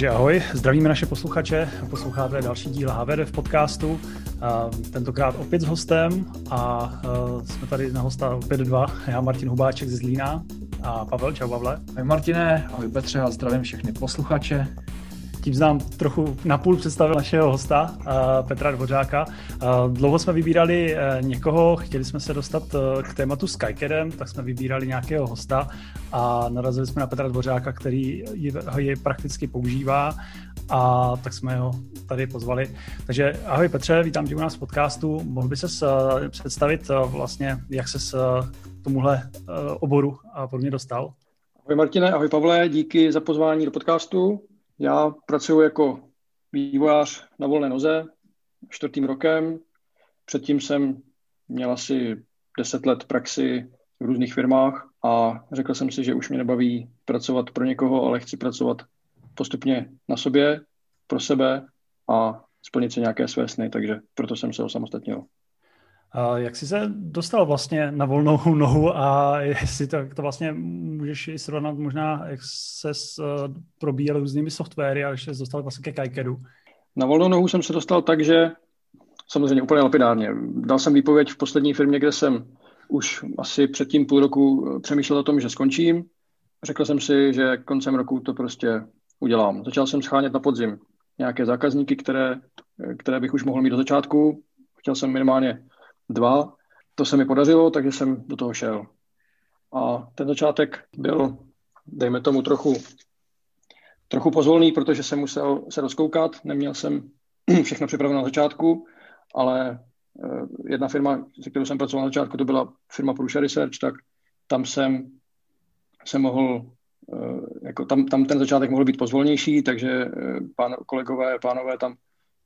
Takže ahoj, zdravíme naše posluchače, posloucháte další díl HVD v podcastu, tentokrát opět s hostem a jsme tady na hosta opět dva, já Martin Hubáček ze Zlína a Pavel, čau Pavle. Ahoj Martine, ahoj Petře a zdravím všechny posluchače. Tím znám trochu napůl představil našeho hosta, Petra Dvořáka. Dlouho jsme vybírali e, někoho, chtěli jsme se dostat k tématu Skycadem, tak jsme vybírali nějakého hosta a narazili jsme na Petra Dvořáka, který ho je prakticky používá a tak jsme ho tady pozvali. Takže ahoj Petře, vítám tě u nás v podcastu. Mohl by se představit vlastně, jak se k tomuhle oboru a podobně dostal? Ahoj Martine, ahoj Pavle, díky za pozvání do podcastu. Já pracuji jako vývojář na volné noze čtvrtým rokem. Předtím jsem měl asi 10 let praxi v různých firmách a řekl jsem si, že už mě nebaví pracovat pro někoho, ale chci pracovat postupně na sobě, pro sebe a splnit si nějaké své sny, takže proto jsem se osamostatnil. A jak jsi se dostal vlastně na volnou nohu a jestli to, to vlastně můžeš i srovnat možná, jak se uh, probíjel různými softwary a ještě se dostal vlastně ke Kajkedu? Na volnou nohu jsem se dostal tak, že samozřejmě úplně lapidárně. Dal jsem výpověď v poslední firmě, kde jsem už asi předtím půl roku přemýšlel o tom, že skončím. Řekl jsem si, že koncem roku to prostě udělám. Začal jsem schánět na podzim nějaké zákazníky, které, které bych už mohl mít do začátku. Chtěl jsem minimálně dva. To se mi podařilo, takže jsem do toho šel. A ten začátek byl, dejme tomu, trochu, trochu pozvolný, protože jsem musel se rozkoukat. Neměl jsem všechno připraveno na začátku, ale eh, jedna firma, se kterou jsem pracoval na začátku, to byla firma Prusha Research, tak tam jsem se mohl, eh, jako tam, tam ten začátek mohl být pozvolnější, takže eh, pán, kolegové, pánové tam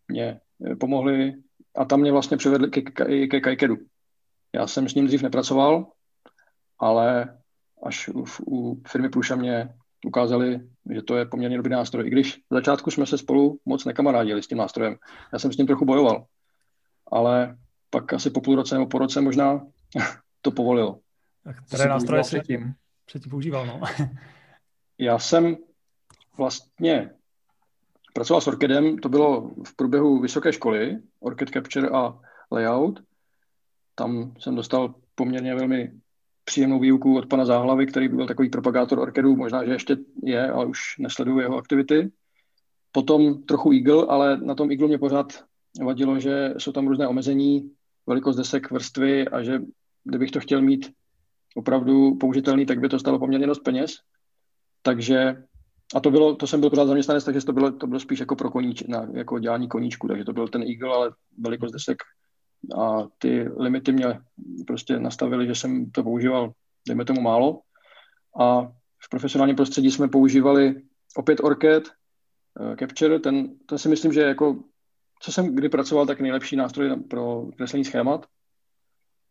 mě pomohli a tam mě vlastně přivedli ke, ke, ke Kajkedu. Já jsem s ním dřív nepracoval, ale až u, u firmy Průša mě ukázali, že to je poměrně dobrý nástroj. I když v začátku jsme se spolu moc nekamarádili s tím nástrojem. Já jsem s ním trochu bojoval, ale pak asi po půl roce nebo po roce možná to povolilo. Tak které nástroje předtím? předtím používal, no? Já jsem vlastně Pracoval s Orchidem, to bylo v průběhu vysoké školy, Orchid Capture a Layout. Tam jsem dostal poměrně velmi příjemnou výuku od pana Záhlavy, který byl takový propagátor Orchidu, možná, že ještě je, ale už nesleduju jeho aktivity. Potom trochu Eagle, ale na tom Eagle mě pořád vadilo, že jsou tam různé omezení, velikost desek, vrstvy a že kdybych to chtěl mít opravdu použitelný, tak by to stalo poměrně dost peněz. Takže a to, bylo, to jsem byl pořád zaměstnanec, takže to bylo, to bylo spíš jako pro koníč, na, jako dělání koníčku, takže to byl ten Eagle, ale velikost desek a ty limity mě prostě nastavily, že jsem to používal, dejme tomu málo. A v profesionálním prostředí jsme používali opět Orchid, uh, Capture, ten, ten si myslím, že jako, co jsem kdy pracoval, tak nejlepší nástroj pro kreslení schémat.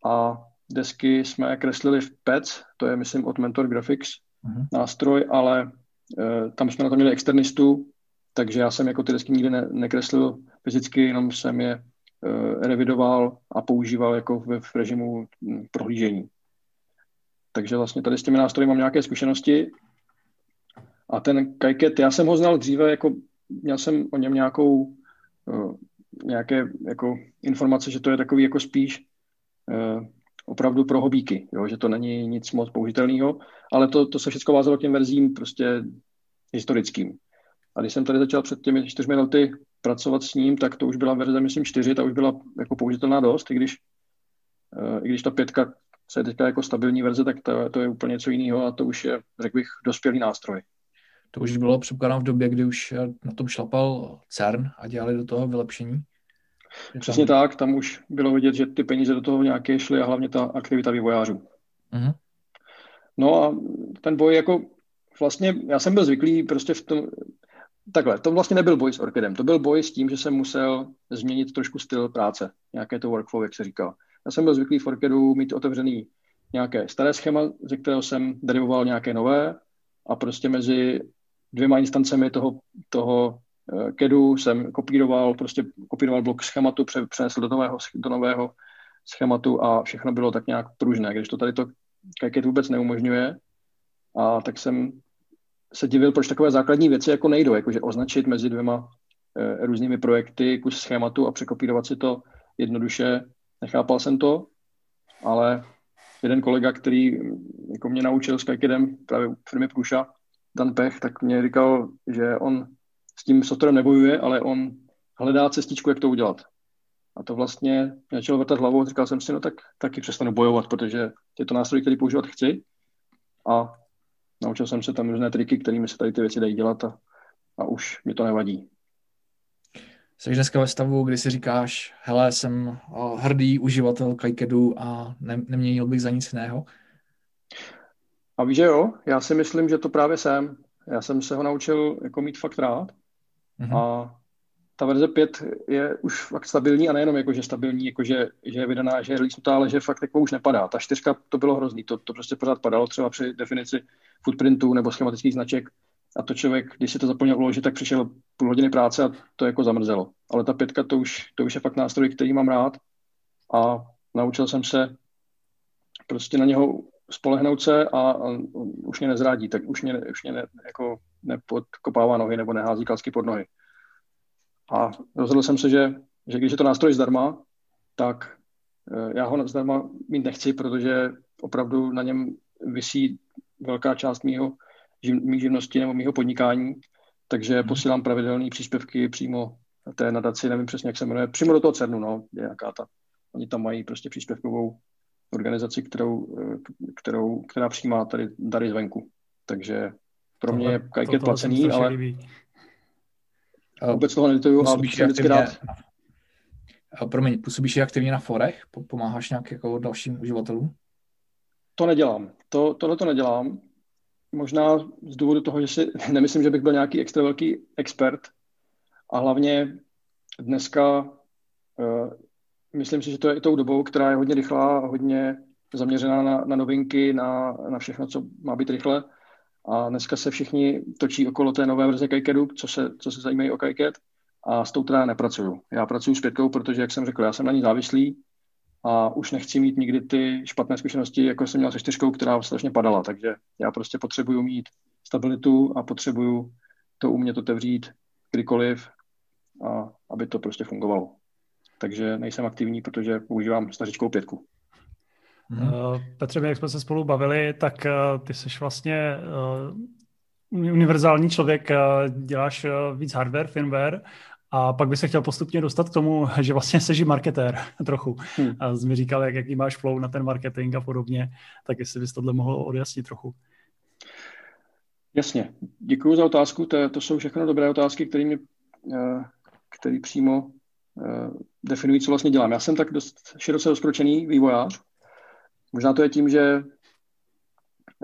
A desky jsme kreslili v PEC, to je myslím od Mentor Graphics uh-huh. nástroj, ale Eh, tam jsme na to měli externistu, takže já jsem jako ty desky nikdy ne, nekreslil fyzicky, jenom jsem je uh, revidoval a používal jako v, v režimu hm, prohlížení. Takže vlastně tady s těmi nástroji mám nějaké zkušenosti. A ten Kajket, já jsem ho znal dříve, jako měl jsem o něm nějakou uh, nějaké jako informace, že to je takový jako spíš opravdu pro hobíky, jo, že to není nic moc použitelného, ale to, to se všechno vázalo k těm verzím prostě historickým. A když jsem tady začal před těmi čtyřmi lety pracovat s ním, tak to už byla verze, myslím, čtyři, ta už byla jako použitelná dost, i když, uh, i když ta pětka se je teďka jako stabilní verze, tak to, to je úplně něco jiného a to už je, řekl bych, dospělý nástroj. To už bylo předpokládám v době, kdy už na tom šlapal CERN a dělali do toho vylepšení. Přesně tak, tam už bylo vidět, že ty peníze do toho nějaké šly a hlavně ta aktivita vývojářů. Uh-huh. No a ten boj jako vlastně, já jsem byl zvyklý prostě v tom, takhle, to vlastně nebyl boj s Orchidem, to byl boj s tím, že jsem musel změnit trošku styl práce, nějaké to workflow, jak se říkal. Já jsem byl zvyklý v Orchidu mít otevřený nějaké staré schéma, ze kterého jsem derivoval nějaké nové a prostě mezi dvěma instancemi toho, toho KEDu jsem kopíroval, prostě kopíroval blok schématu, přenesl do nového, do nového schématu a všechno bylo tak nějak pružné, když to tady to KED vůbec neumožňuje. A tak jsem se divil, proč takové základní věci jako nejdou, jakože označit mezi dvěma e, různými projekty kus schématu a překopírovat si to jednoduše. Nechápal jsem to, ale jeden kolega, který jako mě naučil s Kajkedem právě v firmě Průša, Dan Pech, tak mě říkal, že on s tím softwarem nebojuje, ale on hledá cestičku, jak to udělat. A to vlastně začal vrtat hlavou, říkal jsem si, no tak taky přestanu bojovat, protože je to nástroj, který používat chci a naučil jsem se tam různé triky, kterými se tady ty věci dají dělat a, a už mi to nevadí. Jsi dneska ve stavu, kdy si říkáš, hele, jsem hrdý uživatel Kajkedu a ne, neměnil bych za nic jiného? A víš, že jo, já si myslím, že to právě jsem. Já jsem se ho naučil jako mít fakt rád mm-hmm. a ta verze 5 je už fakt stabilní a nejenom jako, že stabilní, jako že, že je vydaná, že je release ale že fakt jako už nepadá. Ta čtyřka to bylo hrozný, to, to prostě pořád padalo třeba při definici footprintů nebo schematických značek a to člověk, když si to zapomněl uložit, tak přišel půl hodiny práce a to jako zamrzelo. Ale ta pětka, to už, to už je fakt nástroj, který mám rád a naučil jsem se prostě na něho spolehnout se a, a už mě nezrádí, tak už mě, už mě ne, jako nepodkopává nohy nebo nehází kalsky pod nohy. A rozhodl jsem se, že, že když je to nástroj zdarma, tak eh, já ho zdarma mít nechci, protože opravdu na něm vysí velká část mýho, mý živnosti nebo mýho podnikání, takže hmm. posílám pravidelné příspěvky přímo té nadaci, nevím přesně, jak se jmenuje, přímo do toho CERNu, no, je jaká ta. Oni tam mají prostě příspěvkovou organizaci, kterou, eh, kterou, která přijímá tady dary zvenku. Takže pro mě je Kajket placený, ale líbí. vůbec toho nedituju a jsem vždycky rád. Promiň, působíš aktivně na forech? Pomáháš nějak jako dalším uživatelům? To nedělám. To, tohle to nedělám. Možná z důvodu toho, že si nemyslím, že bych byl nějaký extra velký expert. A hlavně dneska uh, myslím si, že to je i tou dobou, která je hodně rychlá a hodně zaměřená na, na novinky, na, na všechno, co má být rychle. A dneska se všichni točí okolo té nové verze Kajkedu, co se, co se zajímají o Kajket a s tou teda nepracuju. Já pracuji s pětkou, protože, jak jsem řekl, já jsem na ní závislý a už nechci mít nikdy ty špatné zkušenosti, jako jsem měl se čtyřkou, která strašně padala. Takže já prostě potřebuju mít stabilitu a potřebuju to umět otevřít kdykoliv, a aby to prostě fungovalo. Takže nejsem aktivní, protože používám stařičkou pětku. Hmm. Petře, jak jsme se spolu bavili, tak uh, ty jsi vlastně uh, univerzální člověk, děláš víc hardware, firmware a pak by se chtěl postupně dostat k tomu, že vlastně jsi marketér trochu. Hmm. A jsi mi říkal, jak, jaký máš flow na ten marketing a podobně, tak jestli bys tohle mohl odjasnit trochu. Jasně, děkuji za otázku, to, to jsou všechno dobré otázky, které mi, který přímo definují, co vlastně dělám. Já jsem tak dost široce rozkročený vývojář, Možná to je tím, že,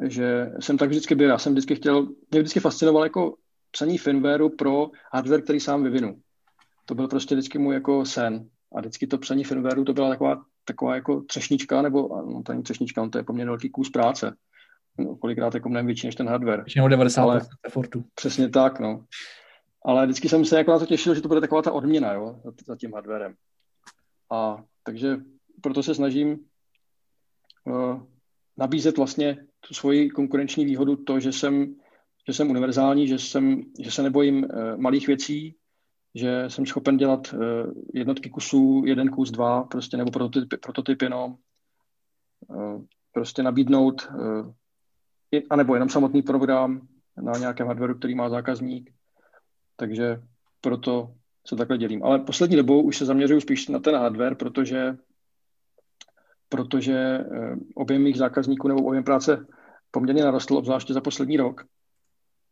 že jsem tak vždycky byl. Já jsem vždycky chtěl, mě vždycky fascinoval jako psaní firmwareu pro hardware, který sám vyvinu. To byl prostě vždycky můj jako sen. A vždycky to psaní firmwareu to byla taková, taková jako třešnička, nebo no, to není třešnička, to je poměrně velký kus práce. No, kolikrát jako mnohem větší než ten hardware. Většinou 90 Ale, effortu. Přesně tak, no. Ale vždycky jsem se jako na to těšil, že to bude taková ta odměna, jo, za, za tím hardwarem. A takže proto se snažím nabízet vlastně tu svoji konkurenční výhodu, to, že jsem, že jsem univerzální, že, jsem, že se nebojím uh, malých věcí, že jsem schopen dělat uh, jednotky kusů, jeden kus, dva, prostě, nebo prototyp, prototyp jenom, prostě nabídnout, uh, a nebo jenom samotný program na nějakém hardwareu, který má zákazník. Takže proto se takhle dělím. Ale poslední dobou už se zaměřuju spíš na ten hardware, protože protože eh, objem mých zákazníků nebo objem práce poměrně narostl, obzvláště za poslední rok.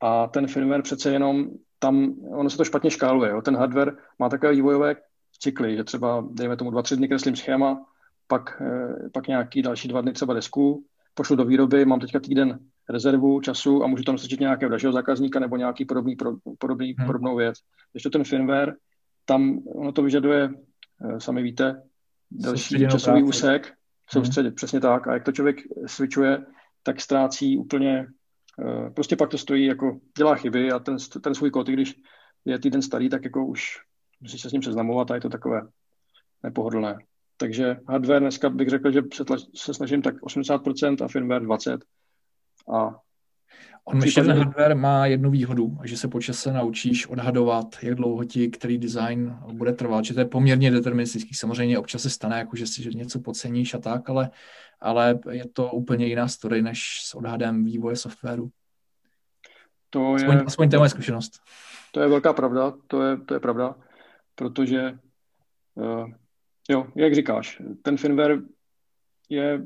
A ten firmware přece jenom tam, ono se to špatně škáluje. Jo. Ten hardware má takové vývojové cykly, že třeba, dejme tomu, dva, tři dny kreslím schéma, pak, eh, pak nějaký další dva dny třeba desku, pošlu do výroby, mám teďka týden rezervu času a můžu tam nasadit nějakého dalšího zákazníka nebo nějaký podobný, podobný, hmm. podobnou věc. Když to ten firmware, tam ono to vyžaduje, eh, sami víte, další časový práci. úsek, soustředit. Hmm. Přesně tak. A jak to člověk switchuje, tak ztrácí úplně, uh, prostě pak to stojí, jako dělá chyby a ten, ten svůj kód, když je týden starý, tak jako už musí se s ním seznamovat a je to takové nepohodlné. Takže hardware dneska bych řekl, že se, tlač, se snažím tak 80% a firmware 20%. A On ještě ten hardware má jednu výhodu, že se po čase naučíš odhadovat, jak dlouho ti který design bude trvat, že to je poměrně deterministický. Samozřejmě občas se stane, jako že si něco podceníš a tak, ale, ale je to úplně jiná story než s odhadem vývoje softwaru. To aspoň, je, aspoň to je moje zkušenost. To je velká pravda, to je, to je pravda, protože uh, jo, jak říkáš, ten firmware je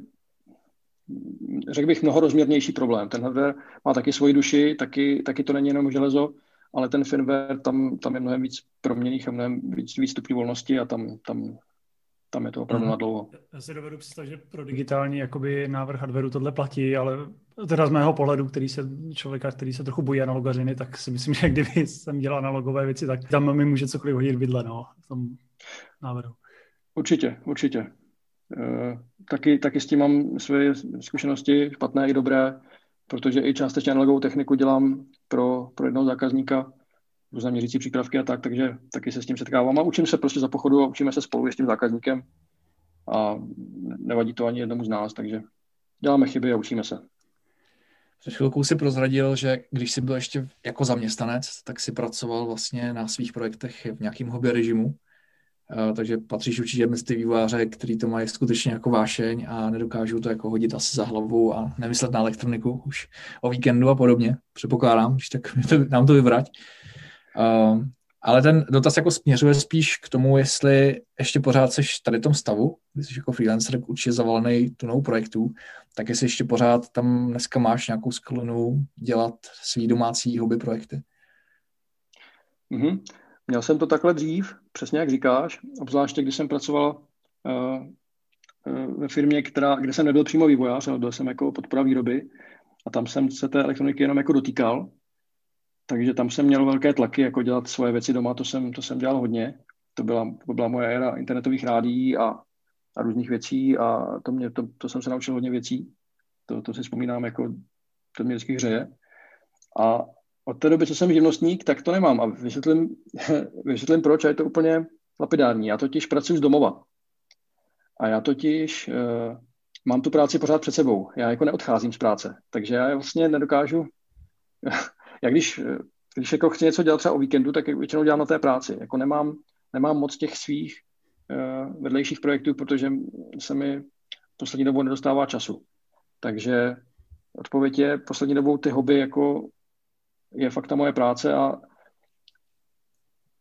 řekl bych, mnohorozměrnější problém. Ten hardware má taky svoji duši, taky, taky to není jenom železo, ale ten firmware, tam, tam je mnohem víc proměných a mnohem víc, víc stupňů volnosti a tam, tam, tam je to opravdu mm-hmm. na dlouho. Já si dovedu představit, že pro digitální jakoby návrh hardwareu tohle platí, ale teda z mého pohledu, který se člověka, který se trochu bojí analogařiny, tak si myslím, že kdyby jsem dělal analogové věci, tak tam mi může cokoliv hodit vidle, no, v tom návrhu. Určitě, určitě. Eh, taky, taky s tím mám své zkušenosti, špatné i dobré, protože i částečně analogovou techniku dělám pro, pro jednoho zákazníka, různé měřící přípravky a tak, takže taky se s tím setkávám a učím se prostě za pochodu a učíme se spolu s tím zákazníkem a nevadí to ani jednomu z nás, takže děláme chyby a učíme se. Před chvilkou si prozradil, že když jsi byl ještě jako zaměstnanec, tak si pracoval vlastně na svých projektech v nějakém hobby režimu. Eh, takže patříš určitě mezi ty vývojáře, který to mají skutečně jako vášeň a nedokážou to jako hodit asi za hlavu a nemyslet na elektroniku už o víkendu a podobně. Předpokládám, když tak nám to vyvrať. Uh, ale ten dotaz jako směřuje spíš k tomu, jestli ještě pořád seš tady v tom stavu, když jsi jako freelancer určitě zavalený tunou projektů, tak jestli ještě pořád tam dneska máš nějakou sklonu dělat svý domácí hobby projekty. Mm-hmm. Měl jsem to takhle dřív, přesně jak říkáš, obzvláště když jsem pracoval uh, ve firmě, která, kde jsem nebyl přímo vývojář, ale byl jsem jako podpora výroby a tam jsem se té elektroniky jenom jako dotýkal, takže tam jsem měl velké tlaky, jako dělat svoje věci doma, to jsem, to jsem dělal hodně. To byla, to byla moje éra internetových rádií a, a různých věcí a to, mě, to, to jsem se naučil hodně věcí. To, to si vzpomínám, jako to mě vždycky hřeje. A od té doby, co jsem živnostník, tak to nemám. A vysvětlím, vysvětlím proč, a je to úplně lapidární. Já totiž pracuji z domova. A já totiž uh, mám tu práci pořád před sebou. Já jako neodcházím z práce. Takže já vlastně nedokážu... já když, když jako chci něco dělat třeba o víkendu, tak většinou dělám na té práci. Jako nemám, nemám moc těch svých uh, vedlejších projektů, protože se mi poslední dobou nedostává času. Takže odpověď je, poslední dobou ty hobby jako je fakt ta moje práce a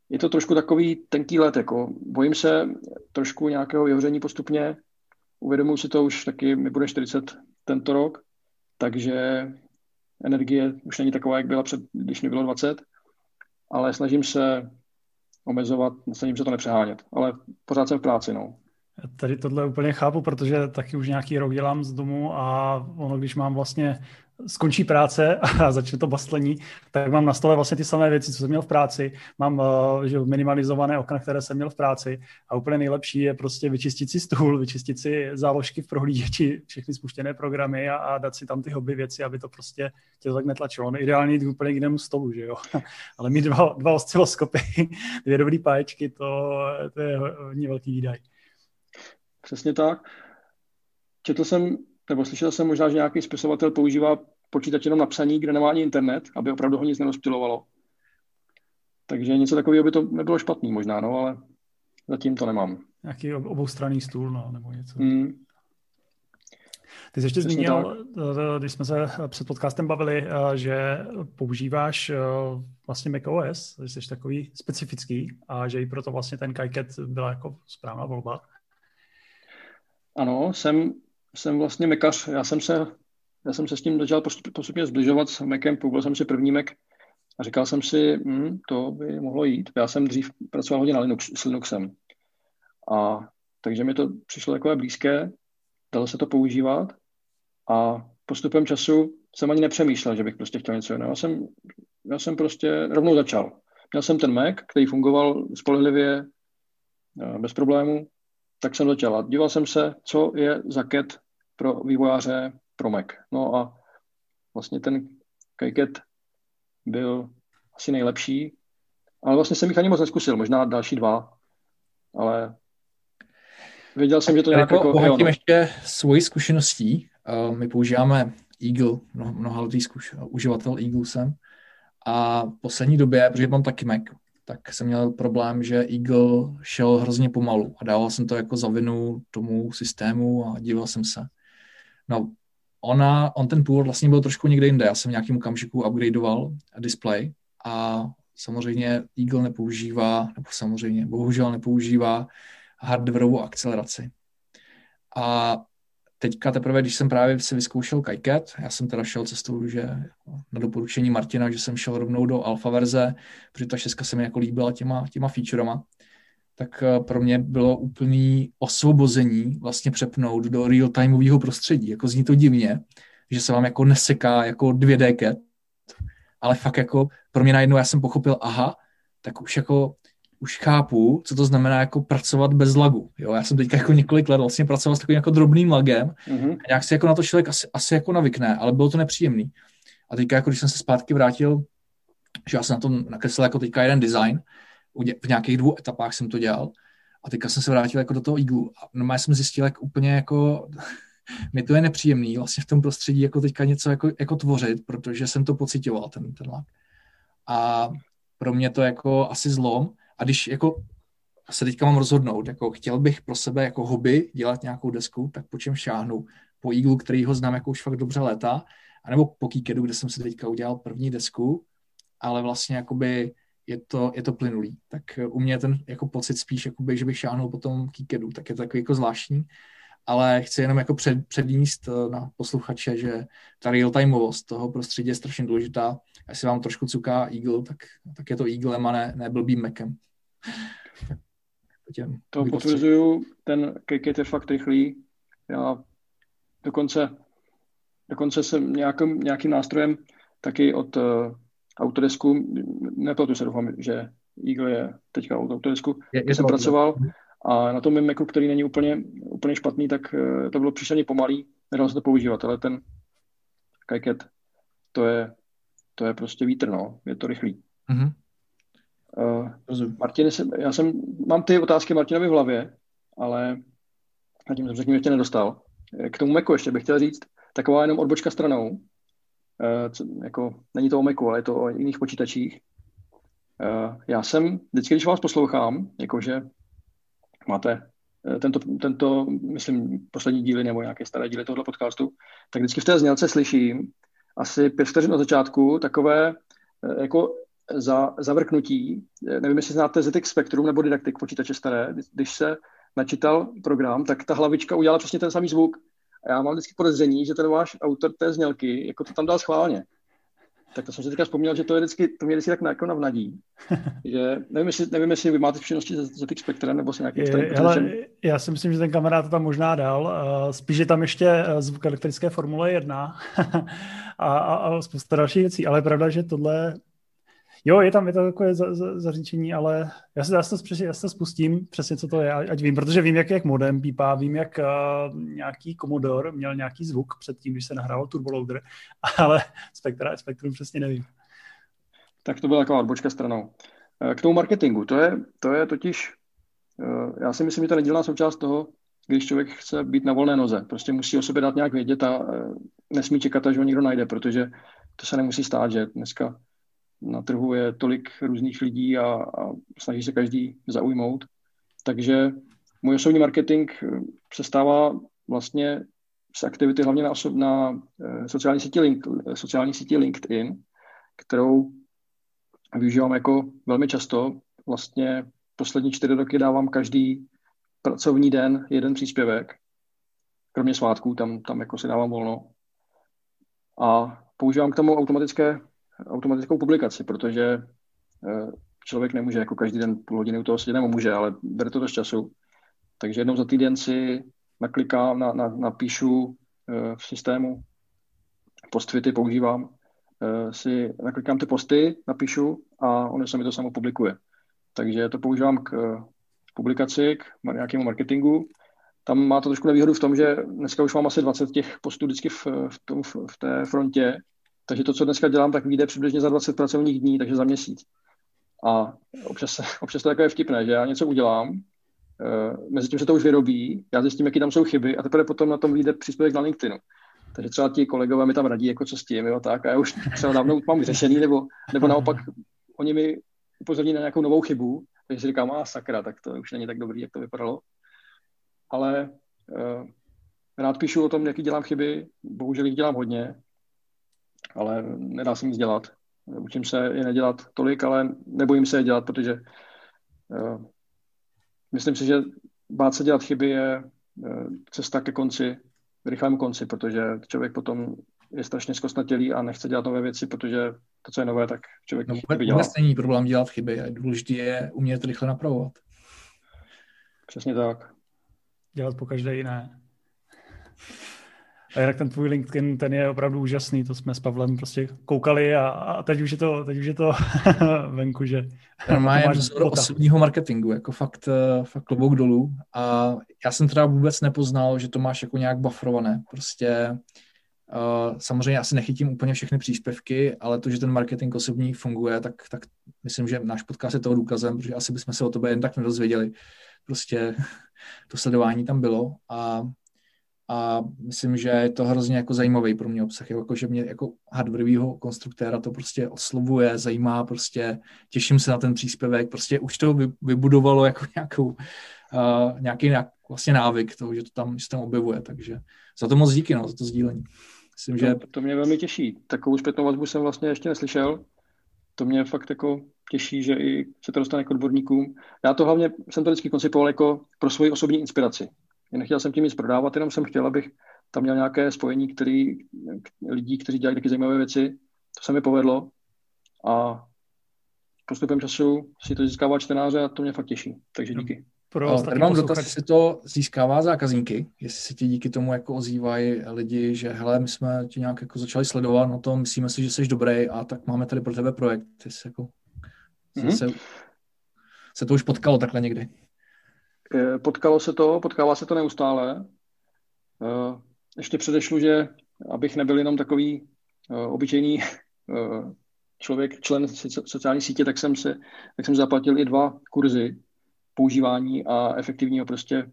je to trošku takový tenký let, jako bojím se trošku nějakého vyhoření postupně, uvědomuji si to už taky, mi bude 40 tento rok, takže energie už není taková, jak byla před, když mi bylo 20, ale snažím se omezovat, snažím se to nepřehánět, ale pořád jsem v práci, no. Tady tohle úplně chápu, protože taky už nějaký rok dělám z domu a ono, když mám vlastně skončí práce a začne to bastlení, tak mám na stole vlastně ty samé věci, co jsem měl v práci. Mám uh, že minimalizované okna, které jsem měl v práci a úplně nejlepší je prostě vyčistit si stůl, vyčistit si záložky v prohlížeči, všechny spuštěné programy a, a dát si tam ty hobby věci, aby to prostě tě to tak netlačilo. No, ideálně jít úplně k jinému stolu, že jo. Ale mít dva, dva osciloskopy, dvě dobrý páječky, to, to je hodně velký výdaj. Přesně tak. Četl jsem nebo slyšel jsem možná, že nějaký spisovatel používá počítač jenom na psaní, kde nemá ani internet, aby opravdu ho nic nerozptilovalo. Takže něco takového by to nebylo špatný možná, no, ale zatím to nemám. Nějaký oboustranný stůl, no, nebo něco. Mm. Ty jsi ještě Přesně zmínil, tak. Eh, když jsme se před podcastem bavili, eh, že používáš eh, vlastně macOS, že jsi takový specifický a že i proto vlastně ten KiCat byla jako správná volba. Ano, jsem jsem vlastně mekař. Já jsem se, já jsem se s tím začal postupně zbližovat s Macem, použil jsem si první Mac a říkal jsem si, hm, to by mohlo jít. Já jsem dřív pracoval hodně na Linux, s Linuxem. A takže mi to přišlo takové blízké, dalo se to používat a postupem času jsem ani nepřemýšlel, že bych prostě chtěl něco jiného. Já jsem, já jsem prostě rovnou začal. Měl jsem ten Mac, který fungoval spolehlivě, eh, bez problémů, tak jsem začal díval jsem se, co je za cat pro vývojáře pro Mac. No a vlastně ten KiCat byl asi nejlepší, ale vlastně jsem jich ani moc neskusil, možná další dva, ale věděl jsem, že to nějak jako... Bohatím no. ještě svojí zkušeností. Uh, my používáme Eagle, mnoha, mnoha letý zkuš, uživatel Eagle jsem. A v poslední době, protože mám taky Mac, tak jsem měl problém, že Eagle šel hrozně pomalu a dával jsem to jako za vinu tomu systému a díval jsem se. No, ona, on ten původ vlastně byl trošku někde jinde. Já jsem v nějakém okamžiku upgradeoval display a samozřejmě Eagle nepoužívá, nebo samozřejmě bohužel nepoužívá hardwareovou akceleraci. A teďka teprve, když jsem právě si vyzkoušel KiCat, já jsem teda šel cestou, že na doporučení Martina, že jsem šel rovnou do alfa verze, protože ta šestka se mi jako líbila těma, těma featurema, tak eh, pro mě bylo úplný osvobození vlastně přepnout do real-timeového prostředí. Jako zní to divně, že se vám jako neseká jako 2D cat, ale fakt jako pro mě najednou já jsem pochopil, aha, tak už jako už chápu, co to znamená jako pracovat bez lagu. Jo? Já jsem teďka jako několik let vlastně pracoval s takovým jako drobným lagem mm-hmm. a nějak si jako na to člověk asi, asi jako navykne, ale bylo to nepříjemný. A teďka jako když jsem se zpátky vrátil, že já jsem na tom nakreslil jako teďka jeden design, v nějakých dvou etapách jsem to dělal a teďka jsem se vrátil jako do toho iglu a normálně jsem zjistil, jak úplně jako mi to je nepříjemný vlastně v tom prostředí jako teďka něco jako, jako tvořit, protože jsem to pocitoval, ten, ten lag. A pro mě to jako asi zlom, a když jako se teďka mám rozhodnout, jako chtěl bych pro sebe jako hobby dělat nějakou desku, tak po čem šáhnu? Po Eagle, který ho znám jako už fakt dobře léta, anebo po Kikedu, kde jsem si teďka udělal první desku, ale vlastně jakoby je to, je to plynulý. Tak u mě ten jako pocit spíš, jakoby, že bych šáhnul po tom Kikedu, tak je to takový jako zvláštní. Ale chci jenom jako před, předníst eh, na posluchače, že ta real-timeovost toho prostředí je strašně důležitá. Jestli vám trošku cuká Eagle, tak, tak je to Eagle a ne, ne blbým Macem. To potvrzuju, ten kick je fakt rychlý. Já dokonce, dokonce jsem nějakým, nějakým nástrojem taky od uh, Autodesku, nepletu se doufám, že Eagle je teďka od Autodesku, je, je jsem pracoval a na tom mém Macu, který není úplně, úplně špatný, tak uh, to bylo příšerně pomalý, nedal se to používat, ale ten KiCat, to je, to je prostě vítr, no, je to rychlý. Mm-hmm. Uh, Martin, já jsem, mám ty otázky Martinovi v hlavě, ale zatím jsem se k ním ještě nedostal. K tomu Macu ještě bych chtěl říct, taková jenom odbočka stranou. Uh, co, jako, není to o Macu, ale je to o jiných počítačích. Uh, já jsem, vždycky, když vás poslouchám, jakože máte tento, tento, myslím, poslední díly nebo nějaké staré díly tohoto podcastu, tak vždycky v té znělce slyším asi pět vteřin na začátku takové jako za zavrknutí, nevím, jestli znáte ZX Spectrum nebo Didactic počítače staré, když se načítal program, tak ta hlavička udělala přesně ten samý zvuk. A já mám vždycky podezření, že ten váš autor té znělky jako to tam dal schválně. Tak to jsem si teďka vzpomněl, že to, je vždycky, to mě vždycky tak jako navnadí. Že nevím, jestli, nevím, jestli vy máte zkušenosti se ZX Spectrem nebo si nějaký hele, Já si myslím, že ten kamarád to tam možná dal. Uh, spíš je tam ještě eh, zvuk elektrické Formule 1 a, a, a spousta dalších věcí. Ale je pravda, že tohle Jo, je tam, je to takové za, ale já se, já, se, přesně, já se spustím, přesně co to je, ať vím, protože vím, jak, jak modem pípá, vím, jak uh, nějaký Commodore měl nějaký zvuk předtím, když se nahrával turboloader, ale Spectra, Spektrum přesně nevím. Tak to byla taková odbočka stranou. Eh, k tomu marketingu, to je, to je totiž, uh, já si myslím, že to nedělá součást toho, když člověk chce být na volné noze. Prostě musí o sobě dát nějak vědět a nesmí čekat, až ho někdo najde, protože to se nemusí stát, že dneska na trhu je tolik různých lidí a, a snaží se každý zaujmout. Takže můj osobní marketing eh, se stává vlastně z aktivity hlavně na, osob, na eh, sociální síti, link, sociální síti LinkedIn, kterou využívám jako velmi často. Vlastně poslední čtyři roky dávám každý pracovní den jeden příspěvek, kromě svátků, tam, tam jako si dávám volno. A používám k tomu automatické automatickou publikaci, protože eh, člověk nemůže jako každý den půl hodiny u toho sedět, nebo může, ale bere to dost času. Takže jednou za týden si naklikám, na, na, napíšu eh, v systému, postvity používám, eh, si naklikám ty posty, napíšu a ono se mi to samo publikuje. Takže to používám k publikaci, k nějakému marketingu. Tam má to trošku nevýhodu v tom, že dneska už mám asi 20 těch postů vždycky v, v, tom, v té frontě, takže to, co dneska dělám, tak vyjde přibližně za 20 pracovních dní, takže za měsíc. A občas, občas to takové vtipné, že já něco udělám, uh, mezi tím se to už vyrobí, já zjistím, jaký tam jsou chyby a teprve potom na tom vyjde příspěvek na LinkedInu. Takže třeba ti kolegové mi tam radí, jako co s tím, jo, tak. A já už třeba dávno mám vyřešený, nebo, nebo naopak oni mi upozorní na nějakou novou chybu, takže si říkám, a sakra, tak to už není tak dobrý, jak to vypadalo. Ale uh, rád píšu o tom, jaký dělám chyby, bohužel jich dělám hodně, ale nedá se nic dělat. Učím se je nedělat tolik, ale nebojím se je dělat, protože uh, myslím si, že bát se dělat chyby je uh, cesta ke konci, rychlému konci, protože člověk potom je strašně zkostnatělý a nechce dělat nové věci, protože to, co je nové, tak člověk no, vůbec, vůbec není problém dělat chyby, a důležité je umět rychle napravovat. Přesně tak. Dělat po každé jiné. A jinak ten tvůj LinkedIn, ten je opravdu úžasný, to jsme s Pavlem prostě koukali a, a teď už je to, teď už je to venku, že... Normálně vzor osobního marketingu, jako fakt, eh, fakt klobouk dolů. A já jsem teda vůbec nepoznal, že to máš jako nějak bufferované, prostě Uh, samozřejmě asi nechytím úplně všechny příspěvky, ale to, že ten marketing osobní funguje, tak, tak myslím, že náš podcast je toho důkazem, protože asi bychom se o tobě jen tak nedozvěděli. Prostě to sledování tam bylo a a myslím, že je to hrozně jako zajímavý pro mě obsah, jako že mě jako hardwareového konstruktéra to prostě oslovuje, zajímá, prostě těším se na ten příspěvek, prostě už to vybudovalo jako nějakou, uh, nějaký nějak, vlastně návyk toho, že to tam, že tam objevuje, takže za to moc díky, no, za to sdílení. Myslím, že... To, to mě velmi těší. Takovou zpětnou vazbu jsem vlastně ještě neslyšel. To mě fakt jako těší, že i se to dostane k odborníkům. Já to hlavně jsem to vždycky koncipoval jako pro svoji osobní inspiraci. Nechtěl jsem tím nic prodávat, jenom jsem chtěl, abych tam měl nějaké spojení který, lidí, kteří dělají taky zajímavé věci. To se mi povedlo a postupem času si to získává čtenáře a to mě fakt těší. Takže díky. Pro no, tady mám dotaz, jestli to získává zákazníky, jestli se ti díky tomu jako ozývají lidi, že hele, my jsme tě nějak jako začali sledovat na tom, myslíme si, že jsi dobrý a tak máme tady pro tebe projekt. Jestli jako, mm-hmm. se, se to už potkalo takhle někdy. Eh, potkalo se to, potkává se to neustále. Eh, ještě předešlu, že abych nebyl jenom takový eh, obyčejný člověk, člen sociální sítě, tak jsem, se, tak jsem zaplatil i dva kurzy používání a efektivního prostě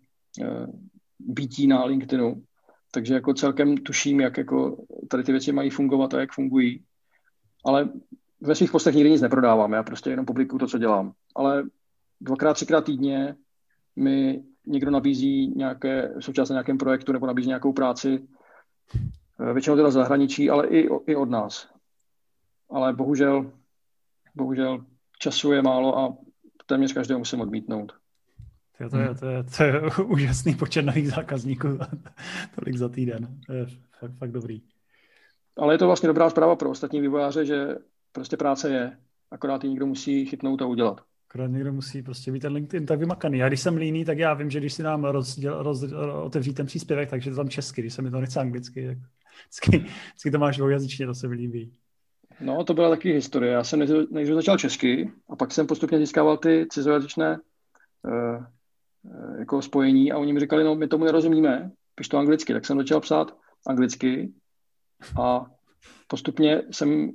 bytí na LinkedInu. Takže jako celkem tuším, jak jako tady ty věci mají fungovat a jak fungují. Ale ve svých postech nikdy nic neprodávám, já prostě jenom publikuju to, co dělám. Ale dvakrát, třikrát týdně mi někdo nabízí nějaké součást na nějakém projektu nebo nabízí nějakou práci, eh, většinou teda zahraničí, ale i, i od nás. Ale bohužel, bohužel času je málo a téměř každého musím odmítnout. To, to, je, to, je, to je úžasný počet nových zákazníků, tolik za týden. To je fakt, fakt dobrý. Ale je to vlastně dobrá zpráva pro ostatní vývojáře, že prostě práce je, akorát ji někdo musí chytnout a udělat. Akorát někdo musí prostě být ten LinkedIn tak vymakaný. Já když jsem líný, tak já vím, že když si nám rozděl, roz, otevřít ten příspěvek, takže to tam česky, když se mi to nechce anglicky, tak vždycky, vždycky to máš dvoujazyčně, to se mi líbí. No, to byla taky historie. Já jsem nejdřív začal česky a pak jsem postupně získával ty cizojazyčné uh, jako spojení a oni mi říkali, no my tomu nerozumíme, piš to anglicky, tak jsem začal psát anglicky a postupně jsem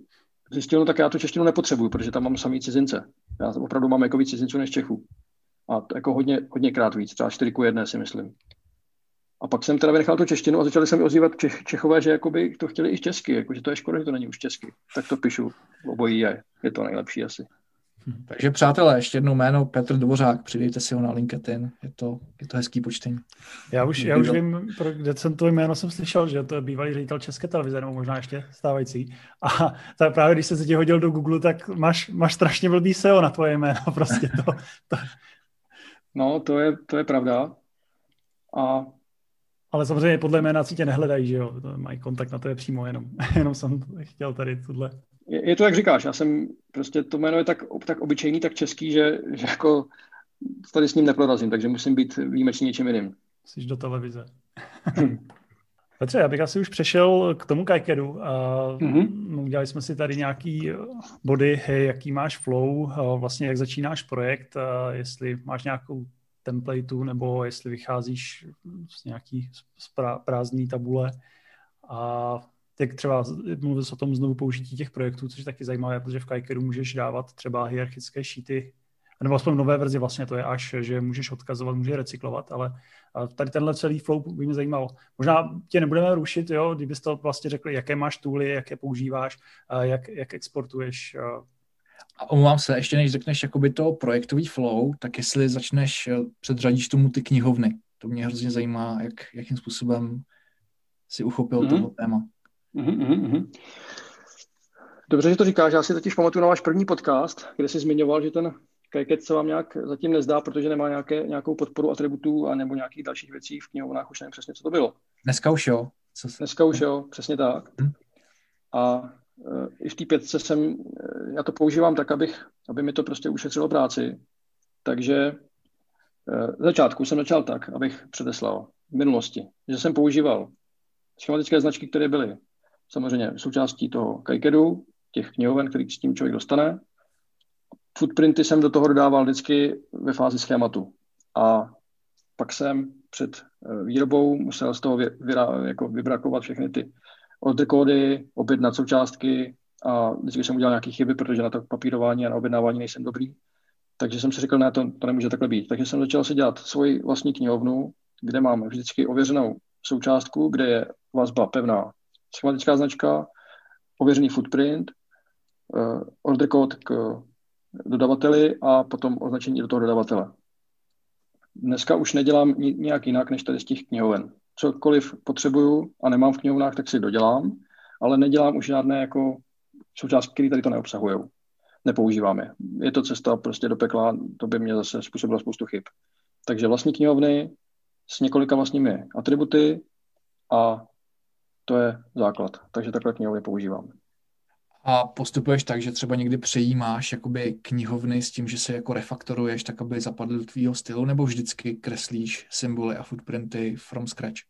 zjistil, no tak já tu češtinu nepotřebuju, protože tam mám samý cizince. Já opravdu mám jako víc cizinců než Čechů. A to jako hodně, hodněkrát víc, třeba 4 ku 1 si myslím. A pak jsem teda vynechal tu češtinu a začali se mi ozývat Čech, Čechové, že jakoby to chtěli i česky, jako, že to je škoda, že to není už česky. Tak to píšu, obojí je, je to nejlepší asi. Hm. Takže přátelé, ještě jednou jméno Petr Dvořák, přidejte si ho na LinkedIn, je to, je to hezký počtení. Já už, já už vím, pro, kde jsem to jméno jsem slyšel, že to je bývalý ředitel České televize, nebo možná ještě stávající. A tak právě když se ti hodil do Google, tak máš, máš strašně blbý SEO na tvoje jméno, prostě to. to. No, to je, to je pravda. A ale samozřejmě podle jména si tě nehledají, že jo? To mají kontakt na to je přímo jenom. jenom jsem chtěl tady tuhle je, je to, jak říkáš, já jsem, prostě to jméno je tak, tak obyčejný, tak český, že, že jako tady s ním neprorazím, takže musím být výjimečný něčím jiným. Jsi do televize. Petře, já bych asi už přešel k tomu kajkedu. Mm-hmm. Udělali jsme si tady nějaký body, hej, jaký máš flow, vlastně jak začínáš projekt, jestli máš nějakou templateu, nebo jestli vycházíš z nějaký prázdný tabule. A jak třeba mluvil o tom znovu použití těch projektů, což je taky zajímavé, protože v Kajkeru můžeš dávat třeba hierarchické šíty, nebo aspoň nové verzi vlastně to je až, že můžeš odkazovat, můžeš recyklovat, ale tady tenhle celý flow by mě zajímal. Možná tě nebudeme rušit, jo, kdybys to vlastně řekl, jaké máš tooly, jaké používáš, jak, jak exportuješ. A omlouvám se, ještě než řekneš jakoby to projektový flow, tak jestli začneš, eh, předřadíš tomu ty knihovny. To mě hrozně zajímá, jak, jakým způsobem si uchopil mm-hmm. tohle téma. Mm-hmm. Dobře, že to říkáš. Já si totiž pamatuju na váš první podcast, kde jsi zmiňoval, že ten Kajket se vám nějak zatím nezdá, protože nemá nějaké, nějakou podporu atributů a nebo nějakých dalších věcí v knihovnách, už nevím přesně, co to bylo. Dneska už jo. Co se... Dneska už jo, přesně tak. A e, i v té pětce jsem, e, já to používám tak, abych, aby mi to prostě ušetřilo práci. Takže e, v začátku jsem začal tak, abych předeslal v minulosti, že jsem používal schematické značky, které byly samozřejmě součástí toho kajkedu, těch knihoven, který s tím člověk dostane. Footprinty jsem do toho dodával vždycky ve fázi schématu. A pak jsem před eh, výrobou musel z toho vy, vy, jako vybrakovat všechny ty order kódy, objednat součástky a vždycky jsem udělal nějaké chyby, protože na to papírování a na objednávání nejsem dobrý. Takže jsem si řekl, ne, to, to nemůže takhle být. Takže jsem začal si dělat svoji vlastní knihovnu, kde mám vždycky ověřenou součástku, kde je vazba pevná schematická značka, ověřený footprint, uh, order code k dodavateli a potom označení do toho dodavatele. Dneska už nedělám nějak jinak, než tady z těch knihoven. Cokoliv potřebuju a nemám v knihovnách, tak si dodělám, ale nedělám už žádné jako součástky, které tady to neobsahují. Nepoužívám je. Je to cesta prostě do pekla, to by mě zase způsobilo spoustu chyb. Takže vlastní knihovny s několika vlastními atributy a to je základ. Takže takhle knihovny používám. A postupuješ tak, že třeba někdy přejímáš jakoby knihovny s tím, že se jako refaktoruješ, tak aby zapadly do tvýho stylu, nebo vždycky kreslíš symboly a footprinty from scratch?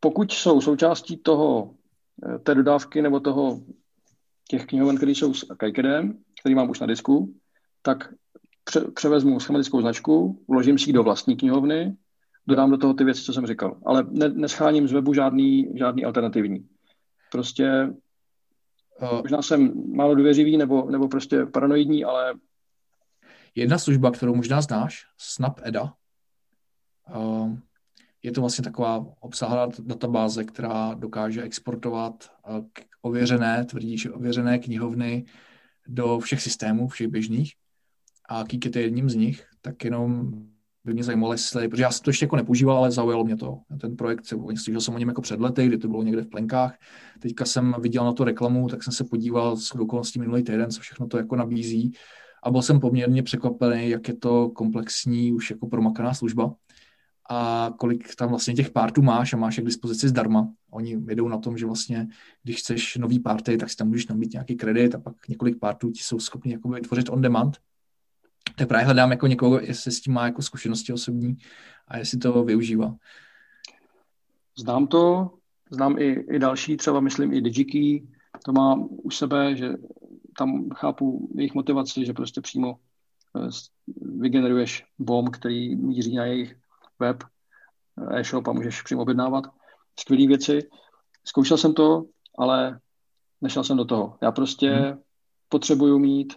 Pokud jsou součástí toho, eh, té dodávky nebo toho těch knihoven, které jsou s Kajkedem, který mám už na disku, tak pře- převezmu schematickou značku, uložím si ji do vlastní knihovny, dodám do toho ty věci, co jsem říkal. Ale ne, nescháním z webu žádný, žádný alternativní. Prostě uh, možná jsem málo důvěřivý nebo, nebo prostě paranoidní, ale... Jedna služba, kterou možná znáš, SnapEda, uh, je to vlastně taková obsáhlá databáze, která dokáže exportovat uh, ověřené, tvrdí, že ověřené knihovny do všech systémů, všech běžných. A Kikit je jedním z nich, tak jenom by mě zajímalo, jestli, protože já jsem to ještě jako nepoužíval, ale zaujalo mě to. Ten projekt, slyšel jsem o něm jako před lety, kdy to bylo někde v plenkách. Teďka jsem viděl na to reklamu, tak jsem se podíval s okolností minulý týden, co všechno to jako nabízí. A byl jsem poměrně překvapený, jak je to komplexní, už jako promakaná služba a kolik tam vlastně těch partů máš a máš je k dispozici zdarma. Oni jedou na tom, že vlastně, když chceš nový party, tak si tam můžeš nabít nějaký kredit a pak několik partů ti jsou schopni jako vytvořit on demand tak právě hledám jako někoho, jestli s tím má jako zkušenosti osobní a jestli to využívá. Znám to, znám i, i další, třeba myslím i DigiKey, to má u sebe, že tam chápu jejich motivaci, že prostě přímo eh, vygeneruješ bomb, který míří na jejich web, eh, e-shop a můžeš přímo objednávat skvělé věci. Zkoušel jsem to, ale nešel jsem do toho. Já prostě hmm. potřebuju mít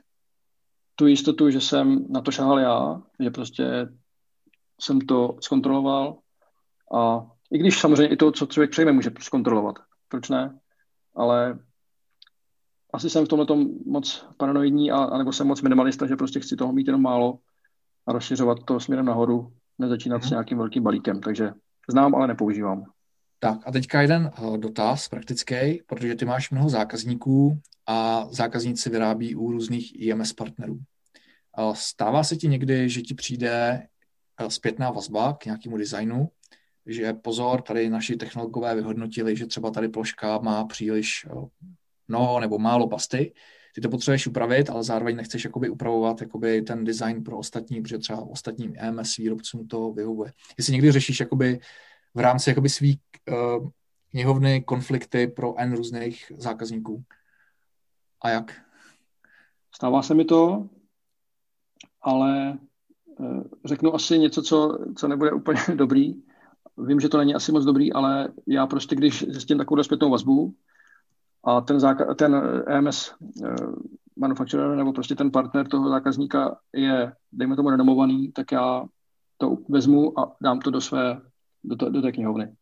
tu jistotu, že jsem na to šahal já, že prostě jsem to zkontroloval a i když samozřejmě i to, co člověk přejme, může zkontrolovat. Proč ne? Ale asi jsem v tomhle moc paranoidní, a, anebo jsem moc minimalista, že prostě chci toho mít jenom málo a rozšiřovat to směrem nahoru, nezačínat mm-hmm. s mhm. nějakým velkým balíkem. Takže znám, ale nepoužívám. Tak a teďka jeden uh, dotaz praktický, protože ty máš mnoho zákazníků a zákazníci vyrábí u různých IMS partnerů. Stává se ti někdy, že ti přijde zpětná vazba k nějakému designu, že pozor, tady naši technologové vyhodnotili, že třeba tady ploška má příliš mnoho nebo málo pasty, ty to potřebuješ upravit, ale zároveň nechceš jakoby upravovat jakoby ten design pro ostatní, protože třeba ostatním EMS výrobcům to vyhovuje. Jestli někdy řešíš jakoby v rámci jakoby svých uh, knihovny konflikty pro N různých zákazníků. A jak? Stává se mi to, ale eh, řeknu asi něco, co, co nebude úplně dobrý. Vím, že to není asi moc dobrý, ale já prostě, když zjistím takovou zpětnou vazbu a ten, záka- ten EMS eh, manufacturer nebo prostě ten partner toho zákazníka je, dejme tomu, renomovaný, tak já to vezmu a dám to do své, do, to, do té knihovny.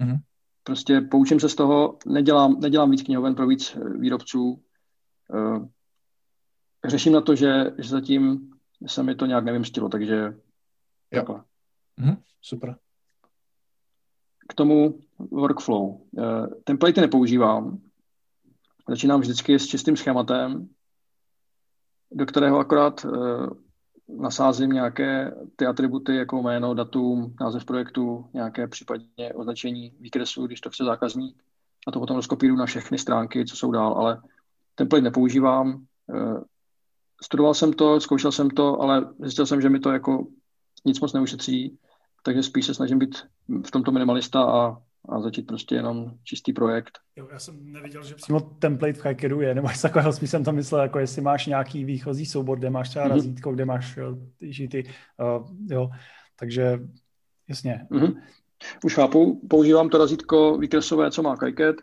Mm-hmm. Prostě poučím se z toho, nedělám, nedělám víc knihoven pro víc výrobců. Uh, řeším na to, že, že zatím se mi to nějak nevymstilo, takže jo. takhle. Mm-hmm. Super. K tomu workflow. Uh, templatey nepoužívám. Začínám vždycky s čistým schématem, do kterého akorát nasázím nějaké ty atributy jako jméno, datum, název projektu, nějaké případně označení výkresu, když to chce zákazník a to potom rozkopíruju na všechny stránky, co jsou dál, ale template nepoužívám. Eh, studoval jsem to, zkoušel jsem to, ale zjistil jsem, že mi to jako nic moc neušetří, takže spíš se snažím být v tomto minimalista a a začít prostě jenom čistý projekt. Jo, já jsem neviděl, že přímo template v Hikeru je, nebo něco takového, spíš jsem tam myslel, jako jestli máš nějaký výchozí soubor, kde máš třeba mm-hmm. razítko, kde máš jo, ty, ty uh, jo, takže jasně. Mm-hmm. Už chápu, používám to razítko výkresové, co má Kiket,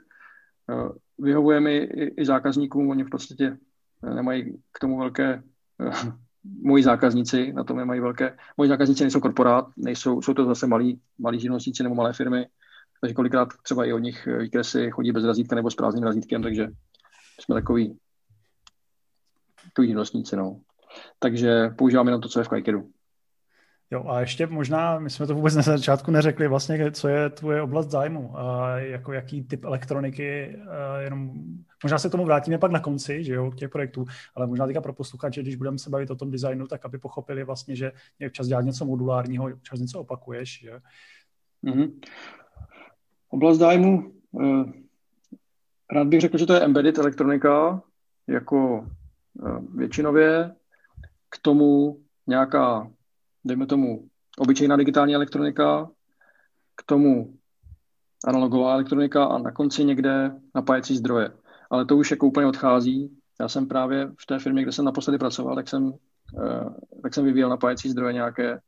uh, vyhovuje mi i, i zákazníkům, oni v podstatě nemají k tomu velké uh, moji zákazníci na tom nemají velké. Moji zákazníci nejsou korporát, nejsou, jsou to zase malí, malí živnostníci nebo malé firmy, takže kolikrát třeba i od nich eh, výkresy chodí bez razítka nebo s prázdným razítkem, takže jsme takový, takový živnostníci, no. Takže používáme jenom to, co je v Kajkedu. Jo, a ještě možná, my jsme to vůbec na začátku neřekli, vlastně, co je tvoje oblast zájmu, a jako jaký typ elektroniky, jenom, možná se k tomu vrátíme pak na konci, že jo, těch projektů, ale možná teďka pro posluchače, když budeme se bavit o tom designu, tak aby pochopili vlastně, že občas dělat něco modulárního, občas něco opakuješ, že? Mm-hmm. Oblast zájmu, eh, rád bych řekl, že to je embedded elektronika, jako eh, většinově, k tomu nějaká, dejme tomu, obyčejná digitální elektronika, k tomu analogová elektronika a na konci někde napájecí zdroje. Ale to už jako úplně odchází. Já jsem právě v té firmě, kde jsem naposledy pracoval, tak jsem, eh, tak jsem vyvíjel napájecí zdroje nějaké,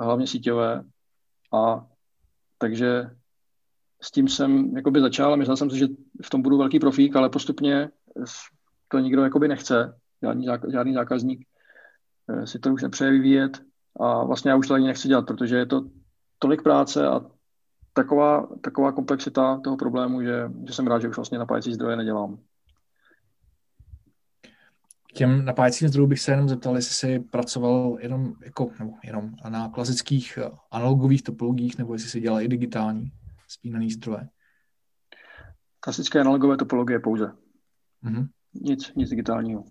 hlavně síťové. A takže s tím jsem jakoby začal a myslel jsem si, že v tom budu velký profík, ale postupně to nikdo jakoby nechce, žádný, žádný zákazník eh, si to už nepřeje vyvíjet. A vlastně já už to ani nechci dělat, protože je to tolik práce a taková, taková komplexita toho problému, že, že jsem rád, že už vlastně napájecí zdroje nedělám. Těm napájecím zdrojům bych se jenom zeptal, jestli jsi pracoval jenom, jako, nebo jenom na klasických eh, analogových topologiích, nebo jestli jsi dělal i digitální spínaný zdroje. Klasické analogové topologie pouze. Mm-hmm. Nic, nic digitálního.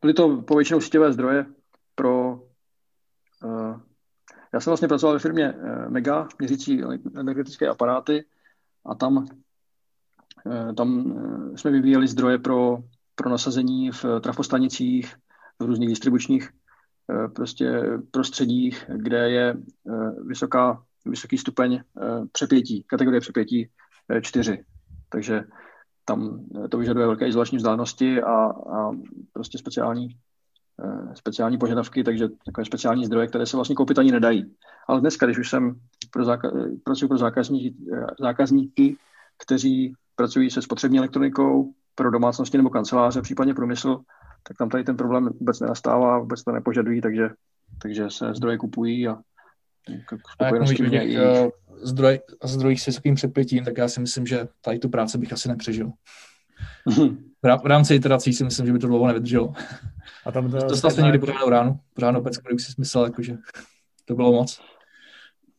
Byly to povětšinou síťové zdroje pro... Uh, já jsem vlastně pracoval ve firmě uh, Mega, měřící energetické aparáty a tam, uh, tam jsme vyvíjeli zdroje pro, pro nasazení v trafostanicích, v různých distribučních Eh, prostě prostředích, kde je eh, vysoká, vysoký stupeň eh, přepětí, kategorie přepětí 4. Takže tam to vyžaduje velké izolační vzdálenosti a, a prostě speciální, speciální požadavky, takže takové speciální zdroje, které se vlastně koupit ani nedají. Ale dneska, když už jsem pro záka- pracuji pro zákazníky, zákazníky, kteří pracují se spotřební elektronikou pro domácnosti nebo kanceláře, případně průmysl, tak tam tady ten problém vůbec nenastává, vůbec to nepožadují, takže, takže se zdroje kupují a a jak mluvíš o těch uh, zdroj, zdrojích s vysokým předpětím, tak já si myslím, že tady tu práci bych asi nepřežil. v rámci iterací si myslím, že by to dlouho nevydrželo. A tam to, Dostal jste někdy pořádnou ránu, pořádnou pecku, kdybych si myslel, jakože to bylo moc.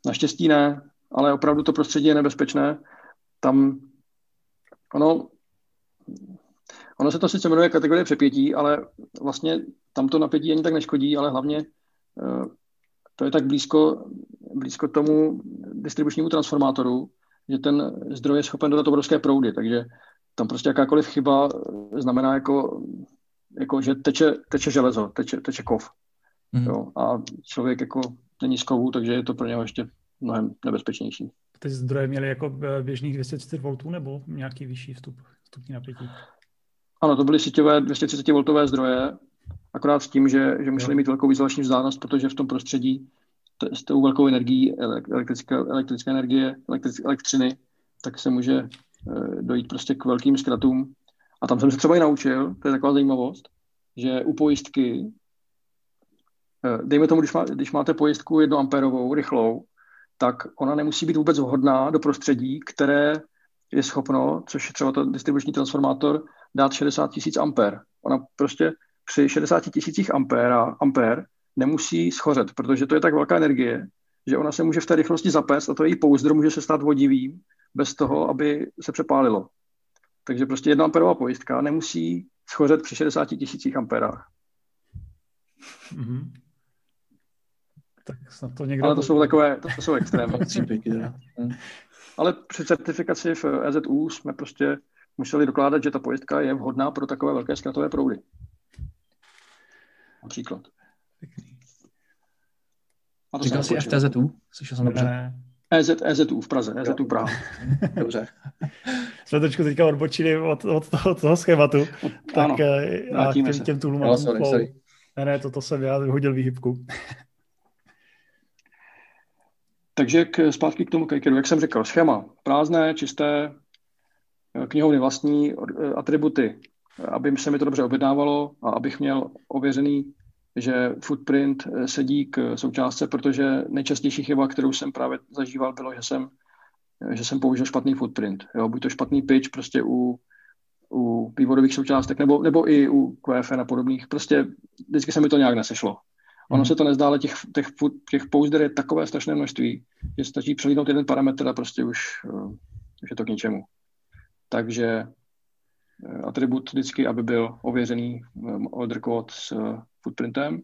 Naštěstí ne, ale opravdu to prostředí je nebezpečné. Tam, ono, Ono se to sice jmenuje kategorie přepětí, ale vlastně tam to napětí ani tak neškodí, ale hlavně eh, to je tak blízko, blízko tomu distribučnímu transformátoru, že ten zdroj je schopen dodat obrovské proudy, takže tam prostě jakákoliv chyba znamená jako, jako že teče, teče železo, teče, teče kov. Mm-hmm. Jo, a člověk jako není z kovu, takže je to pro něho ještě mnohem nebezpečnější. Ty zdroje měly jako eh, běžných 230 V nebo nějaký vyšší vstup, vstupní napětí? Ano, to byly síťové 230V zdroje, akorát s tím, že, že museli mít velkou izolační vzdálenost, protože v tom prostředí t- s tou velkou energií elektrické, elektrické energie, elektric, elektřiny, tak se může e, dojít prostě k velkým zkratům. A tam jsem se třeba i naučil, to je taková zajímavost, že u pojistky eh, dejme tomu, když, má, když máte pojistku 1 amperovou, rychlou, tak ona nemusí být vůbec vhodná do prostředí, které je schopno, což je třeba ten distribuční transformátor, dát 60 tisíc ampér. Ona prostě při 60 tisících ampér, ampér nemusí schořet, protože to je tak velká energie, že ona se může v té rychlosti zapést a to její pouzdro může se stát vodivým bez toho, aby se přepálilo. Takže prostě jedna amperová pojistka nemusí schořet při 60 tisících ampérách. Mm-hmm. Tak snad to někdo... Ale to jsou takové, to jsou extrémy. Ale při certifikaci v EZU jsme prostě museli dokládat, že ta pojistka je vhodná pro takové velké zkratové proudy. Například. Říkal jsi FTZU? Slyšel jsem dobře. EZ, EZU v Praze, EZU Praha. Dobře. Jsme trošku teďka odbočili od, od toho, toho schématu. tak ano, eh, a těm, těm toolům no, sorry, sorry. Ne, ne, toto jsem já hodil výhybku. Takže k, zpátky k tomu Kajkeru. Jak jsem řekl, schéma prázdné, čisté, knihovny vlastní, eh, atributy, aby se mi to dobře objednávalo a abych měl ověřený že footprint eh, sedí k součástce, protože nejčastější chyba, kterou jsem právě zažíval, bylo, že jsem, že jsem použil špatný footprint. Jo, buď to špatný pitch prostě u, u vývodových součástek, nebo, nebo i u QFN a podobných. Prostě vždycky se mi to nějak nesešlo. Ono hmm. se to nezdá, ale těch, těch, těch pouzder je takové strašné množství, že stačí přelídnout jeden parametr a prostě už, už je to k ničemu. Takže eh, atribut vždycky, aby byl ověřený um, order code s footprintem.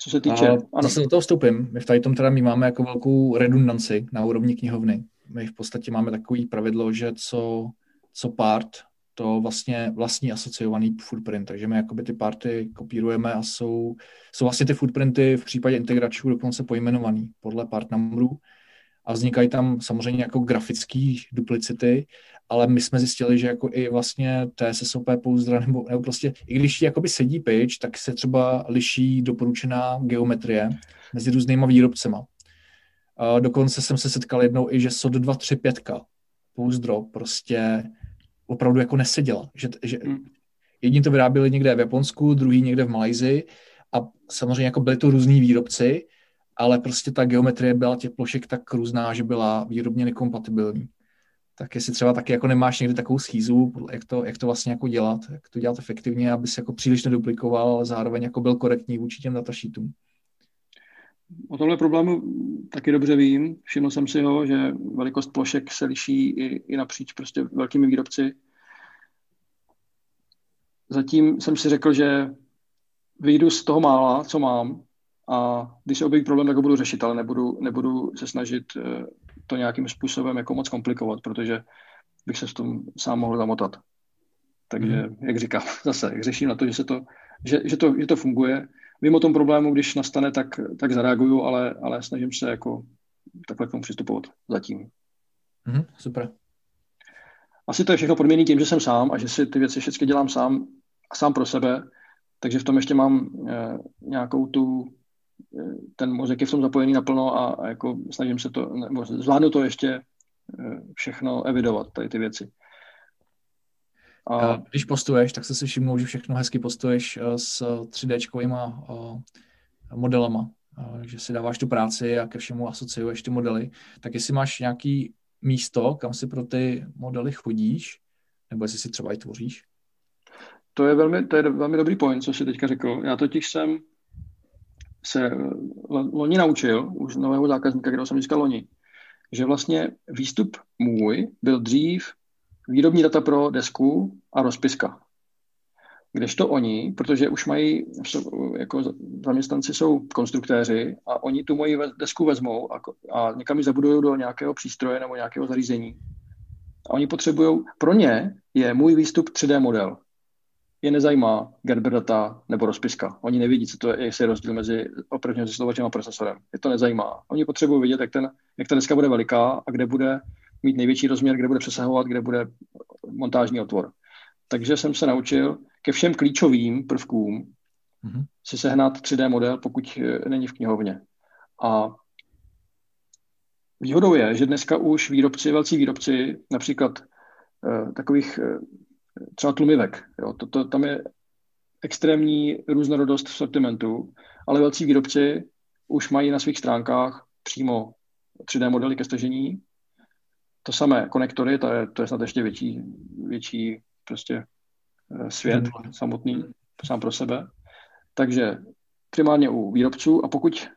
Co se týče... A zase do toho vstoupím. My v tady tom teda my máme jako velkou redundanci na úrovni knihovny. My v podstatě máme takový pravidlo, že co, co part, to vlastně vlastní asociovaný footprint, takže my jakoby ty party kopírujeme a jsou, jsou vlastně ty footprinty v případě integračů dokonce pojmenovaný podle part numberů a vznikají tam samozřejmě jako grafické duplicity, ale my jsme zjistili, že jako i vlastně TSSOP pouzdra, nebo, nebo prostě, i když jakoby sedí pitch, tak se třeba liší doporučená geometrie mezi různýma výrobcema. A dokonce jsem se setkal jednou i, že SOD 235 pouzdro prostě opravdu jako neseděla. Že, že hmm. jedni to vyráběli někde v Japonsku, druhý někde v Malajzi a samozřejmě jako byli to různí výrobci, ale prostě ta geometrie byla těch plošek tak různá, že byla výrobně nekompatibilní tak jestli třeba taky jako nemáš někdy takovou schýzu, jak to, jak to vlastně jako dělat, jak to dělat efektivně, aby se jako příliš neduplikoval, ale zároveň jako byl korektní vůči těm datasheetům. O tomhle problému taky dobře vím. Všiml jsem si ho, že velikost plošek se liší i, i napříč prostě velkými výrobci. Zatím jsem si řekl, že vyjdu z toho mála, co mám, a když se objeví problém, tak ho budu řešit, ale nebudu, nebudu se snažit eh, to nějakým způsobem jako moc komplikovat, protože bych se s tom sám mohl zamotat. Takže, mm. jak říkám, zase, jak řeším na to, že, se to, že, že, to, že to funguje. Vím o tom problému, když nastane, tak, tak zareaguju, ale, ale snažím se jako takhle k tomu přistupovat zatím. Mm, super. Asi to je všechno podmíněné tím, že jsem sám a že si ty věci všechny dělám sám a sám pro sebe, takže v tom ještě mám e, nějakou tu ten mozek je v tom zapojený naplno a, a jako snažím se to, nebo zvládnu to ještě eh, všechno evidovat, tady ty věci. A... Když postuješ, tak se si všimnou, že všechno hezky postuješ eh, s 3D eh, modelama, že si dáváš tu práci a ke všemu asociuješ ty modely. Tak jestli máš nějaký místo, kam si pro ty modely chodíš, nebo jestli si třeba i tvoříš? To je velmi, to je velmi dobrý point, co jsi teďka řekl. Já totiž jsem se loni naučil, už nového zákazníka, kterého jsem říkal loni, že vlastně výstup můj byl dřív výrobní data pro desku a rozpiska. Kdežto oni, protože už mají, jako zaměstnanci jsou konstruktéři a oni tu moji desku vezmou a, a někam ji zabudují do nějakého přístroje nebo nějakého zařízení. A oni potřebují, pro ně je můj výstup 3D model je nezajímá Gerber data nebo rozpiska. Oni nevidí, co to je, jestli je rozdíl mezi opravdním zesilovačem a procesorem. Je to nezajímá. Oni potřebují vidět, jak, ten, jak ta deska bude veliká a kde bude mít největší rozměr, kde bude přesahovat, kde bude montážní otvor. Takže jsem se naučil ke všem klíčovým prvkům mm-hmm. si sehnat 3D model, pokud eh, není v knihovně. A výhodou je, že dneska už výrobci, velcí výrobci, například uh, takových uh, třeba tlumivek. Jo. To, to, tam je extrémní různorodost v sortimentu, ale velcí výrobci už mají na svých stránkách přímo 3D modely ke stažení. To samé konektory, to je, to je snad ještě větší, větší prostě eh, svět hmm. samotný sám pro sebe. Takže primárně u výrobců a pokud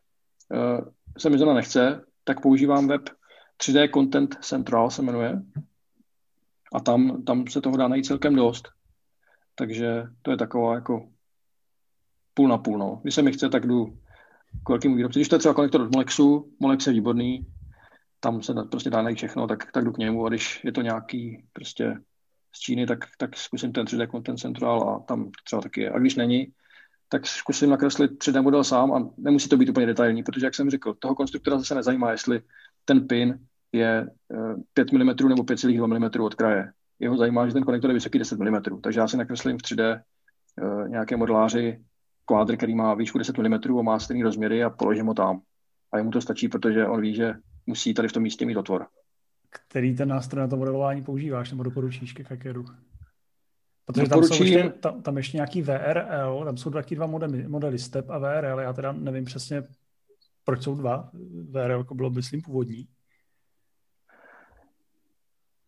uh, se mi zóna nechce, tak používám web 3D Content Central se jmenuje a tam, tam se toho dá najít celkem dost. Takže to je taková jako půl na půl. No. Když se mi chce, tak jdu k velkému výrobci. Když to je třeba konektor od Molexu, Molex je výborný, tam se prostě dá najít všechno, tak, tak jdu k němu a když je to nějaký prostě z Číny, tak, tak zkusím ten 3D Content Central a tam třeba taky je. A když není, tak zkusím nakreslit 3D model sám a nemusí to být úplně detailní, protože, jak jsem řekl, toho konstruktora zase nezajímá, jestli ten pin je 5 mm nebo 5,2 mm od kraje. Jeho zajímá, že ten konektor je vysoký 10 mm, takže já si nakreslím v 3D uh, nějaké modeláři kvádr, který má výšku 10 mm a má stejný rozměry a položím ho tam. A jemu to stačí, protože on ví, že musí tady v tom místě mít otvor. Který ten nástroj na to modelování používáš nebo doporučíš ke Kakeru? Protože tam, jsou ještě, tam, tam ještě nějaký VRL, tam jsou taky dva modely, modely STEP a VRL, já teda nevím přesně, proč jsou dva. VRL jako bylo, myslím, původní.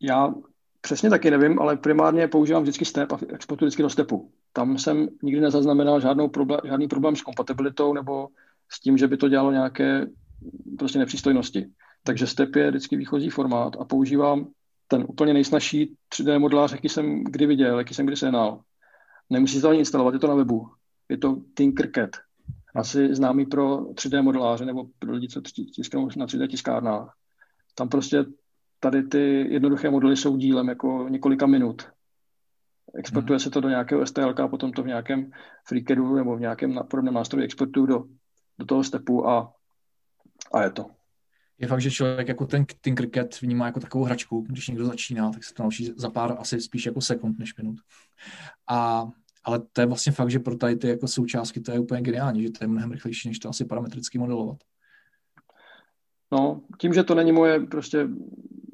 Já přesně taky nevím, ale primárně používám vždycky STEP a exportuji vždycky do STEPu. Tam jsem nikdy nezaznamenal žádnou problém, žádný problém s kompatibilitou nebo s tím, že by to dělalo nějaké prostě nepřístojnosti. Takže STEP je vždycky výchozí formát a používám ten úplně nejsnažší 3D modelář, jaký jsem kdy viděl, jaký jsem kdy sehnal. Nemusíte to ani instalovat, je to na webu. Je to Tinkercad. Asi známý pro 3D modeláře nebo pro lidi, co tisknou na 3D tiskárnách. Tam prostě tady ty jednoduché modely jsou dílem jako několika minut. Exportuje hmm. se to do nějakého STL a potom to v nějakém FreeCADu nebo v nějakém podobném nástroji exportuju do, do toho stepu a, a je to. Je fakt, že člověk jako ten, kriket vnímá jako takovou hračku. Když někdo začíná, tak se to naučí za pár asi spíš jako sekund než minut. A, ale to je vlastně fakt, že pro tady ty jako součástky to je úplně geniální, že to je mnohem rychlejší, než to asi parametricky modelovat. No, tím, že to není moje prostě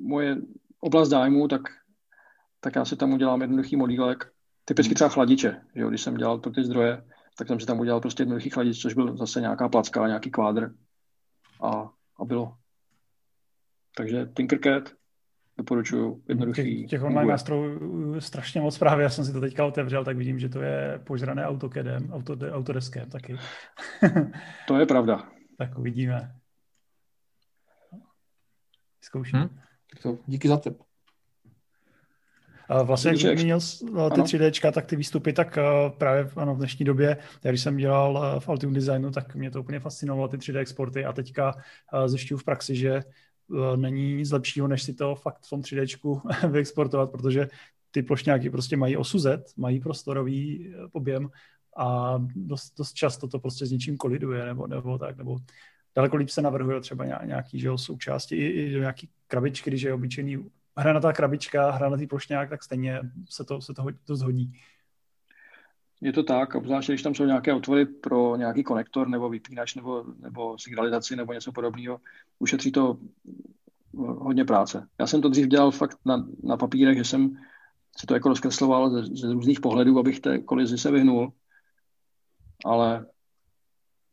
moje oblast zájmu, tak, tak já si tam udělám jednoduchý modílek, typicky třeba chladiče, jo, když jsem dělal pro ty zdroje, tak jsem si tam udělal prostě jednoduchý chladič, což byl zase nějaká placka, nějaký kvádr a, a bylo. Takže Tinkercad doporučuju, jednoduchý. Těch, těch online nástrojů strašně moc právě, já jsem si to teďka otevřel, tak vidím, že to je požrané AutoCADem, auto, Autodeskem taky. to je pravda. tak uvidíme. Zkouším. Hmm? To díky za tip. Vlastně, jak zmínil ty 3D, tak ty výstupy, tak eh, právě ano, v dnešní době, když jsem dělal eh, v Altium Designu, tak mě to úplně fascinovalo, ty 3D exporty a teďka eh, zjišťuju v praxi, že není nic lepšího, než si to fakt v tom 3D vyexportovat, protože ty plošňáky prostě mají osu Z, mají prostorový objem a dost, dost často to prostě s něčím koliduje nebo, nebo tak, nebo daleko líp se navrhuje třeba nějaký že jo, součásti, i, i nějaký krabičky, když je obyčejný hranatá krabička, hranatý plošňák, tak stejně se to, se to dost hodí. Je to tak, obzvláště když tam jsou nějaké otvory pro nějaký konektor nebo vypínač nebo, nebo signalizaci nebo něco podobného, ušetří to hodně práce. Já jsem to dřív dělal fakt na, na papírech, že jsem si to jako rozkresloval ze, ze různých pohledů, abych té kolizi se vyhnul, ale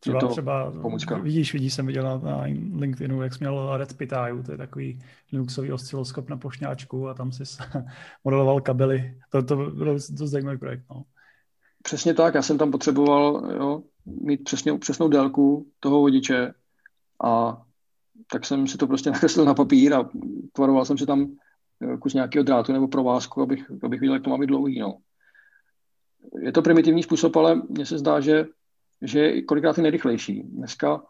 Třeba, to třeba pomůcka. vidíš, vidíš, jsem viděl na, LinkedInu, jak jsi měl Red Pitaju, to je takový Linuxový osciloskop na pošňáčku a tam si modeloval kabely. To, to byl to zajímavý projekt. No. Přesně tak, já jsem tam potřeboval jo, mít přesně, přesnou délku toho vodiče a tak jsem si to prostě nakreslil na papír a tvaroval jsem si tam kus nějakého drátu nebo provázku, abych, abych viděl, jak to má být dlouhý. No. Je to primitivní způsob, ale mně se zdá, že že je kolikrát je nejrychlejší. Dneska,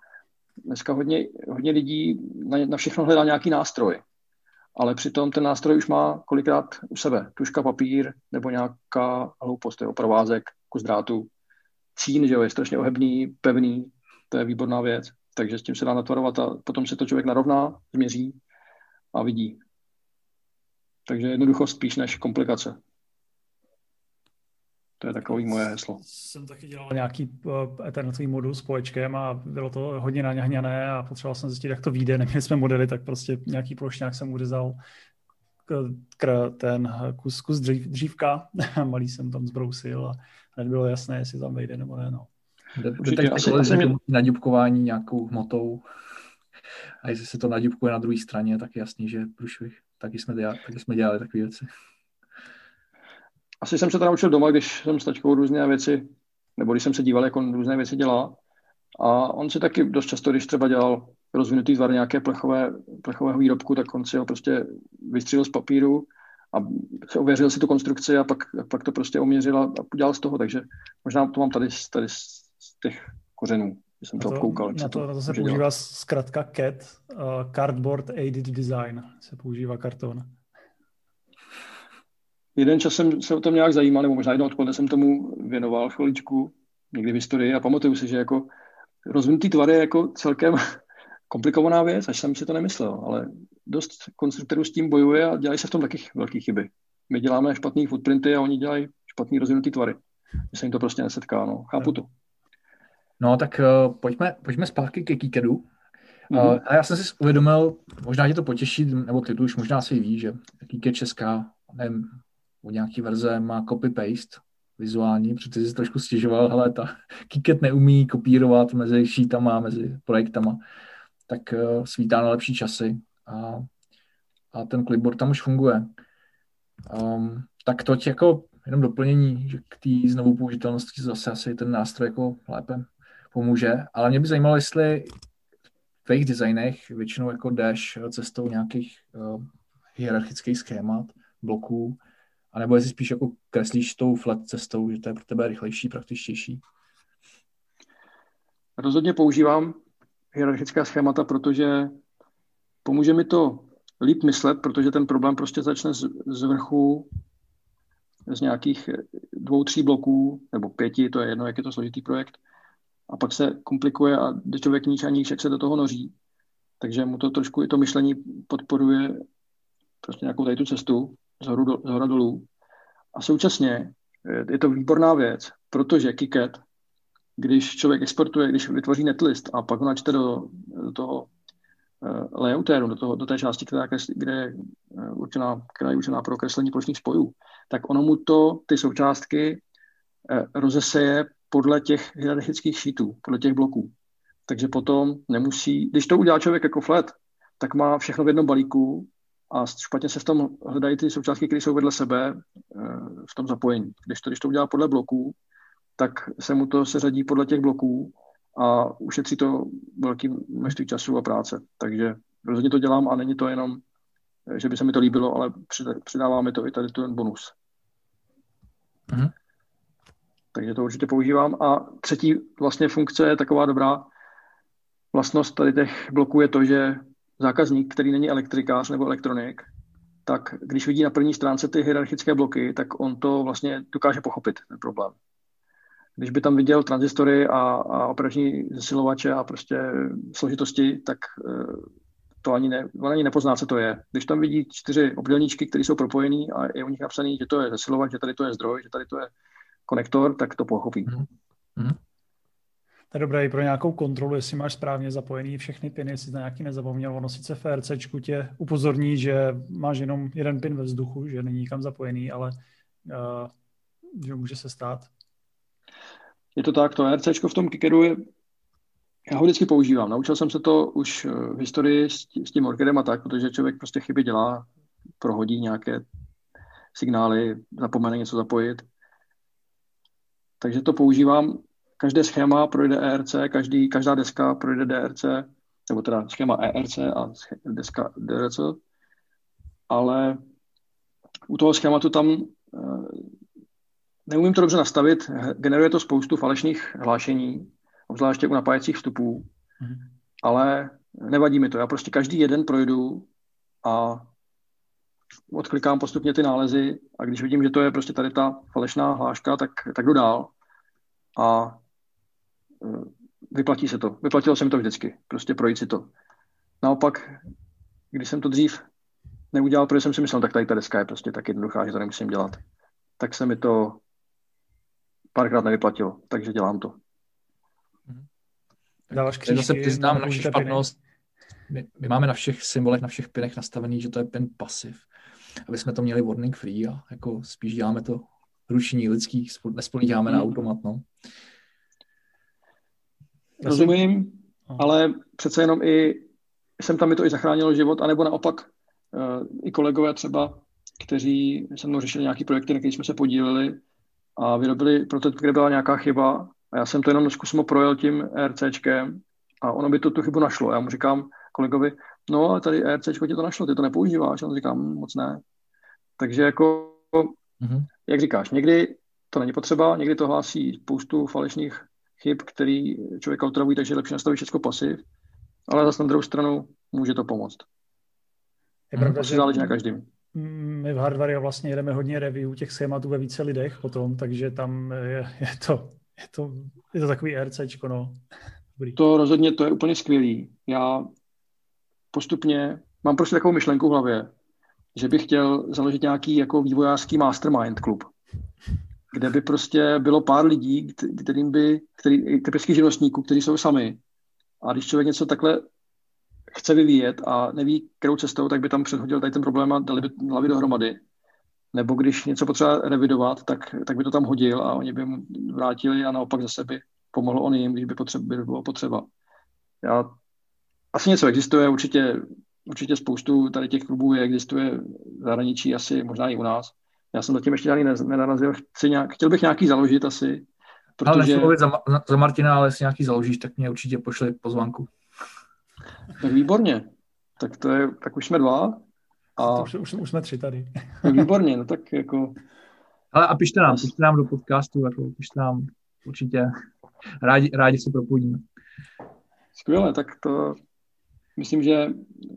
dneska hodně, hodně lidí na, na všechno hledá nějaký nástroj, ale přitom ten nástroj už má kolikrát u sebe. Tuška, papír nebo nějaká hloupost, jo, provázek, kus drátu. Cín, že jo, je strašně ohebný, pevný, to je výborná věc. Takže s tím se dá natvarovat a potom se to člověk narovná, změří a vidí. Takže jednoduchost spíš než komplikace. To je takový moje heslo. Jsem taky dělal nějaký uh, ethernetový modul s poječkem a bylo to hodně naňahňané a potřeboval jsem zjistit, jak to vyjde. Neměli jsme modely, tak prostě nějaký plošňák jsem uřezal ten kus, kus dřív, dřívka, malý jsem tam zbrousil a nebylo jasné, jestli tam vejde nebo ne. No. Určitě, asi, asi mě... nadibkování nějakou hmotou a jestli se to nadibkuje na druhé straně, tak je jasný, že průšvih. Taky jsme dělali, taky jsme dělali takové věci. Asi jsem se to naučil doma, když jsem s tačkou různé věci, nebo když jsem se díval, jak on různé věci dělá. A on si taky dost často, když třeba dělal rozvinutý tvar nějaké plechové, plechového výrobku, tak on si ho prostě vystřílil z papíru a ověřil si tu konstrukci a pak, a pak to prostě oměřil a udělal z toho, takže možná to mám tady, tady z těch kořenů, že jsem to, to obkoukal. Na to, na to se používá dělat. zkrátka CAD, uh, Cardboard Aided Design, se používá karton. Jeden čas jsem se o tom nějak zajímal, nebo možná jedno odpoledne jsem tomu věnoval chviličku, někdy v historii a pamatuju si, že jako rozvinutý tvar je jako celkem komplikovaná věc, až jsem si to nemyslel, ale dost konstruktorů s tím bojuje a dělají se v tom taky velké chyby. My děláme špatný footprinty a oni dělají špatný rozvinutý tvary. Že se jim to prostě nesetká, no. Chápu to. No tak uh, pojďme, pojďme zpátky ke Kikedu. Mm-hmm. Uh, a já jsem si uvědomil, možná tě to potěší, nebo ty tu už možná si ví, že Kiked česká, nevím, u nějaký verze má copy-paste vizuální, protože jsi trošku stěžoval, hele, ta Kiked neumí kopírovat mezi sheetama, mezi projektama. Tak uh, svítá na lepší časy a, a ten clipboard tam už funguje. Um, tak toť jako jenom doplnění, že k té znovu použitelnosti zase asi ten nástroj jako lépe pomůže, ale mě by zajímalo, jestli v tvých designech většinou jako jdeš cestou nějakých uh, hierarchických schémat, bloků, anebo jestli spíš jako kreslíš tou flat cestou, že to je pro tebe rychlejší, praktičtější? Rozhodně používám hierarchická schémata, protože pomůže mi to líp myslet, protože ten problém prostě začne z, z vrchu z nějakých dvou, tří bloků, nebo pěti, to je jedno, jak je to složitý projekt, a pak se komplikuje a jde člověk níž a níž, jak se do toho noří. Takže mu to trošku i to myšlení podporuje prostě nějakou tady tu cestu z, horu do, z hora dolů. A současně je to výborná věc, protože Kiket když člověk exportuje, když vytvoří netlist a pak ho načte do, do toho uh, layoutéru, do, toho, do té části, která, kde je uh, určená, která je určená pro kreslení plošných spojů, tak ono mu to, ty součástky rozeseje podle těch hierarchických šítů, podle těch bloků. Takže potom nemusí, když to udělá člověk jako flat, tak má všechno v jednom balíku a špatně se v tom hledají ty součástky, které jsou vedle sebe v tom zapojení. Když to, když to udělá podle bloků, tak se mu to seřadí podle těch bloků a ušetří to velký množství času a práce. Takže rozhodně to dělám a není to jenom, že by se mi to líbilo, ale přidává mi to i tady ten bonus. Mm-hmm. Takže to určitě používám. A třetí vlastně funkce je taková dobrá vlastnost tady těch bloků je to, že zákazník, který není elektrikář nebo elektronik, tak když vidí na první stránce ty hierarchické bloky, tak on to vlastně dokáže pochopit, ten problém když by tam viděl transistory a, a operační zesilovače a prostě složitosti, tak eh, to ani, ne, on ani nepozná, co to je. Když tam vidí čtyři obdělníčky, které jsou propojené a je u nich napsaný, že to je zesilovač, že tady to je zdroj, že tady to je konektor, tak to pochopí. Mm-hmm. To je dobré i pro nějakou kontrolu, jestli máš správně zapojený všechny piny, jestli na nějaký nezapomněl. Ono sice v RCčku tě upozorní, že máš jenom jeden pin ve vzduchu, že není nikam zapojený, ale uh, že může se stát. Je to tak, to RC v tom kickeru je, já ho vždycky používám. Naučil jsem se to už eh, v historii s, s tím orkedem a tak, protože člověk prostě chyby dělá, prohodí nějaké signály, zapomene něco zapojit. Takže to používám. Každé schéma projde ERC, každý, každá deska projde DRC, nebo teda schéma ERC a deska DRC, ale u toho schématu tam eh, Neumím to dobře nastavit, generuje to spoustu falešných hlášení, obzvláště u napájecích vstupů, mm. ale nevadí mi to. Já prostě každý jeden projdu a odklikám postupně ty nálezy a když vidím, že to je prostě tady ta falešná hláška, tak, tak jdu dál a vyplatí se to. Vyplatilo se mi to vždycky, prostě projít si to. Naopak, když jsem to dřív neudělal, protože jsem si myslel, tak tady ta deska je prostě tak jednoduchá, že to nemusím dělat, tak se mi to párkrát nevyplatilo, takže dělám to. Mhm. Dáváš křížky, zase přiznám naši špatnost. My, my, máme na všech symbolech, na všech pinech nastavený, že to je pin pasiv. aby jsme to měli warning free a jako spíš děláme to ruční lidský, nespolíháme hmm. na automat, no. Rozumím, ale přece jenom i jsem tam mi to i zachránilo život, anebo naopak uh, i kolegové třeba, kteří se mnou řešili nějaký projekty, na kterých jsme se podíleli a vyrobili prototyp, kde byla nějaká chyba a já jsem to jenom zkusmo projel tím RCčkem a ono by to tu chybu našlo. Já mu říkám kolegovi, no ale tady RCčko ti to našlo, ty to nepoužíváš. A on říká, hm, moc ne. Takže jako, mm-hmm. jak říkáš, někdy to není potřeba, někdy to hlásí spoustu falešných chyb, který člověka otravují, takže je lepší nastavit všechno pasiv, ale zase na druhou stranu může to pomoct. Je pravda, že záleží na každém. My v Hardware vlastně jedeme hodně review těch schématů ve více lidech potom, takže tam je, je, to, je, to, je to takový RCčko, no. Dobrý. To rozhodně, to je úplně skvělý. Já postupně mám prostě takovou myšlenku v hlavě, že bych chtěl založit nějaký jako vývojářský mastermind klub, kde by prostě bylo pár lidí, kterým by, který, typických živnostníků, kteří jsou sami. A když člověk něco takhle chce vyvíjet a neví, kterou cestou, tak by tam předhodil tady ten problém a dali by hlavy dohromady. Nebo když něco potřeba revidovat, tak, tak by to tam hodil a oni by mu vrátili a naopak zase by pomohl on jim, když by, potřeba, by bylo potřeba. Já, asi něco existuje, určitě, určitě spoustu tady těch klubů je, existuje v zahraničí, asi možná i u nás. Já jsem zatím ještě žádný nenarazil. Chci nějak, chtěl bych nějaký založit asi. Protože... Ale za, za Martina, ale jestli nějaký založíš, tak mě určitě pošli pozvánku. Tak výborně. Tak to je, tak už jsme dva. A... Už, už, už jsme tři tady. Tak výborně, no tak jako... Ale a pište nám, pište nám do podcastu, jako pište nám určitě. Rádi, rádi se propůjdíme. Skvěle, tak to myslím, že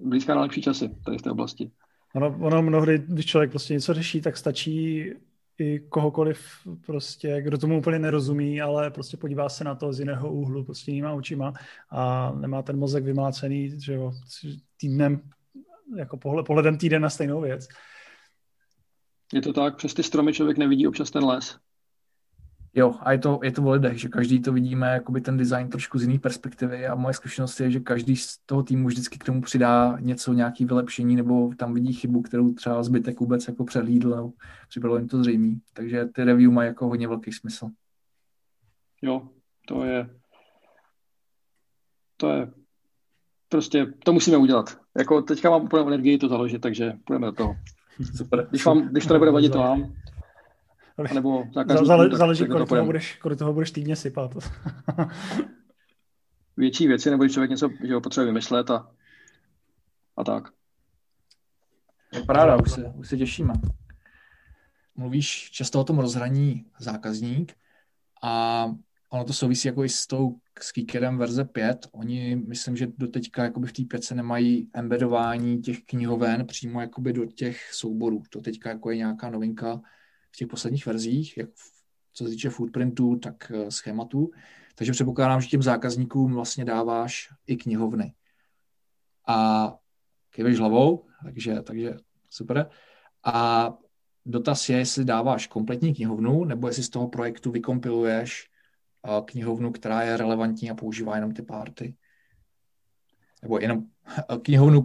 blízká na lepší časy tady v té oblasti. Ono, ono mnohdy, když člověk prostě něco řeší, tak stačí i kohokoliv, prostě, kdo tomu úplně nerozumí, ale prostě podívá se na to z jiného úhlu, prostě jinýma očima a nemá ten mozek vymlácený, že jo, týdnem, jako pohled, pohledem týden na stejnou věc. Je to tak, přes ty stromy člověk nevidí občas ten les. Jo, a je to, je to o lidech, že každý to vidíme, jakoby ten design trošku z jiné perspektivy a moje zkušenost je, že každý z toho týmu vždycky k tomu přidá něco, nějaký vylepšení nebo tam vidí chybu, kterou třeba zbytek vůbec jako přehlídl nebo připadalo jim to zřejmý. Takže ty review mají jako hodně velký smysl. Jo, to je to je prostě, to musíme udělat. Jako teďka mám úplně energii to založit, takže půjdeme do toho. Super. Když, vám, když to nebude vadit vám, nebo Zále, záleží, kolik toho, budeš, kolik toho budeš týdně sypat. Větší věci, nebo když člověk něco že ho potřebuje vymyslet a, a tak. Paráda, už se, už se těšíme. Mluvíš často o tom rozhraní zákazník a ono to souvisí jako i s tou s Kickerem verze 5. Oni, myslím, že do teďka jakoby v té 5 nemají embedování těch knihoven přímo jakoby do těch souborů. To teďka jako je nějaká novinka v těch posledních verzích, jak co se týče footprintu, tak eh, schématu. Takže předpokládám, že těm zákazníkům vlastně dáváš i knihovny. A kýveš hlavou, takže, takže super. A dotaz je, jestli dáváš kompletní knihovnu, nebo jestli z toho projektu vykompiluješ eh, knihovnu, která je relevantní a používá jenom ty party. Nebo jenom eh, knihovnu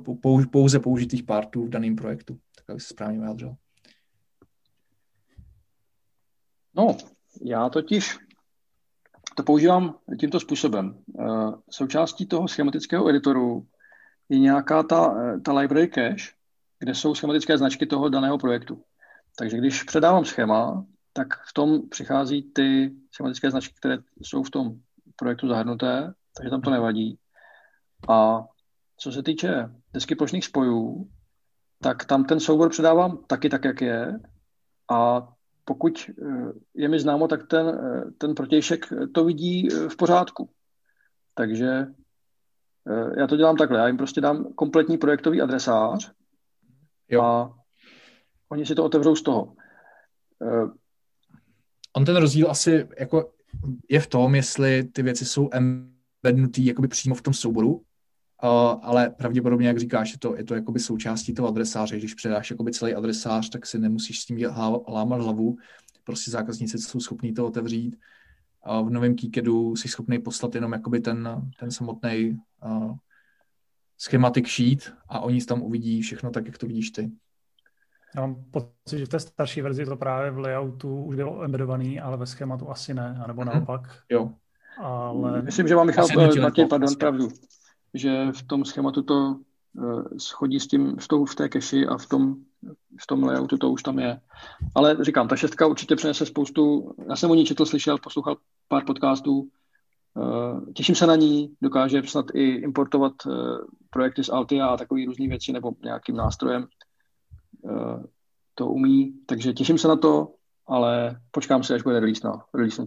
pouze použitých partů v daném projektu. Tak aby se správně vyjádřil. No, já totiž to používám tímto způsobem. Eh, součástí toho schematického editoru je nějaká ta, eh, ta library cache, kde jsou schematické značky toho daného projektu. Takže když předávám schéma, tak v tom přichází ty schematické značky, které jsou v tom projektu zahrnuté, takže tam to nevadí. A co se týče desky plošných spojů, tak tam ten soubor předávám taky tak, jak je. A pokud eh, je mi známo, tak ten, eh, ten protějšek to vidí eh, v pořádku. Takže já to dělám takhle. Já jim prostě dám kompletní projektový adresář jo. a oni si to otevřou z toho. On ten rozdíl asi jako je v tom, jestli ty věci jsou embednutý jakoby přímo v tom souboru, ale pravděpodobně, jak říkáš, je to, je to jakoby součástí toho adresáře. Když předáš jakoby celý adresář, tak si nemusíš s tím lámat hlavu. Prostě zákazníci jsou schopní to otevřít. Uh, v novém Keykedu jsi schopný poslat jenom jakoby ten, ten samotný uh, schematic sheet a oni tam uvidí všechno tak, jak to vidíš ty. Já mám pocit, že v té starší verzi to právě v layoutu už bylo embedovaný, ale ve schématu asi ne, nebo mhm. naopak. Jo. Ale... Myslím, že mám Michal, Matěj, pardon, pravdu, že v tom schématu to uh, schodí s tím, v, tou, v té keši a v tom, v tom layoutu to už tam je. Ale říkám, ta šestka určitě přinese spoustu, já jsem o ní četl, slyšel, poslouchal pár podcastů, uh, těším se na ní, dokáže snad i importovat uh, projekty z Altia a takové různé věci nebo nějakým nástrojem. To umí, takže těším se na to, ale počkám se, až bude release, no, release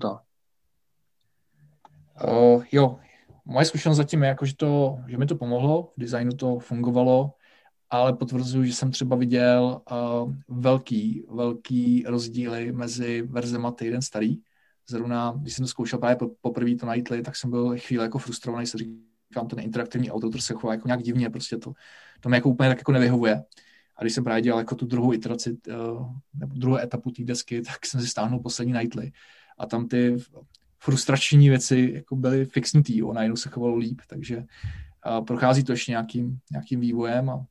Uh, jo, moje zkušenost zatím je, jako, že, to, že mi to pomohlo, v designu to fungovalo, ale potvrzuji, že jsem třeba viděl uh, velký, velký rozdíly mezi verzema týden starý. Zrovna, když jsem to zkoušel právě poprvé to Nightly, tak jsem byl chvíli jako frustrovaný, se říkám, ten interaktivní auto se chová jako nějak divně, prostě to, to mi jako úplně tak jako nevyhovuje. A když jsem právě dělal jako tu druhou iteraci, uh, nebo druhou etapu té desky, tak jsem si stáhnul poslední Nightly. A tam ty frustrační věci jako byly fixnutý, jo, najednou se chovalo líp, takže a prochází to ještě nějakým, nějakým vývojem a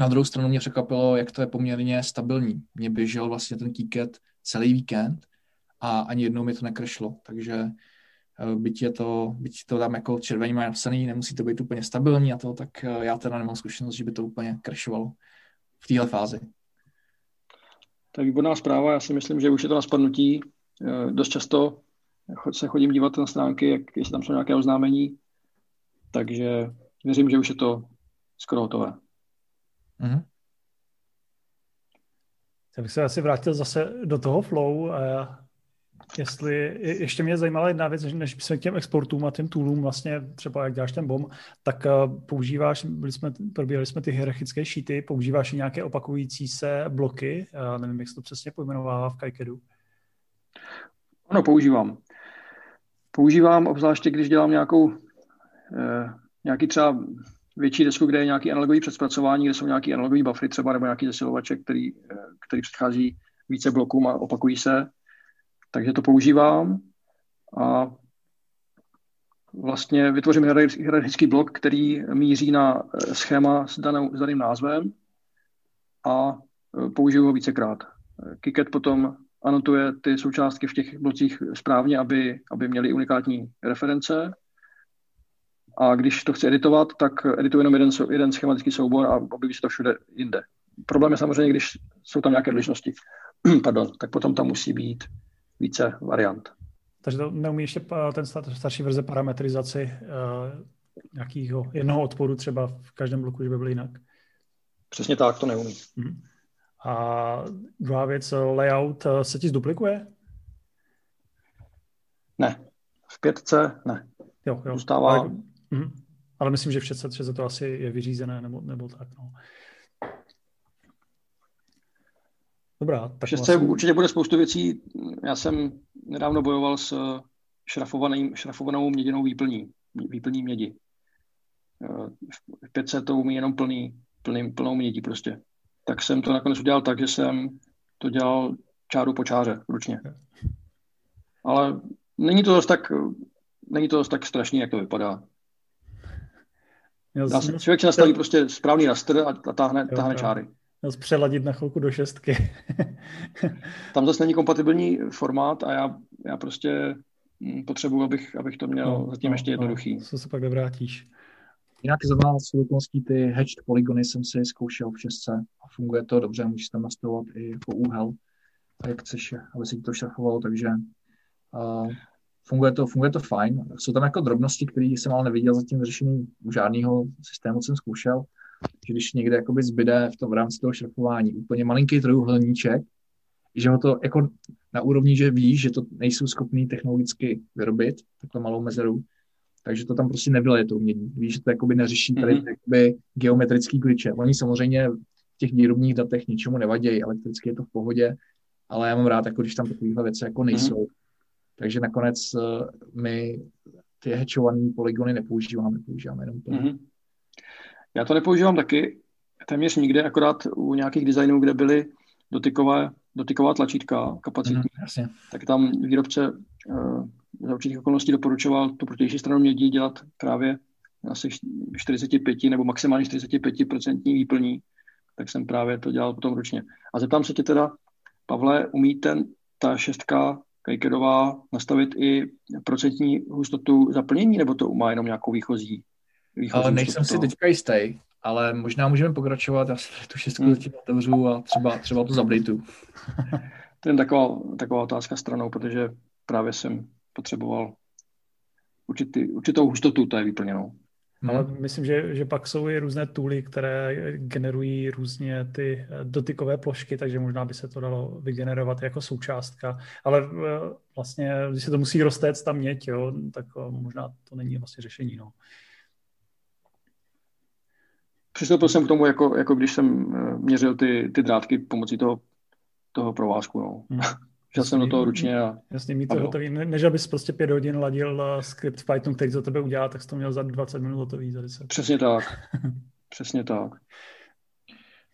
na druhou stranu mě překvapilo, jak to je poměrně stabilní. Mě běžel vlastně ten ticket celý víkend a ani jednou mi to nekrešlo, takže byť, je to, byť to tam jako červený má napsaný, nemusí to být úplně stabilní a to, tak já teda nemám zkušenost, že by to úplně krešovalo v téhle fázi. To je výborná zpráva, já si myslím, že už je to na spadnutí. Dost často se chodím dívat na stránky, jak, jestli tam jsou nějaké oznámení, takže věřím, že už je to skoro hotové. Mm-hmm. Já bych se asi vrátil zase do toho flow. Jestli, ještě mě zajímala jedna věc, než jsme k těm exportům a těm toolům, vlastně třeba jak děláš ten BOM, tak používáš, byli jsme, probírali jsme ty hierarchické šíty, používáš i nějaké opakující se bloky, já nevím, jak se to přesně pojmenovává v Kajkedu. Ano, používám. Používám obzvláště, když dělám nějakou, eh, nějaký třeba větší desku, kde je nějaký analogový předspracování, kde jsou nějaký analogový buffery třeba nebo nějaký zesilovače, který, eh, který předchází více blokům a opakují se. Takže to používám a vlastně vytvořím hierarchický blok, který míří na eh, schéma s, danou, s daným názvem a použiju ho vícekrát. Kiket potom anotuje ty součástky v těch blocích správně, aby, aby měly unikátní reference. A když to chci editovat, tak edituji jenom jeden, jeden schematický soubor a objeví se to všude jinde. Problém je samozřejmě, když jsou tam nějaké odlišnosti. Pardon, tak potom tam musí být více variant. Takže to neumí ještě ten starší verze parametrizaci uh, nějakého jednoho odporu třeba v každém bloku, že by byl jinak? Přesně tak, to neumí. Mm-hmm. A druhá věc, layout eh, se ti zduplikuje? Ne. V pětce ne. Jo, jo. Zůstává... Ale, mm, ale myslím, že v šestce to asi je vyřízené, nebo, nebo tak. No. Dobrá. Tak v šestce vlastně... určitě bude spoustu věcí. Já jsem nedávno bojoval s šrafovaným, šrafovanou měděnou výplní, výplní mědi. Eh, v pětce to umí jenom plný, plný, plnou mědí prostě tak jsem to nakonec udělal tak, že jsem to dělal čáru po čáře ručně. Ale není to dost tak, není to dost tak strašný, jak to vypadá. Dá se, člověk si nastaví prostě správný raster a, a táhne, jo, táhne čáry. Měl přeladit na chvilku do šestky. Tam zase není kompatibilní formát a já, já prostě hm, potřebuji, abych, abych to měl no, zatím no, ještě jednoduchý. No, co se pak nevrátíš. Jinak za vás okolností ty hatched polygony jsem si zkoušel v šestce a funguje to dobře, můžeš tam nastavovat i jako úhel, jak chceš, aby se ti to šrafovalo, takže uh, funguje, to, funguje to fajn. Jsou tam jako drobnosti, které jsem ale neviděl zatím řešený u žádného systému, jsem zkoušel, že když někde jakoby zbyde v tom v rámci toho šrafování úplně malinký trojuhelníček, že ho to jako na úrovni, že víš, že to nejsou schopný technologicky vyrobit, takhle malou mezeru, takže to tam prostě nevyleje to umění. Víš, že to jakoby neřeší tady mm-hmm. jakoby geometrický kliče. Oni samozřejmě v těch výrobních datech ničemu nevadějí, elektricky je to v pohodě, ale já mám rád, jako když tam takovéhle věci jako nejsou. Mm-hmm. Takže nakonec uh, my ty hečované polygony nepoužíváme, používáme jenom to. Mm-hmm. Já to nepoužívám taky téměř nikde, akorát u nějakých designů, kde byly dotykové, dotyková tlačítka kapacitní, mm, tak tam výrobce uh, za určitých okolností doporučoval tu protější stranu mědí dělat právě asi 45 nebo maximálně 45% výplní, tak jsem právě to dělal potom ručně. A zeptám se tě teda, Pavle, umí ten, ta šestka Kajkedová nastavit i procentní hustotu zaplnění, nebo to má jenom nějakou výchozí? výchozí ale nejsem si teďka jistý, ale možná můžeme pokračovat, já si tu šestku hmm. zatím otevřu a třeba, třeba to zapdejtu. to je taková, taková otázka stranou, protože právě jsem potřeboval určitý, určitou hustotu je vyplněnou. Ale hmm. myslím, že, že pak jsou i různé tooly, které generují různě ty dotykové plošky, takže možná by se to dalo vygenerovat jako součástka. Ale eh, vlastně, když se to musí roztéct tam měť, jo, tak eh, možná to není vlastně řešení. No. Přistoupil jsem k tomu, jako, jako když jsem eh, měřil ty, ty drátky pomocí toho, toho provázku. No. Hmm. Šel jsem do toho ručně a... Jasně, mít to hotový. Ne, než abys prostě pět hodin ladil uh, skript v Python, který za tebe udělá, tak jsi to měl za 20 minut hotový, za 10. Přesně tak. Přesně tak.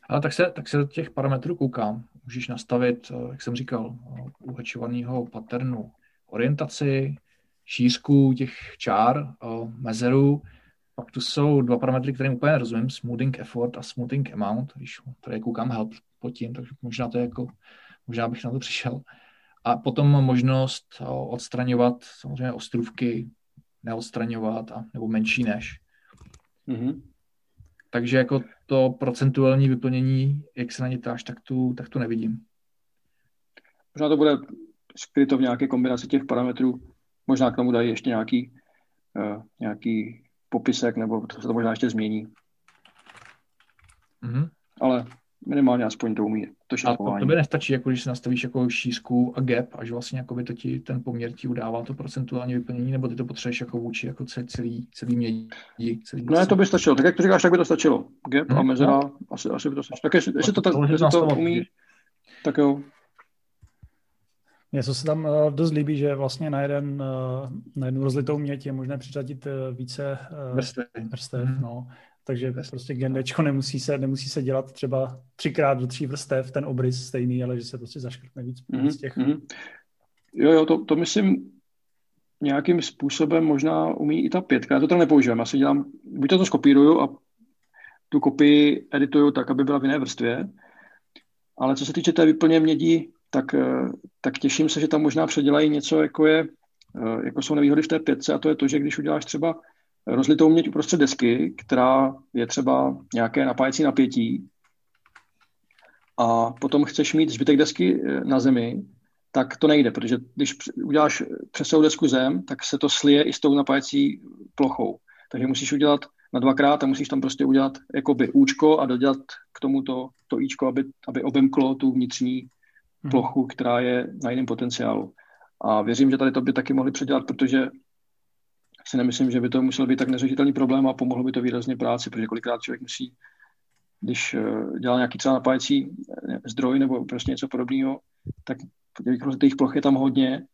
Ale tak se, tak se do těch parametrů koukám. Můžeš nastavit, uh, jak jsem říkal, uh, uhečovaného patternu orientaci, šířku těch čár, mezeru. Pak tu jsou dva parametry, které úplně nerozumím, smoothing effort a smoothing amount, když tady koukám help pod tím, takže možná to je jako, možná bych na to přišel. A potom možnost odstraňovat samozřejmě ostrůvky, neodstraňovat, a, nebo menší než. Mm-hmm. Takže jako to procentuální vyplnění, jak se na ně ptáš, tak tu, tak tu nevidím. Možná to bude skryto v nějaké kombinaci těch parametrů. Možná k tomu dají ještě nějaký, uh, nějaký popisek, nebo to se to možná ještě změní. Mm-hmm. Ale minimálně aspoň to umí. To a to, to by nestačí, jako když nastavíš jako šířku a gap, až vlastně jako by to ti, ten poměr ti udává to procentuální vyplnění, nebo ty to potřebuješ jako vůči jako celý, celý mědí. Celý no, to by stačilo. Tak jak to říkáš, tak by to stačilo. Gap hmm, a mezera, no. asi, asi by to stačilo. Tak jestli, jestli to, to, jestli to umí, tak jo. Mně se tam uh, dost líbí, že vlastně na, jeden, uh, na jednu rozlitou měť je možné přiřadit uh, více vrstev. vrstev mm. no. Takže prostě gendečko nemusí se, nemusí se dělat třeba třikrát do tří vrstev ten obrys stejný, ale že se prostě zaškrtne víc mm-hmm. z těch. Mm-hmm. Jo, jo, to, to myslím nějakým způsobem možná umí i ta pětka. Já to tam nepoužívám. Já si dělám, buď to, to skopíruju a tu kopii edituju tak, aby byla v jiné vrstvě, ale co se týče té vyplně mědí, tak, eh, tak těším se, že tam možná předělají něco, jako, je, eh, jako jsou nevýhody v té pětce a to je to, že když uděláš třeba rozlitou měď uprostřed desky, která je třeba nějaké napájecí napětí a potom chceš mít zbytek desky eh, na zemi, tak to nejde, protože když uděláš přes celou desku zem, tak se to slije i s tou napájecí plochou. Takže musíš udělat na dvakrát a musíš tam prostě udělat jakoby účko a dodělat k tomu to, to íčko, aby, aby obemklo tu vnitřní hmm. plochu, která je na jiném potenciálu. A věřím, že tady to by taky mohli předělat, protože si nemyslím, že by to musel být tak neřešitelný problém a pomohlo by to výrazně práci, protože kolikrát člověk musí, když eh, dělá nějaký třeba napájecí eh, zdroj nebo prostě něco podobného, tak těch ploch je tam hodně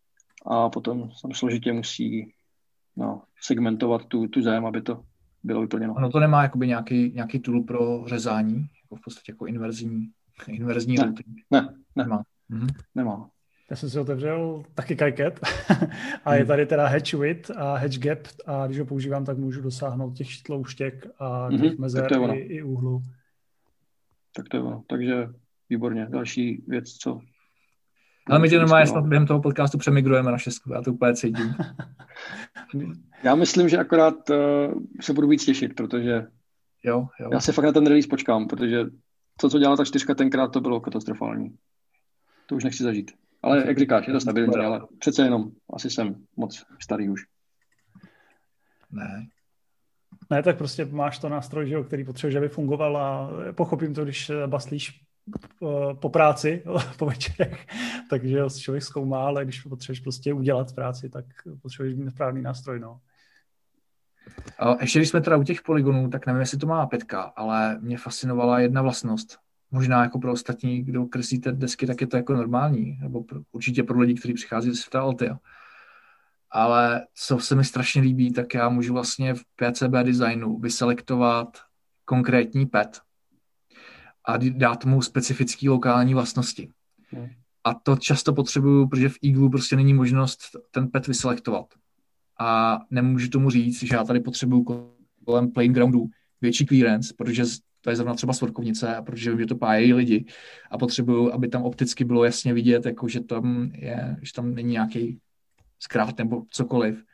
a potom tam složitě musí no, segmentovat tu, tu zem, aby to bylo vyplněno. Ono to nemá jakoby nějaký, nějaký tool pro řezání, jako v podstatě jako inverzní, inverzní ne, routing. Ne, ne, nemá. Mhm. Nemá. Já jsem si otevřel taky Kajket a je hmm. tady teda hedge width a hedge gap a když ho používám, tak můžu dosáhnout těch tlouštěk a těch mm-hmm, mezer i, i úhlu. Tak to je ono. Takže výborně. Další věc, co... Ale my tě normálně snad během toho podcastu přemigrujeme na šestku, já to úplně cítím. já myslím, že akorát uh, se budu víc těšit, protože jo, jo. já se fakt na ten release počkám, protože to, co dělala ta čtyřka tenkrát, to bylo katastrofální. To už nechci zažít. Ale jak říkáš, je to stabilní, ale přece jenom asi jsem moc starý už. Ne. Ne, tak prostě máš to nástroj, že, který potřebuješ, aby fungoval a pochopím to, když baslíš eh, po práci, po večerech, takže ho člověk zkoumá, ale když potřebuješ prostě udělat práci, tak potřebuješ mít správný nástroj, no. A ještě když jsme teda u těch poligonů, tak nevím, jestli to má pětka, ale mě fascinovala jedna vlastnost možná jako pro ostatní, kdo kreslíte desky, tak je to jako normální, nebo pro, určitě pro lidi, kteří přichází ze světa Altia. Ale co se mi strašně líbí, tak já můžu vlastně v PCB designu vyselektovat konkrétní pet a dát mu specifický lokální vlastnosti. Hmm. A to často potřebuju, protože v Eagle prostě není možnost ten pet vyselektovat. A nemůžu tomu říct, že já tady potřebuju kolem playing groundu větší clearance, protože to je zrovna třeba svorkovnice, protože vím, že to pájejí lidi a potřebuju, aby tam opticky bylo jasně vidět, jako že tam je, že tam není nějaký zkrát nebo cokoliv.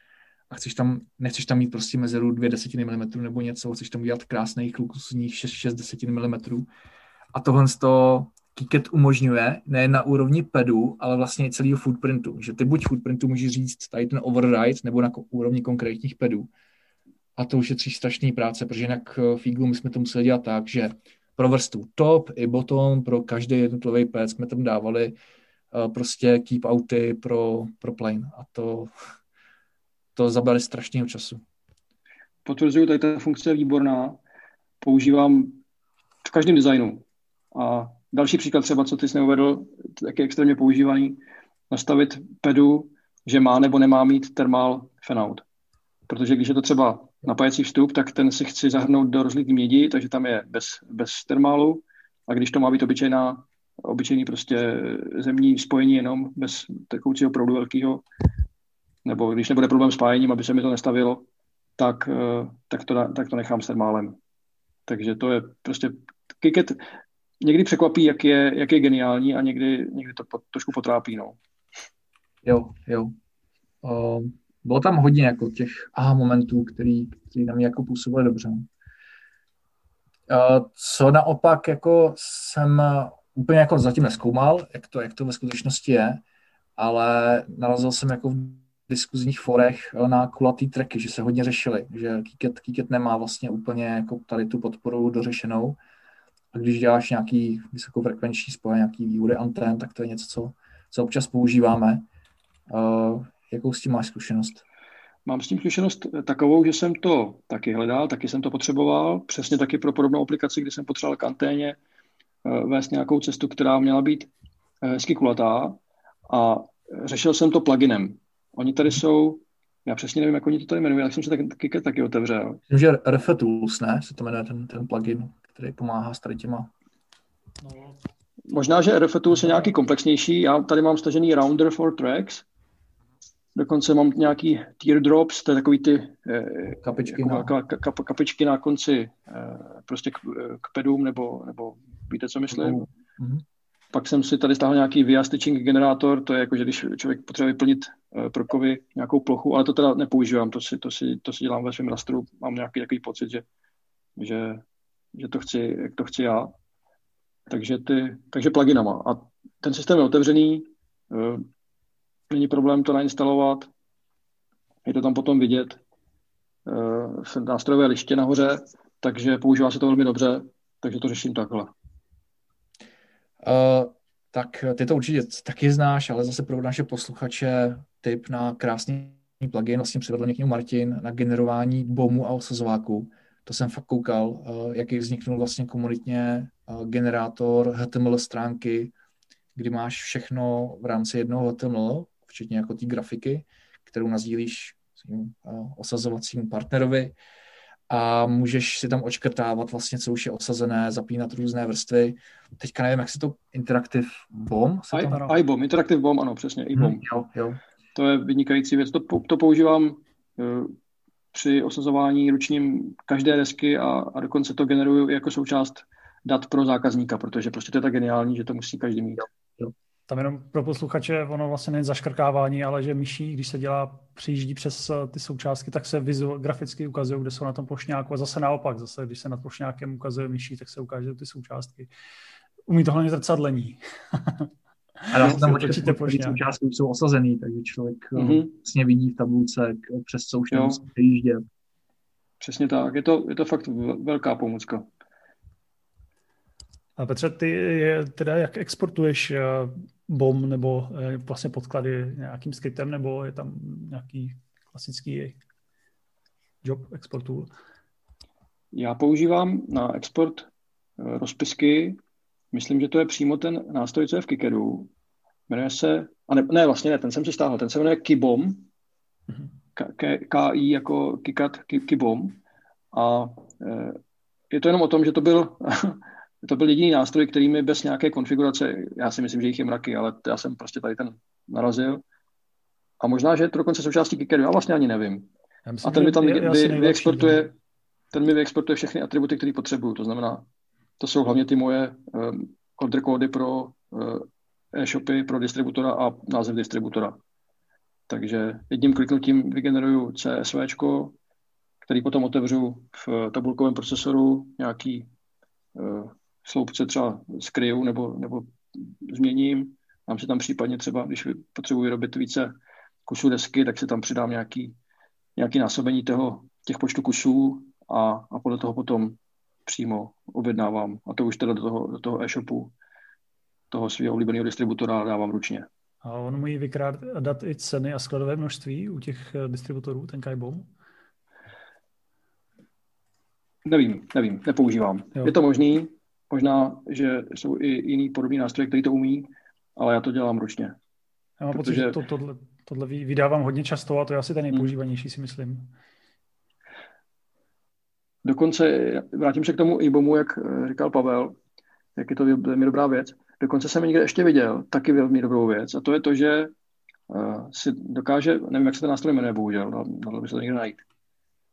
A chceš tam, nechceš tam mít prostě mezeru dvě desetiny milimetrů nebo něco, chceš tam udělat krásný klukusních 6, 6 desetin milimetrů. A tohle toho Kiket umožňuje, ne na úrovni pedu, ale vlastně i celého footprintu. Že ty buď footprintu můžeš říct tady ten override, nebo na úrovni konkrétních pedů. A to už je strašný práce, protože jinak eh, v Eagle my jsme to museli dělat tak, že pro vrstvu top i bottom, pro každý jednotlivý ped jsme tam dávali uh, prostě keep outy pro, pro plane. A to, to zabali strašného času. Potvrzuju, tady ta funkce je výborná. Používám v každém designu. A další příklad třeba, co ty jsi neuvedl, tak je extrémně používaný, nastavit pedu, že má nebo nemá mít thermal fanout. Protože když je to třeba napájecí vstup, tak ten si chci zahrnout do rozlitý mědi, takže tam je bez, bez termálu. A když to má být obyčejná, obyčejný prostě zemní spojení jenom bez tekoucího proudu velkého, nebo když nebude problém s pájením, aby se mi to nestavilo, tak, eh, tak, to, tak to nechám s termálem. Takže to je prostě Kiket někdy překvapí, jak je, jak je geniální a někdy, někdy to pot, trošku potrápí. No. Jo, jo. Uh, bylo tam hodně jako těch aha momentů, který, který na mě jako působily dobře. Co naopak jako jsem úplně jako zatím neskoumal, jak to, jak to ve skutečnosti je, ale narazil jsem jako v diskuzních forech na kulatý tracky, že se hodně řešili, že Kiket, Kiket nemá vlastně úplně jako tady tu podporu dořešenou a když děláš nějaký vysokofrekvenční spoj, nějaký výhody antén, tak to je něco, co, co občas používáme. Uh, jakou s tím máš zkušenost? Mám s tím zkušenost takovou, že jsem to taky hledal, taky jsem to potřeboval, přesně taky pro podobnou aplikaci, kdy jsem potřeboval k anténě uh, vést nějakou cestu, která měla být uh, hezky kulatá a řešil jsem to pluginem. Oni tady jsou, já přesně nevím, jak oni to tady jmenují, ale jsem se taky, taky otevřel. Myslím, že RF Tools, ne, se to jmenuje ten, ten plugin který pomáhá s tady těma. No. Možná, že RF Tools je nějaký komplexnější. Já tady mám stažený Rounder for Tracks. Dokonce mám nějaký teardrops, to je takový ty eh, kapičky, jako, na... Ka, ka, kapičky na konci eh, prostě k, k pedům, nebo, nebo víte, co myslím? Mm-hmm. Pak jsem si tady stáhl nějaký VIA stitching generátor, to je jako, že když člověk potřebuje vyplnit uh, prokovy nějakou plochu, ale to teda nepoužívám, to si, to si, to si dělám ve svém rastru, mám nějaký takový pocit, že, že že to chci, jak to chci já. Takže, ty, takže pluginama. A ten systém je otevřený, eh, není problém to nainstalovat, je to tam potom vidět eh, v nástrojové liště nahoře, takže používá se to velmi dobře, takže to řeším takhle. Uh, tak ty to určitě taky znáš, ale zase pro naše posluchače tip na krásný plugin, vlastně přivedl mě k němu Martin, na generování bomu a osazováku. To jsem fakt koukal, eh, jaký vzniknul vlastně komunitně eh, generátor HTML stránky, kdy máš všechno v rámci jednoho HTML, včetně jako té grafiky, kterou nazdílíš svým eh, osazovacím partnerovi a můžeš si tam očkrtávat vlastně, co už je osazené, zapínat různé vrstvy. Teďka nevím, jak se to Interactive BOM? Se I, iBOM, Interactive BOM, ano, přesně, iBOM. Hmm, jo, jo. To je vynikající věc. To, to používám při osazování ručním každé desky a, a dokonce to generuju jako součást dat pro zákazníka, protože prostě to je tak geniální, že to musí každý mít. Jo. Tam jenom pro posluchače, ono vlastně není zaškrkávání, ale že myší, když se dělá, přijíždí přes eh, ty součástky, tak se vizu, graficky ukazují, kde jsou na tom plošňáku a zase naopak, zase když se nad plošňákem ukazuje myší, tak se ukážou ty součástky. Umí to hlavně zrcadlení. A dá se tam určitě součástky jsou osazený, takže člověk mm-hmm. vlastně vidí v tabulce, přes co už nemusí přejíždět. Přesně tak, je to, je to fakt velká pomůcka. A Petře, ty je, teda jak exportuješ eh, BOM nebo eh, vlastně podklady nějakým skriptem, nebo je tam nějaký klasický job exportu? Já používám na export rozpisky Myslím, že to je přímo ten nástroj, co je v Kikeru. Jmenuje se, a ne, ne vlastně ne, ten jsem si stáhl, ten se jmenuje Kibom, mhm. K-I jako Kikat, Kibom. A je to jenom o tom, že to byl, to byl jediný nástroj, který mi bez nějaké konfigurace, já si myslím, že jich je mraky, ale já jsem prostě tady ten narazil. A možná, že je to dokonce součástí Kikeru, já vlastně ani nevím. Myslím, a ten mi tam vy, vy, vyexportuje, ten mi vyexportuje všechny atributy, které potřebuju. To znamená to jsou hlavně ty moje um, order kódy pro uh, e-shopy, pro distributora a název distributora. Takže jedním kliknutím vygeneruju CSV, který potom otevřu v tabulkovém procesoru, nějaký uh, sloupce třeba skryju nebo, nebo změním. Mám si tam případně třeba, když potřebuji vyrobit více kusů desky, tak si tam přidám nějaký, nějaký násobení toho, těch počtu kusů a, a podle toho potom přímo objednávám. A to už teda do toho, do toho e-shopu, toho svého oblíbeného distributora dávám ručně. A on může vykrádat i ceny a skladové množství u těch eh, distributorů, ten Kaibom? Nevím, nevím, nepoužívám. Jo. Je to možný, možná, že jsou i jiný podobný nástroje, který to umí, ale já to dělám ručně. Já mám protože... pocit, že to, tohle, tohle vydávám hodně často a to je asi ten nejpoužívanější, si myslím. Dokonce, vrátím se k tomu IBOMu, jak eh, říkal Pavel, jak je to velmi dobrá věc. Dokonce jsem někde ještě viděl taky velmi dobrou věc a to je to, že uh, si dokáže, nevím, jak se ten nástroj jmenuje, bohužel, dalo by se to někde najít,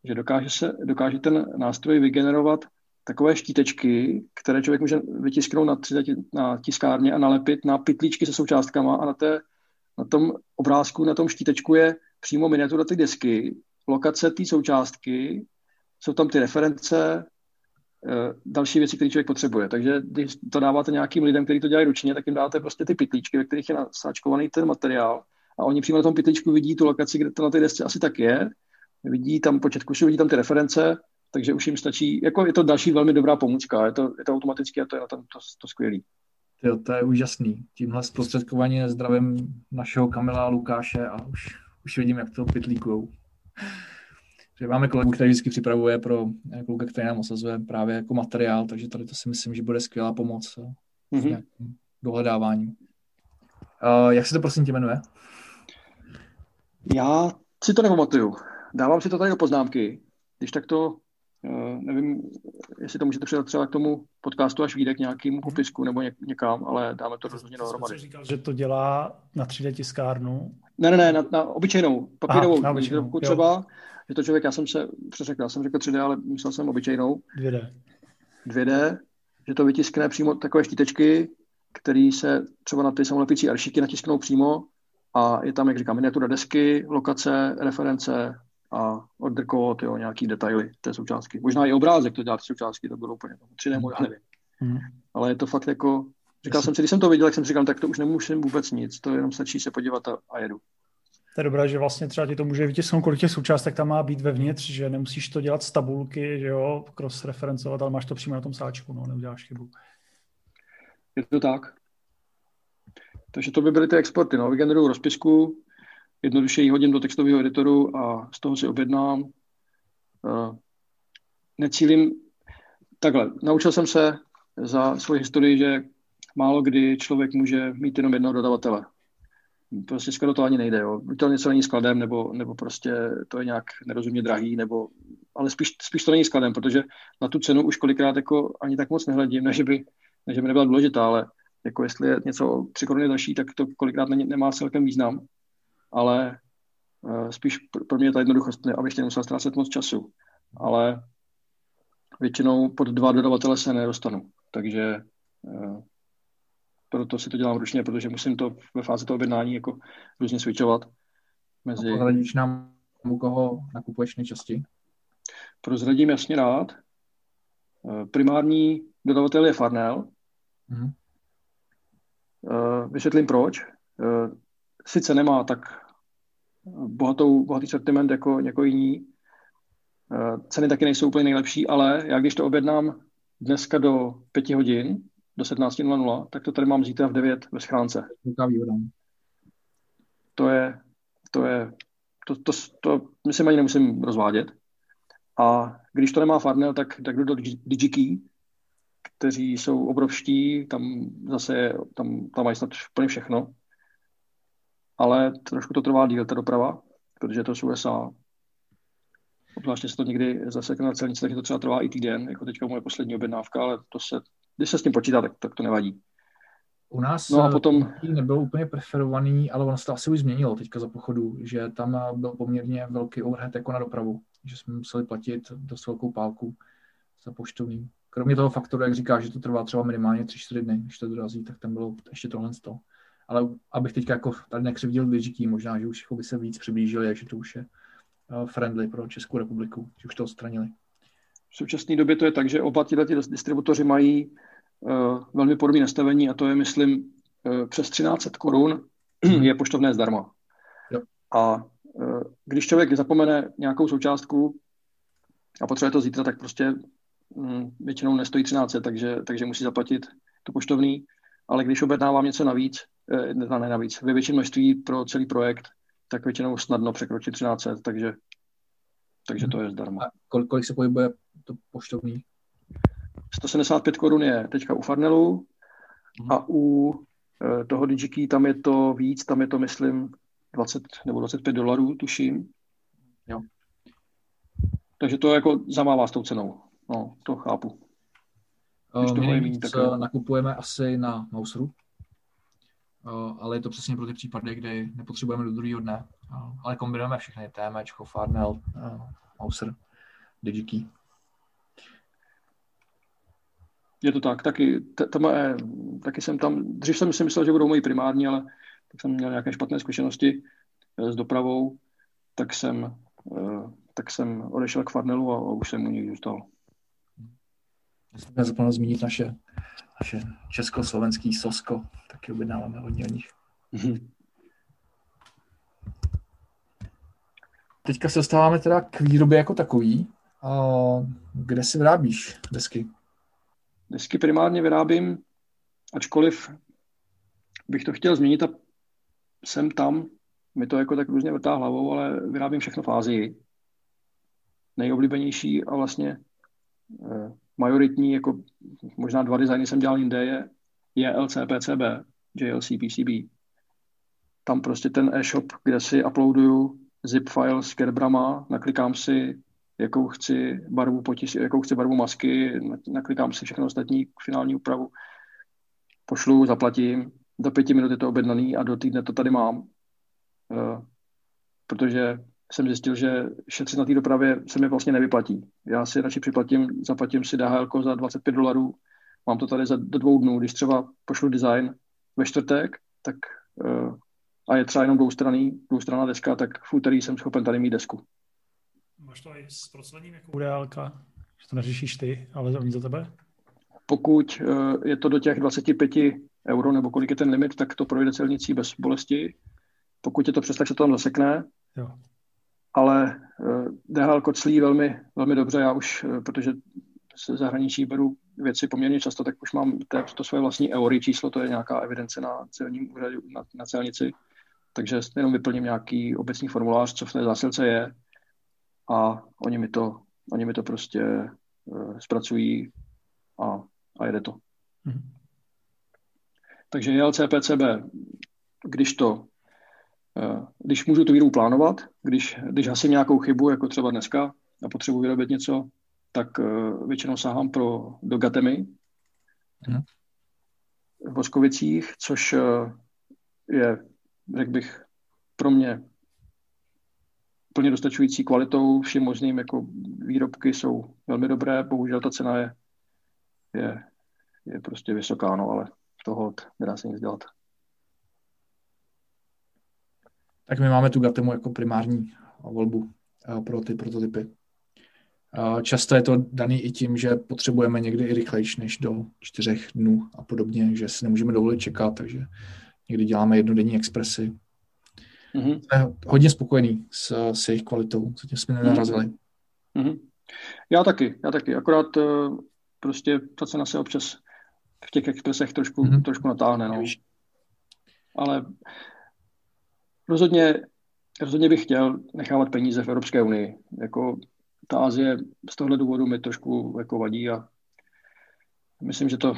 že dokáže, se, dokáže ten nástroj vygenerovat takové štítečky, které člověk může vytisknout na, na tiskárně a nalepit na pytlíčky se součástkama a na, té, na tom obrázku, na tom štítečku je přímo miniatura ty desky, lokace té součástky, jsou tam ty reference, eh, další věci, které člověk potřebuje. Takže když to dáváte nějakým lidem, kteří to dělají ručně, tak jim dáte prostě ty pytlíčky, ve kterých je nasáčkovaný ten materiál. A oni přímo na tom pytlíčku vidí tu lokaci, kde to na té desce asi tak je, vidí tam počet kusů, vidí tam ty reference, takže už jim stačí, jako je to další velmi dobrá pomůcka, je to, je to automaticky a to je na tom to, to skvělý. Jo, to je úžasný. Tímhle zprostředkování zdravím našeho Kamila a Lukáše a už, už vidím, jak to pytlíkujou. Že máme kolegu, který vždycky připravuje pro kluka, který nám osazuje právě jako materiál, takže tady to si myslím, že bude skvělá pomoc mm-hmm. dohledávání. Uh, jak se to prosím tě jmenuje? Já si to nepamatuju. Dávám si to tady do poznámky. Když tak to nevím, jestli to můžete předat třeba k tomu podcastu, až vyjde k nějakému mhm. popisku nebo něk- někam, ale dáme to rozhodně dohromady. Jsi říkal, že to dělá na 3D tiskárnu? Ne, ne, ne, na, na obyčejnou, papírovou. Aha, na obyčejnou. třeba, že to člověk, já jsem se přeřekl, já jsem řekl 3D, ale myslel jsem obyčejnou. 2D. 2D, že to vytiskne přímo takové štítečky, které se třeba na ty samolepící aršíky natisknou přímo a je tam, jak říkám, miniatura desky, lokace, reference, a odrkovat jo, nějaký detaily té součástky. Možná i obrázek to dělat součástky, to bylo úplně 3D model, nevím. Hmm. Ale je to fakt jako, říkal jsem si, když jsem to viděl, tak jsem si říkal, tak to už nemusím vůbec nic, to jenom stačí se podívat a, a jedu. To je dobré, že vlastně třeba ti to může vytisknout, kolik těch součástek tam má být vevnitř, že nemusíš to dělat z tabulky, že jo, cross-referencovat, ale máš to přímo na tom sáčku, no, neuděláš chybu. Je to tak. Takže to by byly ty exporty, no, vygeneruju rozpisku, jednoduše ji hodím do textového editoru a z toho si objednám. Uh, necílím takhle. Naučil jsem se za svoji historii, že málo kdy člověk může mít jenom jednoho dodavatele. Prostě skoro to ani nejde. Jo. To něco není skladem, nebo, nebo prostě to je nějak nerozumně drahý, nebo, ale spíš, spíš to není skladem, protože na tu cenu už kolikrát jako ani tak moc nehledím, než by, než by nebyla důležitá, ale jako jestli je něco tři koruny další, tak to kolikrát není, nemá celkem význam ale uh, spíš pro mě je ta jednoduchost, abych nemusel ztrácet moc času. Ale většinou pod dva dodavatele se nedostanu. Takže uh, proto si to dělám ručně, protože musím to ve fázi toho objednání jako různě switchovat. Mezi... A prozradíš nám, u koho nakupuješ nejčastěji? Prozradím jasně rád. Uh, primární dodavatel je Farnell. Mm-hmm. Vysvětlím proč. Sice nemá tak bohatou, bohatý sortiment jako, jako jiní, eh, ceny taky nejsou úplně nejlepší, ale já když to objednám dneska do 5 hodin, do 17.00, tak to tady mám zítra v 9 ve schránce. To je, to je, to, to, to myslím ani nemusím rozvádět. A když to nemá Farnell, tak, tak jdu do DigiKey, kteří jsou obrovští, tam zase tam, tam mají snad úplně všechno ale trošku to trvá díl, ta doprava, protože to jsou USA. Obzvláště se to někdy zasekne na celnici, takže to třeba trvá i týden, jako teďka moje poslední objednávka, ale to se, když se s tím počítá, tak, tak to nevadí. U nás no a potom... nebyl úplně preferovaný, ale ono se to asi už změnilo teďka za pochodu, že tam byl poměrně velký overhead jako na dopravu, že jsme museli platit dost velkou pálku za poštovní. kromě toho faktoru, jak říkáš, že to trvá třeba minimálně 3-4 dny, když to dorazí, tak tam bylo ještě tohle z toho. Ale abych teď jako tady nekřivdil DigiKey, možná, že už jako by se víc přiblížili, že to už je eh, friendly pro Českou republiku, že už to odstranili. V současné době to je tak, že oba tyhle distributoři mají uh, velmi podobné nastavení a to je, myslím, uh, přes 1300 korun je poštovné zdarma. Jo. A uh, když člověk zapomene nějakou součástku a potřebuje to zítra, tak prostě um, většinou nestojí 13, takže, takže musí zaplatit to poštovný. Ale když objednávám něco navíc, eh, ne navíc, ve většině množství pro celý projekt, tak většinou snadno překročí 13, takže, takže to je zdarma. A kolik, kolik se pohybuje to poštovní? 175 korun je teďka u Farnelu hmm. a u e, toho DigiKey tam je to víc, tam je to myslím 20 nebo 25 dolarů, tuším. Jo. Takže to jako zamává s tou cenou. No, to chápu. Uh, my nejvíc tak... nakupujeme asi na Mouseru, ale je to přesně pro ty případy, kdy nepotřebujeme do druhého dne, ale kombinujeme všechny, TM, Farnell, Mouser, DigiKey. Je to tak, taky, tam, taky jsem tam, dřív jsem si myslel, že budou moji primární, ale tak jsem měl nějaké špatné zkušenosti eh, s dopravou, tak jsem, eh, tak jsem odešel k Farnelu a, a už jsem u nich zůstal. Jsem zapomněl zmínit naše, naše československý sosko, taky objednáváme hodně o nich. Mm-hmm. Teďka se dostáváme teda k výrobě jako takový. A kde si vyrábíš desky? Desky primárně vyrábím, ačkoliv bych to chtěl změnit a jsem tam, mi to jako tak různě vrtá hlavou, ale vyrábím všechno v Ázii. Nejoblíbenější a vlastně eh, majoritní, jako možná dva designy jsem dělal jinde, je, je LCPCB, JLC PCB. Tam prostě ten e-shop, kde si uploaduju zip file s kerbrama, naklikám si jakou chci barvu potis, jakou chci barvu masky, naklikám si všechno ostatní finální úpravu, pošlu, zaplatím, do pěti minut je to objednaný a do týdne to tady mám. Uh, protože jsem zjistil, že šetřit na té dopravě se mi vlastně nevyplatí. Já si radši připlatím, zaplatím si DHL za 25 dolarů, mám to tady za do dvou dnů. Když třeba pošlu design ve čtvrtek, tak uh, a je třeba jenom dvoustranný, dvoustranná deska, tak v úterý jsem schopen tady mít desku. Máš to i s procedením jako UDL, že to neřešíš ty, ale oni za tebe? Pokud uh, je to do těch 25 euro, nebo kolik je ten limit, tak to projde celnicí bez bolesti. Pokud je to přes, tak se to tam zasekne. Jo. Ale uh, DHL koclí velmi, velmi dobře, já už, uh, protože se zahraničí beru věci poměrně často, tak už mám to, to svoje vlastní EORI číslo, to je nějaká evidence na celním úřadu, na, na celnici. Takže jenom vyplním nějaký obecný formulář, co v té zásilce je a oni mi to, oni mi to prostě uh, zpracují a, a jede to. Mm-hmm. Takže JLCPCB, když to, když můžu tu výrobu plánovat, když, když hasím nějakou chybu, jako třeba dneska, a potřebuji vyrobit něco, tak uh, většinou sahám pro do Gatemy mm. v Boskovicích, což uh, je, řekl bych, pro mě plně dostačující kvalitou, všem možným jako výrobky jsou velmi dobré, bohužel ta cena je, je, je prostě vysoká, no, ale toho nedá se nic dělat. Tak my máme tu Gatemu jako primární volbu eh, pro ty prototypy. Eh, často je to daný i tím, že potřebujeme někdy i rychlejší než do čtyřech dnů a podobně, že si nemůžeme dovolit čekat, takže někdy děláme jednodenní expresy, Mm-hmm. Jsme hodně spokojený s, s jejich kvalitou, co tím jsme nenarazili. Mm-hmm. Já taky, já taky. Akorát prostě ta cena se občas v těch expresech trošku, mm-hmm. trošku natáhne. No. Ale rozhodně, rozhodně bych chtěl nechávat peníze v Evropské unii. Jako ta Azie z tohle důvodu mi trošku jako vadí a myslím, že to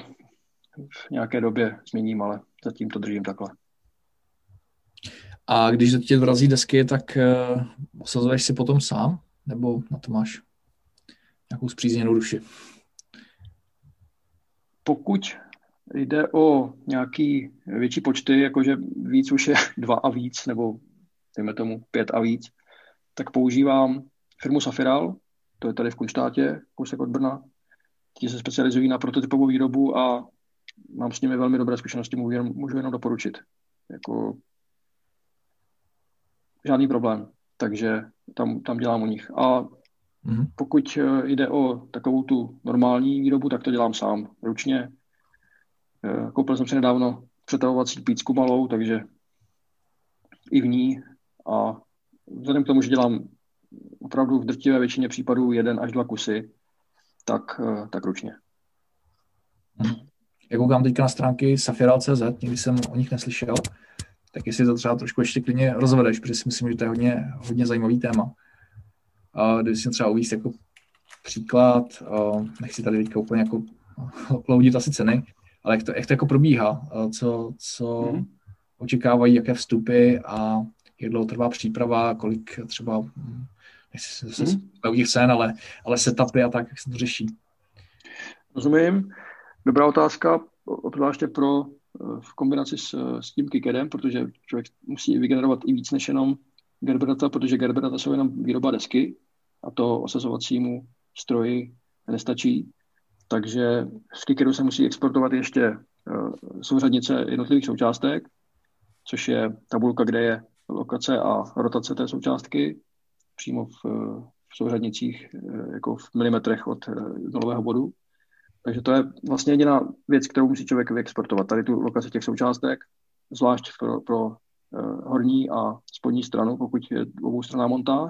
v nějaké době změním, ale zatím to držím takhle. A když tě vrazí desky, tak uh, osazuješ si potom sám? Nebo na to máš nějakou zpřízněnou duši? Pokud jde o nějaký větší počty, jakože víc už je dva a víc, nebo dejme tomu pět a víc, tak používám firmu Safiral, to je tady v Kunštátě, kousek od Brna. ti se specializují na prototypovou výrobu a mám s nimi velmi dobré zkušenosti, můžu jenom, můžu jenom doporučit. Jako žádný problém, takže tam, tam dělám u nich. A mm-hmm. pokud eh, jde o takovou tu normální výrobu, tak to dělám sám, ručně. Eh, koupil jsem si nedávno přetahovací pícku malou, takže i v ní a vzhledem k tomu, že dělám opravdu v drtivé většině případů jeden až dva kusy, tak, eh, tak ručně. Jak koukám teďka na stránky safiral.cz, nikdy jsem o nich neslyšel, tak jestli to třeba trošku ještě klidně rozvedeš, protože si myslím, že to je hodně, hodně zajímavý téma. A když si třeba uvíct jako příklad, nechci tady teďka úplně jako loudit asi ceny, ale jak to, jak to jako probíhá, co, co mm-hmm. očekávají, jaké vstupy a jak dlouho trvá příprava, kolik třeba, nechci se zase mm-hmm. cen, ale, ale setupy a tak, jak se to řeší. Rozumím. Dobrá otázka, obzvláště pro v kombinaci s, s tím kickerem, protože člověk musí vygenerovat i víc než jenom Gerber data, protože Gerber data jsou jenom výroba desky a to osazovacímu stroji nestačí. Takže z kickeru se musí exportovat ještě uh, souřadnice jednotlivých součástek, což je tabulka, kde je lokace a rotace té součástky přímo v, v souřadnicích uh, jako v milimetrech od nulového bodu. Takže to je vlastně jediná věc, kterou musí člověk vyexportovat. Tady tu lokaci těch součástek, zvlášť pro, pro horní a spodní stranu, pokud je obou straná montáž.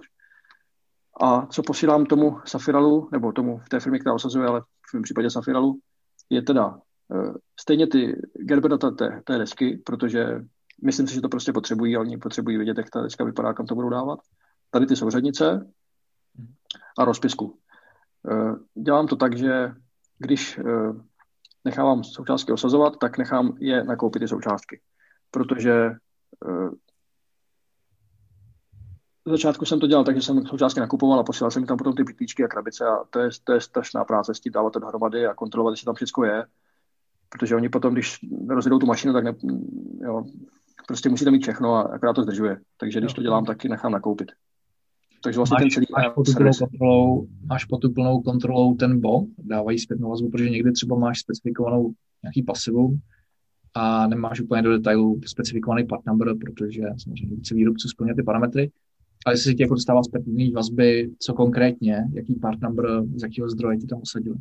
A co posílám tomu Safiralu, nebo tomu v té firmě, která osazuje, ale v mém případě Safiralu, je teda uh, stejně ty Gerber data té, té desky, protože myslím si, že to prostě potřebují, oni potřebují vidět, jak ta deska vypadá, kam to budou dávat. Tady ty souřadnice a rozpisku. Uh, dělám to tak, že když eh, nechávám součástky osazovat, tak nechám je nakoupit ty součástky. Protože eh, v začátku jsem to dělal tak, že jsem součástky nakupoval a posílal jsem tam potom ty pitlíčky a krabice a to je, to je strašná práce s tím dávat to dohromady a kontrolovat, jestli tam všechno je. Protože oni potom, když rozjedou tu mašinu, tak ne, jo, prostě musíte mít všechno a akorát to zdržuje. Takže když to dělám, tak ji nechám nakoupit. Takže vlastně máš, ten celý máš pod, plnou kontrolou, máš pod plnou kontrolou ten bo, dávají zpětnou vazbu, protože někdy třeba máš specifikovanou nějaký pasivu a nemáš úplně do detailu specifikovaný part number, protože samozřejmě více výrobců splňuje ty parametry. Ale jestli si ti jako dostává zpětný vazby, co konkrétně, jaký part number, z jakého zdroje ti tam usadili?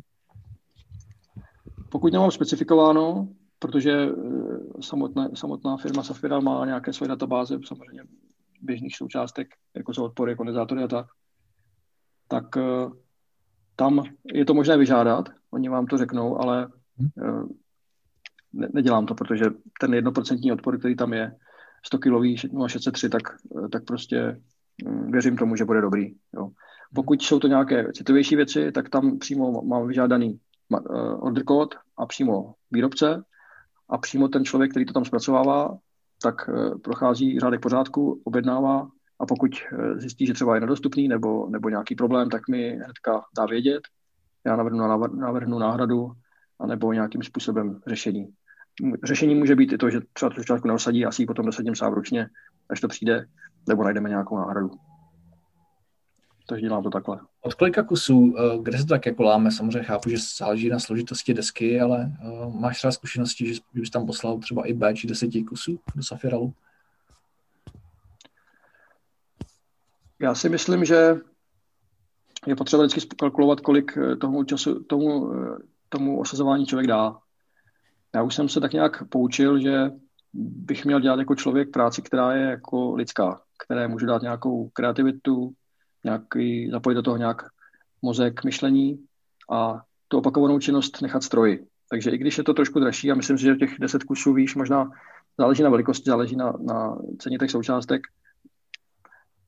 Pokud nemám specifikováno, protože eh, samotná, samotná firma Safira má nějaké své databáze, samozřejmě běžných součástek, jako jsou odpory, kondenzátory a tak, tak uh, tam je to možné vyžádat, oni vám to řeknou, ale uh, ne, nedělám to, protože ten jednoprocentní odpor, který tam je, 100 kilový 603, tak, tak prostě věřím tomu, že bude dobrý. Jo. Pokud jsou to nějaké citovější věci, tak tam přímo mám vyžádaný uh, order code a přímo výrobce a přímo ten člověk, který to tam zpracovává, tak eh, prochází řádek pořádku, objednává a pokud eh, zjistí, že třeba je nedostupný nebo, nebo nějaký problém, tak mi hnedka dá vědět. Já navrhnu, navrhnu náhradu anebo nějakým způsobem řešení. Řešení může být i to, že třeba tu částku neosadí, asi ji potom dosadím sám ručně, až to přijde, nebo najdeme nějakou náhradu takže dělám to takhle. Od kolika kusů, eh, kde se to tak jako láme? Samozřejmě chápu, že záleží na složitosti desky, ale uh, máš třeba zkušenosti, že, bys tam poslal třeba i B či deseti kusů do Safiralu? Já si myslím, že je potřeba vždycky kalkulovat, kolik eh, tomu, času, tomu, tomu osazování člověk dá. Já už jsem se tak nějak poučil, že bych měl dělat jako člověk práci, která je jako lidská, které můžu dát nějakou kreativitu, nějaký, zapojit do toho nějak mozek, myšlení a tu opakovanou činnost nechat stroji. Takže i když je to trošku dražší, a myslím si, že těch 10 kusů, víš, možná záleží na velikosti, záleží na, na ceně těch součástek,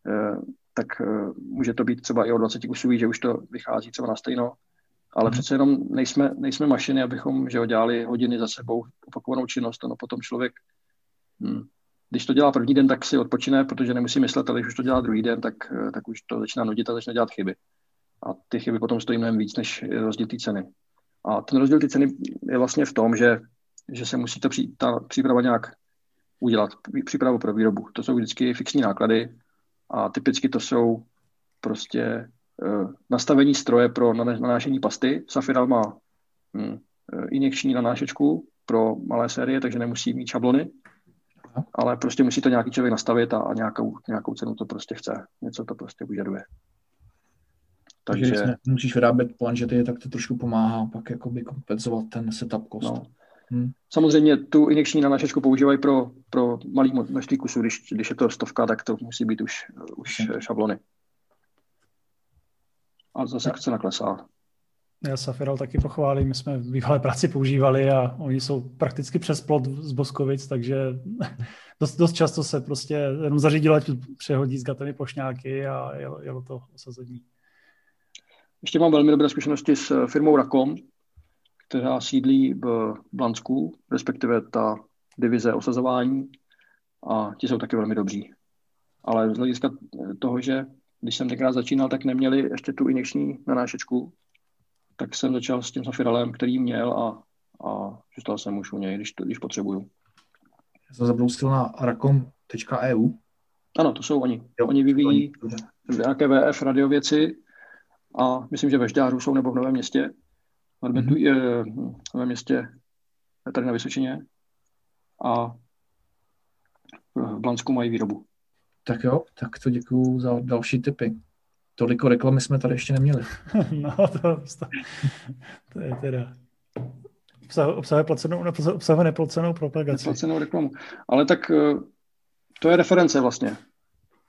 eh, tak eh, může to být třeba i o 20 kusů, víš, že už to vychází třeba na stejno, ale mm. přece jenom nejsme, nejsme mašiny, abychom že ho dělali hodiny za sebou opakovanou činnost, no potom člověk hm, když to dělá první den, tak si odpočine, protože nemusí myslet, ale když už to dělá druhý den, tak, eh, tak už to začíná nudit a začne dělat chyby. A ty chyby potom stojí mnohem víc než rozdíl té ceny. A ten rozdíl té ceny je vlastně v tom, že, že se musí ta, pří, ta příprava nějak udělat, přípravu pro výrobu. To jsou vždycky fixní náklady a typicky to jsou prostě uh, nastavení stroje pro nanášení pasty. Safiral má hm, injekční nanášečku pro malé série, takže nemusí mít šablony, ale prostě musí to nějaký člověk nastavit a, a nějakou, nějakou cenu to prostě chce. Něco to prostě vyžaduje. Takže, Takže když musíš vyrábět planžety, tak to trošku pomáhá pak jakoby kompenzovat ten setup cost. No. Hmm. Samozřejmě tu injekční nanášečku používají pro, pro malý množství kusů, když, když je to stovka, tak to musí být už, už hmm. šablony. A zase se naklesá. Já Safiral taky pochválím, my jsme v bývalé práci používali a oni jsou prakticky přes plot z Boskovic, takže dost, dost často se prostě jenom zařídilo, ať přehodí s gatemi pošňáky a jelo, jelo to osazení. Ještě mám velmi dobré zkušenosti s firmou Rakom, která sídlí v Blansku, respektive ta divize osazování a ti jsou taky velmi dobří. Ale z hlediska toho, že když jsem tenkrát začínal, tak neměli ještě tu injekční nanášečku, tak jsem začal s tím Safiralem, který měl a, a zůstal jsem už u něj, když, když potřebuju. Já jsem zabrousil na rakom.eu. Ano, to jsou oni. Jo, oni vyvíjí nějaké VF radiověci a myslím, že ve Žďáru jsou nebo v Novém městě. mm-hmm. v Novém městě tady na Vysočině a v Blansku mají výrobu. Tak jo, tak to děkuju za další tipy. Toliko reklamy jsme tady ještě neměli. no, to, to, to je teda... Obsahuje, placenou, obsahuje neplacenou propagaci. Neplacenou reklamu. Ale tak eh, to je reference vlastně.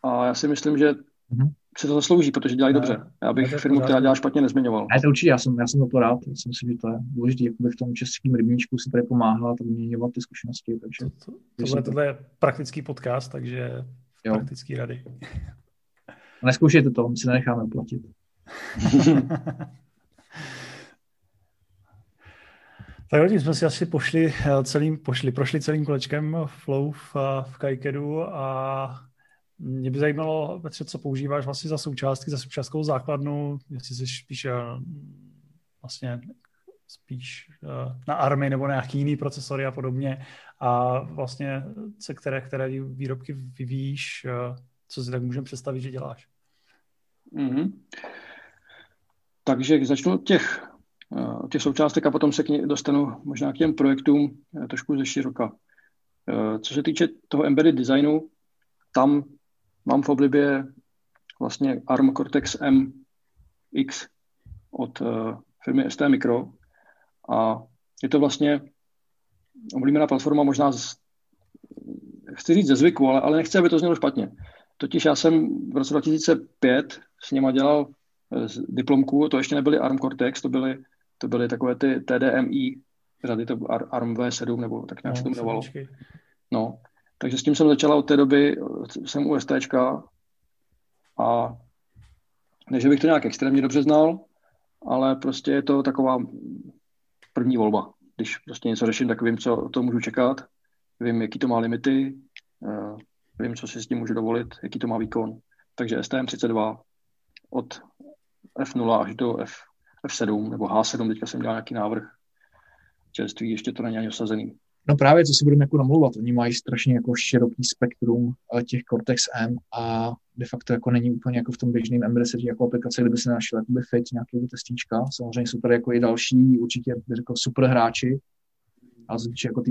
A já si myslím, že mm-hmm. se to zaslouží, protože dělají ne, dobře. Já bych ne, firmu, která dělá špatně, nezmiňoval. Ne, to určitě, já jsem, já jsem to rád. Já si myslím, že to je důležité, jakoby v tom českém rybníčku si tady pomáhat a vyměňovat ty zkušenosti. Takže to, to, tohle, to... tohle je praktický podcast, takže jo. praktický rady. Neskoušejte to, my si nenecháme platit. Tak tím jsme si asi pošli eh, celým, pošli, prošli celým kolečkem flow v, v Kajkedu a mě by zajímalo, Petře, co používáš vlastně za součástky, za součástkovou základnu, jestli jsi spíš eh, vlastně spíš eh, na army nebo na nějaký jiný procesory a podobně a vlastně se které, které výrobky vyvíjíš, co si tak můžeme představit, že děláš? Mm-hmm. Takže začnu od těch, uh, těch součástek a potom se k ní dostanu možná k těm projektům uh, trošku ze široka. Uh, co se týče toho embedded designu, tam mám v oblibě vlastně ARM Cortex MX od firmy ST Micro a je to vlastně oblíbená platforma možná z, chci říct ze zvyku, ale, ale nechci, aby to znělo špatně. Totiž já jsem v roce 2005 s nima dělal eh, diplomku, to ještě nebyly ARM Cortex, to byly, to byly takové ty TDMI řady, to ARM V7 nebo tak nějak no, se to jmenovalo. No, takže s tím jsem začala od té doby, jsem u STčka a ne, že bych to nějak extrémně dobře znal, ale prostě je to taková první volba. Když prostě něco řeším, tak vím, co to můžu čekat, vím, jaký to má limity, eh, vím, co si s tím můžu dovolit, jaký to má výkon. Takže STM32 od F0 až do F, F7 nebo H7, teďka jsem dělal nějaký návrh čerství, ještě to není ani osazený. No právě, co si budeme jako namlouvat, oni mají strašně jako široký spektrum eh, těch Cortex M a de facto jako není úplně jako v tom běžném embedded jako aplikace, kdyby se našel jakoby fit nějakého testíčka. Samozřejmě jsou tady jako i další, určitě bych řekl super hráči, a co jako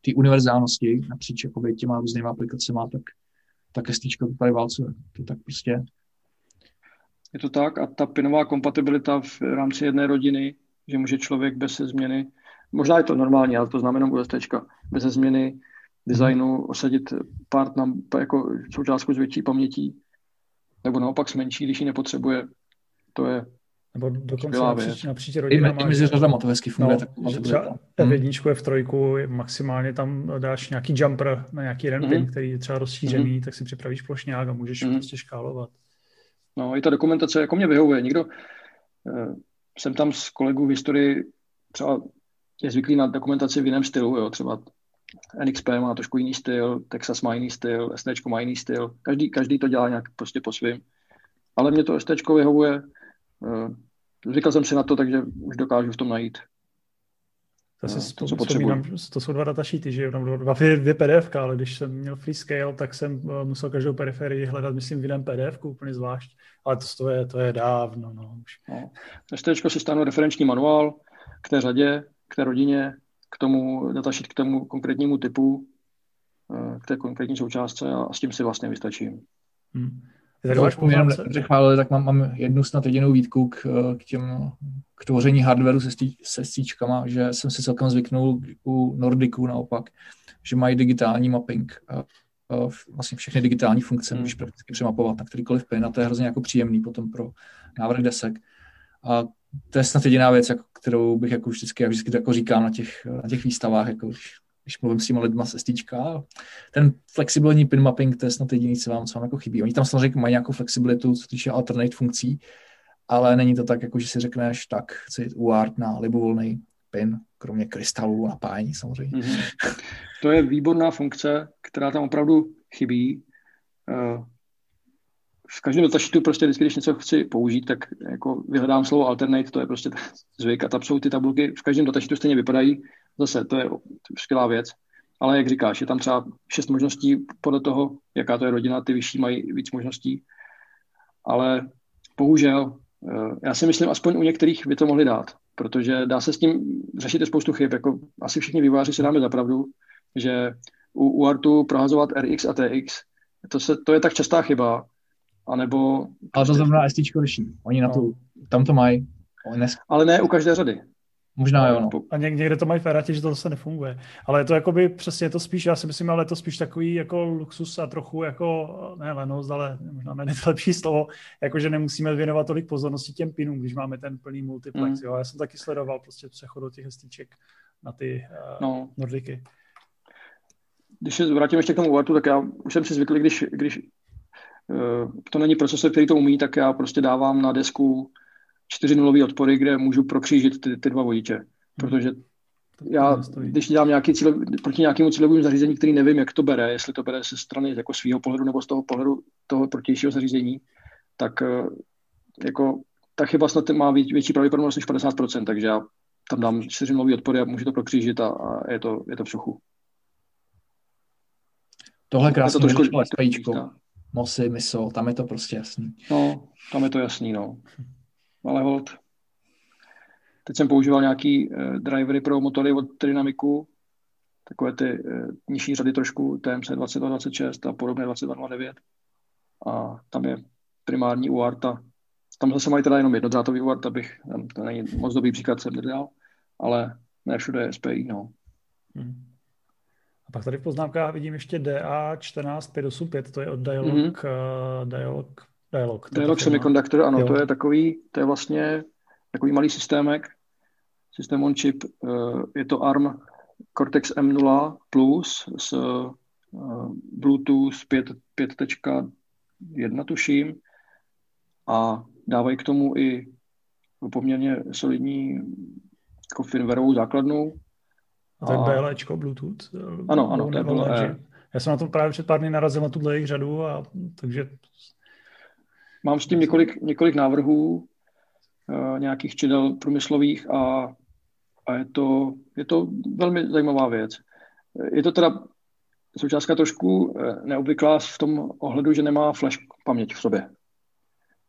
té univerzálnosti napříč jako těma různýma aplikacemi, tak, tak STčko to tady válcuje. To tak prostě je to tak a ta pinová kompatibilita v rámci jedné rodiny, že může člověk bez změny, možná je to normální, ale to znamená u ST, bez změny designu osadit part na jako součástku s větší pamětí, nebo naopak s menší, když ji nepotřebuje. To je nebo dokonce napříč, napříč rodina I, mezi řadama to hezky funguje. No, tak třeba F1, F3, maximálně tam dáš nějaký jumper na nějaký jeden mm-hmm. který je třeba rozšířený, mm-hmm. tak si připravíš plošňák a můžeš mm-hmm. prostě škálovat. No, i ta dokumentace jako mě vyhovuje. Nikdo, uh, jsem tam s kolegů v historii třeba je zvyklý na dokumentaci v jiném stylu, jo, třeba NXP má trošku jiný styl, Texas má jiný styl, ST má jiný styl, každý, každý to dělá nějak prostě po svým. Ale mě to ST vyhovuje, zvykl jsem si na to, takže už dokážu v tom najít to, si to, co potřebuji. To jsou dva datasheety, že tam dva, dvě PDF, ale když jsem měl Freescale, tak jsem uh, musel každou periferii hledat, myslím, v jiném PDF, úplně zvlášť. Ale to, to, je, to je dávno. No, už. No. ST si stáhnu referenční manuál, k té řadě, k té rodině, k tomu datasheet, k tomu konkrétnímu typu, eh, k té konkrétní součástce a s tím si vlastně vystačím. Hmm. Tady máš jenom přechválili, tak mám, mám jednu snad jedinou výtku k, k těm k tvoření hardwareu se, stí, se stíčkama, že jsem si celkem zvyknul u Nordiku naopak, že mají digitální mapping. A, a vlastně všechny digitální funkce můžeš hmm. prakticky přemapovat na kterýkoliv pin a to je hrozně jako příjemný potom pro návrh desek. A to je snad jediná věc, jako, kterou bych jako vždycky, já vždycky jako říkám na těch, na těch výstavách, jako když, když mluvím s těma lidma se STčka. Ten flexibilní pin mapping, to je snad jediný, co vám, co vám jako chybí. Oni tam samozřejmě mají nějakou flexibilitu, co týče alternate funkcí, ale není to tak, jako že si řekneš, tak chci UART na libovolný pin, kromě krystalů a napájení samozřejmě. Mm-hmm. To je výborná funkce, která tam opravdu chybí. Eh, v každém datasheetu prostě vždycky, když něco chci použít, tak jako vyhledám slovo alternate, to je prostě zvyk a tam jsou ty tabulky, v každém datasheetu stejně vypadají, zase to je skvělá věc, ale jak říkáš, je tam třeba šest možností podle toho, jaká to je rodina, ty vyšší mají víc možností, ale bohužel, eh, já si myslím, aspoň u některých by to mohli dát, protože dá se s tím řešit spoustu chyb, jako asi všichni výváři si dáme za pravdu, že u UARTu prohazovat RX a TX, to, se, to je tak častá chyba, anebo... Ale to zrovna ST. Oni na to, no. tam to mají. Ale ne u každé řady. Možná jo, no. A někde to mají v že to zase nefunguje. Ale je to jakoby přesně to spíš, já si myslím, ale je to spíš takový jako luxus a trochu jako, ne lenost, ale možná ne lepší slovo, jako že nemusíme věnovat tolik pozornosti těm pinům, když máme ten plný multiplex. Mm. Jo. Já jsem taky sledoval prostě přechod těch hestiček na ty uh, no. Nordiky. Když se vrátím ještě k tomu UARTu, tak já už jsem si zvyklý, když, když to není procesor, který to umí, tak já prostě dávám na desku čtyři nulové odpory, kde můžu prokřížit ty, ty dva vodiče. Hmm. Protože já, když dělám nějaký cíle, proti nějakému cílovému zařízení, který nevím, jak to bere, jestli to bere ze strany jako svého pohledu nebo z toho pohledu toho protějšího zařízení, tak eh, jako ta chyba snad má větší pravděpodobnost než 50%, takže já tam dám čtyři nulové odpory a můžu to prokřížit a, a je, to, je to v šuchu. Tohle krásně to trošku, Mosy, miso, tam je to prostě jasný. No, tam je to jasný, no ale hold. Teď jsem používal nějaký uh, drivery pro motory od Dynamiku, takové ty uh, nižší řady trošku, TMC 2226 a podobně 2209. A tam je primární UART tam zase mají teda jenom jednodrátový UART, abych, to není moc dobrý příklad, jsem nedal, ale ne všude je SPI, no. Hmm. A pak tady v poznámkách vidím ještě DA14585, to je od Dialog, mm-hmm. uh, Dialog Dialog. Dialog Semiconductor, ano, jo. to je takový, to je vlastně takový malý systémek, systém on chip, eh, je to ARM Cortex M0 Plus s eh, Bluetooth 5.1 tuším a dávají k tomu i poměrně solidní jako firmwareovou základnu. A to je BLEčko, Bluetooth? Ano, ano, to je BLE. Já jsem na tom právě před pár dny narazil na tuhle jejich řadu, a, takže Mám s tím několik, několik návrhů uh, nějakých čidel průmyslových a, a je, to, je to velmi zajímavá věc. Je to teda součástka trošku eh, neobvyklá v tom ohledu, že nemá flash paměť v sobě.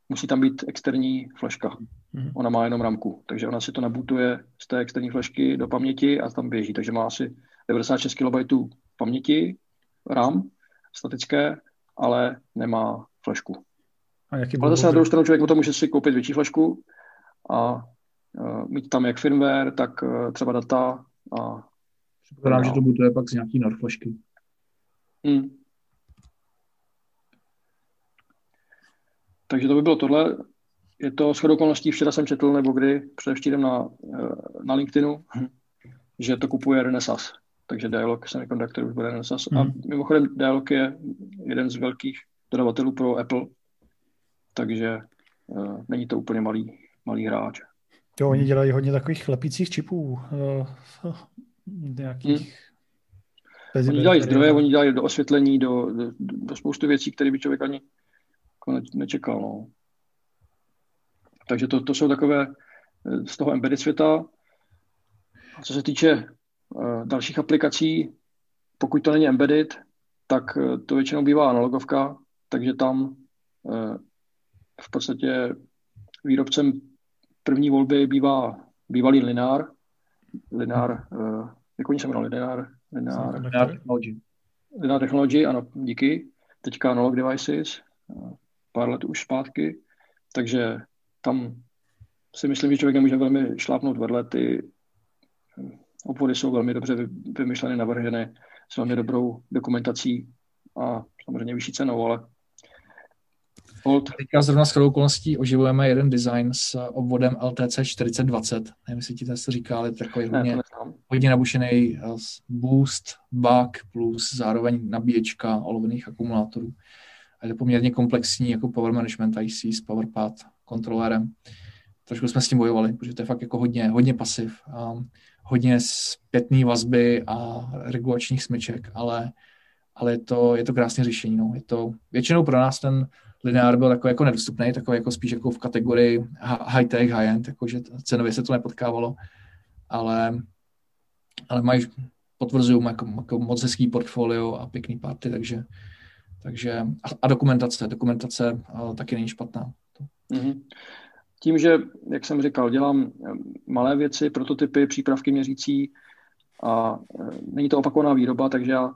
Musí tam být externí flashka. Mm-hmm. Ona má jenom ramku, takže ona si to nabutuje z té externí flashky do paměti a tam běží. Takže má asi 96 KB paměti RAM statické, ale nemá flashku. A jaký Ale zase na druhou stranu člověk potom může si koupit větší flašku a uh, mít tam jak firmware, tak uh, třeba data a Předpokládám, že to bude pak z nějaký NOR flašky. Hmm. Takže to by bylo tohle. Je to shodou okolností, včera jsem četl, nebo kdy, předevčírem na, eh, na LinkedInu, že to kupuje Renesas. Takže Dialog Semiconductor už bude Renesas. Hmm. A mimochodem Dialog je jeden z velkých dodavatelů pro Apple, takže uh, není to úplně malý, malý hráč. Jo, oni dělají hodně takových chlepících čipů. Uh, nějakých... Hmm. Oni dělají zdroje, oni dělají do osvětlení, do, do, do spoustu věcí, které by člověk ani jako nečekal. No. Takže to, to jsou takové eh, z toho embedded světa. A co se týče uh, dalších aplikací, pokud to není embedded, tak uh, to většinou bývá analogovka, takže tam uh, v podstatě výrobcem první volby bývá bývalý Linár, Linár, uh, jak oni se jmenovali, Linár, Linár, Linár Technology. Linár Technology, ano, díky. Teďka Analog Devices, pár let už zpátky, takže tam si myslím, že člověk nemůže velmi šlápnout vedle. Ty obvody jsou velmi dobře vymyšleny, navrženy, s velmi dobrou dokumentací a samozřejmě vyšší cenou, ale Hold. Teďka zrovna s okolností oživujeme jeden design s obvodem LTC 4020. Nevím, jestli ti to říká, ale takový ne, hodně, hodně nabušený eh, boost, bug plus zároveň nabíječka olovených akumulátorů. A je poměrně komplexní jako power management IC s PowerPad kontrolerem. Trošku jsme s tím bojovali, protože to je fakt jako hodně, hodně pasiv, um, hodně zpětný vazby a regulačních smyček, ale, ale je, to, je to krásné řešení. No. Je to, většinou pro nás ten lineár byl takový jako nedostupný, takový jako spíš jako v kategorii high-tech, high-end, jakože cenově se to nepotkávalo, ale, ale mají, potvrzují jako, jako moc hezký portfolio a pěkný party, takže, takže a, dokumentace, dokumentace taky není špatná. Mm-hmm. Tím, že, jak jsem říkal, dělám eh, malé věci, prototypy, přípravky měřící a e, není to opakovaná výroba, takže já e,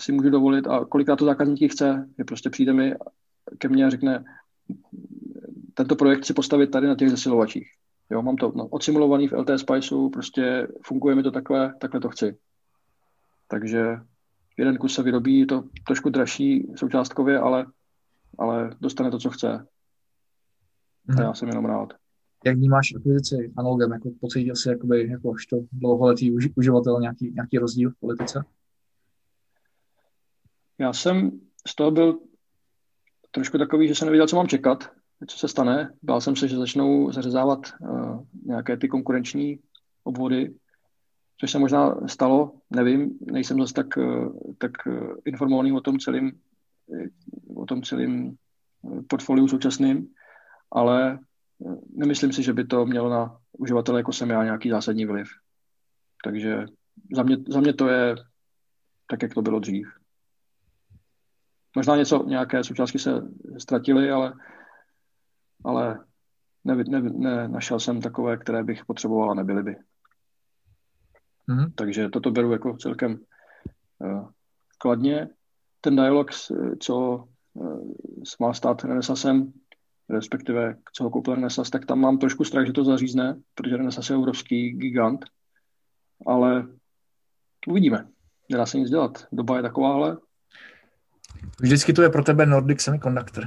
si můžu dovolit a kolikrát to zákazník chce, že prostě přijde mi ke mně a řekne, tento projekt si postavit tady na těch zesilovačích. Jo, mám to no, odsimulovaný v LT Spiceu, prostě funguje mi to takhle, takhle to chci. Takže jeden kus se vyrobí, je to trošku dražší součástkově, ale, ale dostane to, co chce. A mhm. já jsem jenom rád. Jak vnímáš akvizici analogem? Jako pocítil jsi jakoby, jako to dlouholetý uži, uživatel nějaký, nějaký rozdíl v politice? Já jsem z toho byl trošku takový, že jsem nevěděl, co mám čekat, co se stane. Bál jsem se, že začnou zařezávat uh, nějaké ty konkurenční obvody, což se možná stalo, nevím, nejsem zase tak, uh, tak uh, informovaný o tom celém o tom celém portfoliu současným, ale nemyslím si, že by to mělo na uživatele jako jsem já nějaký zásadní vliv. Takže za mě, za mě to je tak, jak to bylo dřív. Možná něco, nějaké součástky se ztratily, ale, ale ne, ne, ne, našel jsem takové, které bych potřeboval a nebyly by. Mm-hmm. Takže toto beru jako celkem uh, kladně. Ten dialog, co uh, má stát Renesasem, respektive co ho koupil Renesas, tak tam mám trošku strach, že to zařízne, protože Renesas je obrovský gigant, ale uvidíme. Nedá se nic dělat. Doba je takováhle Vždycky to je pro tebe Nordic Semiconductor.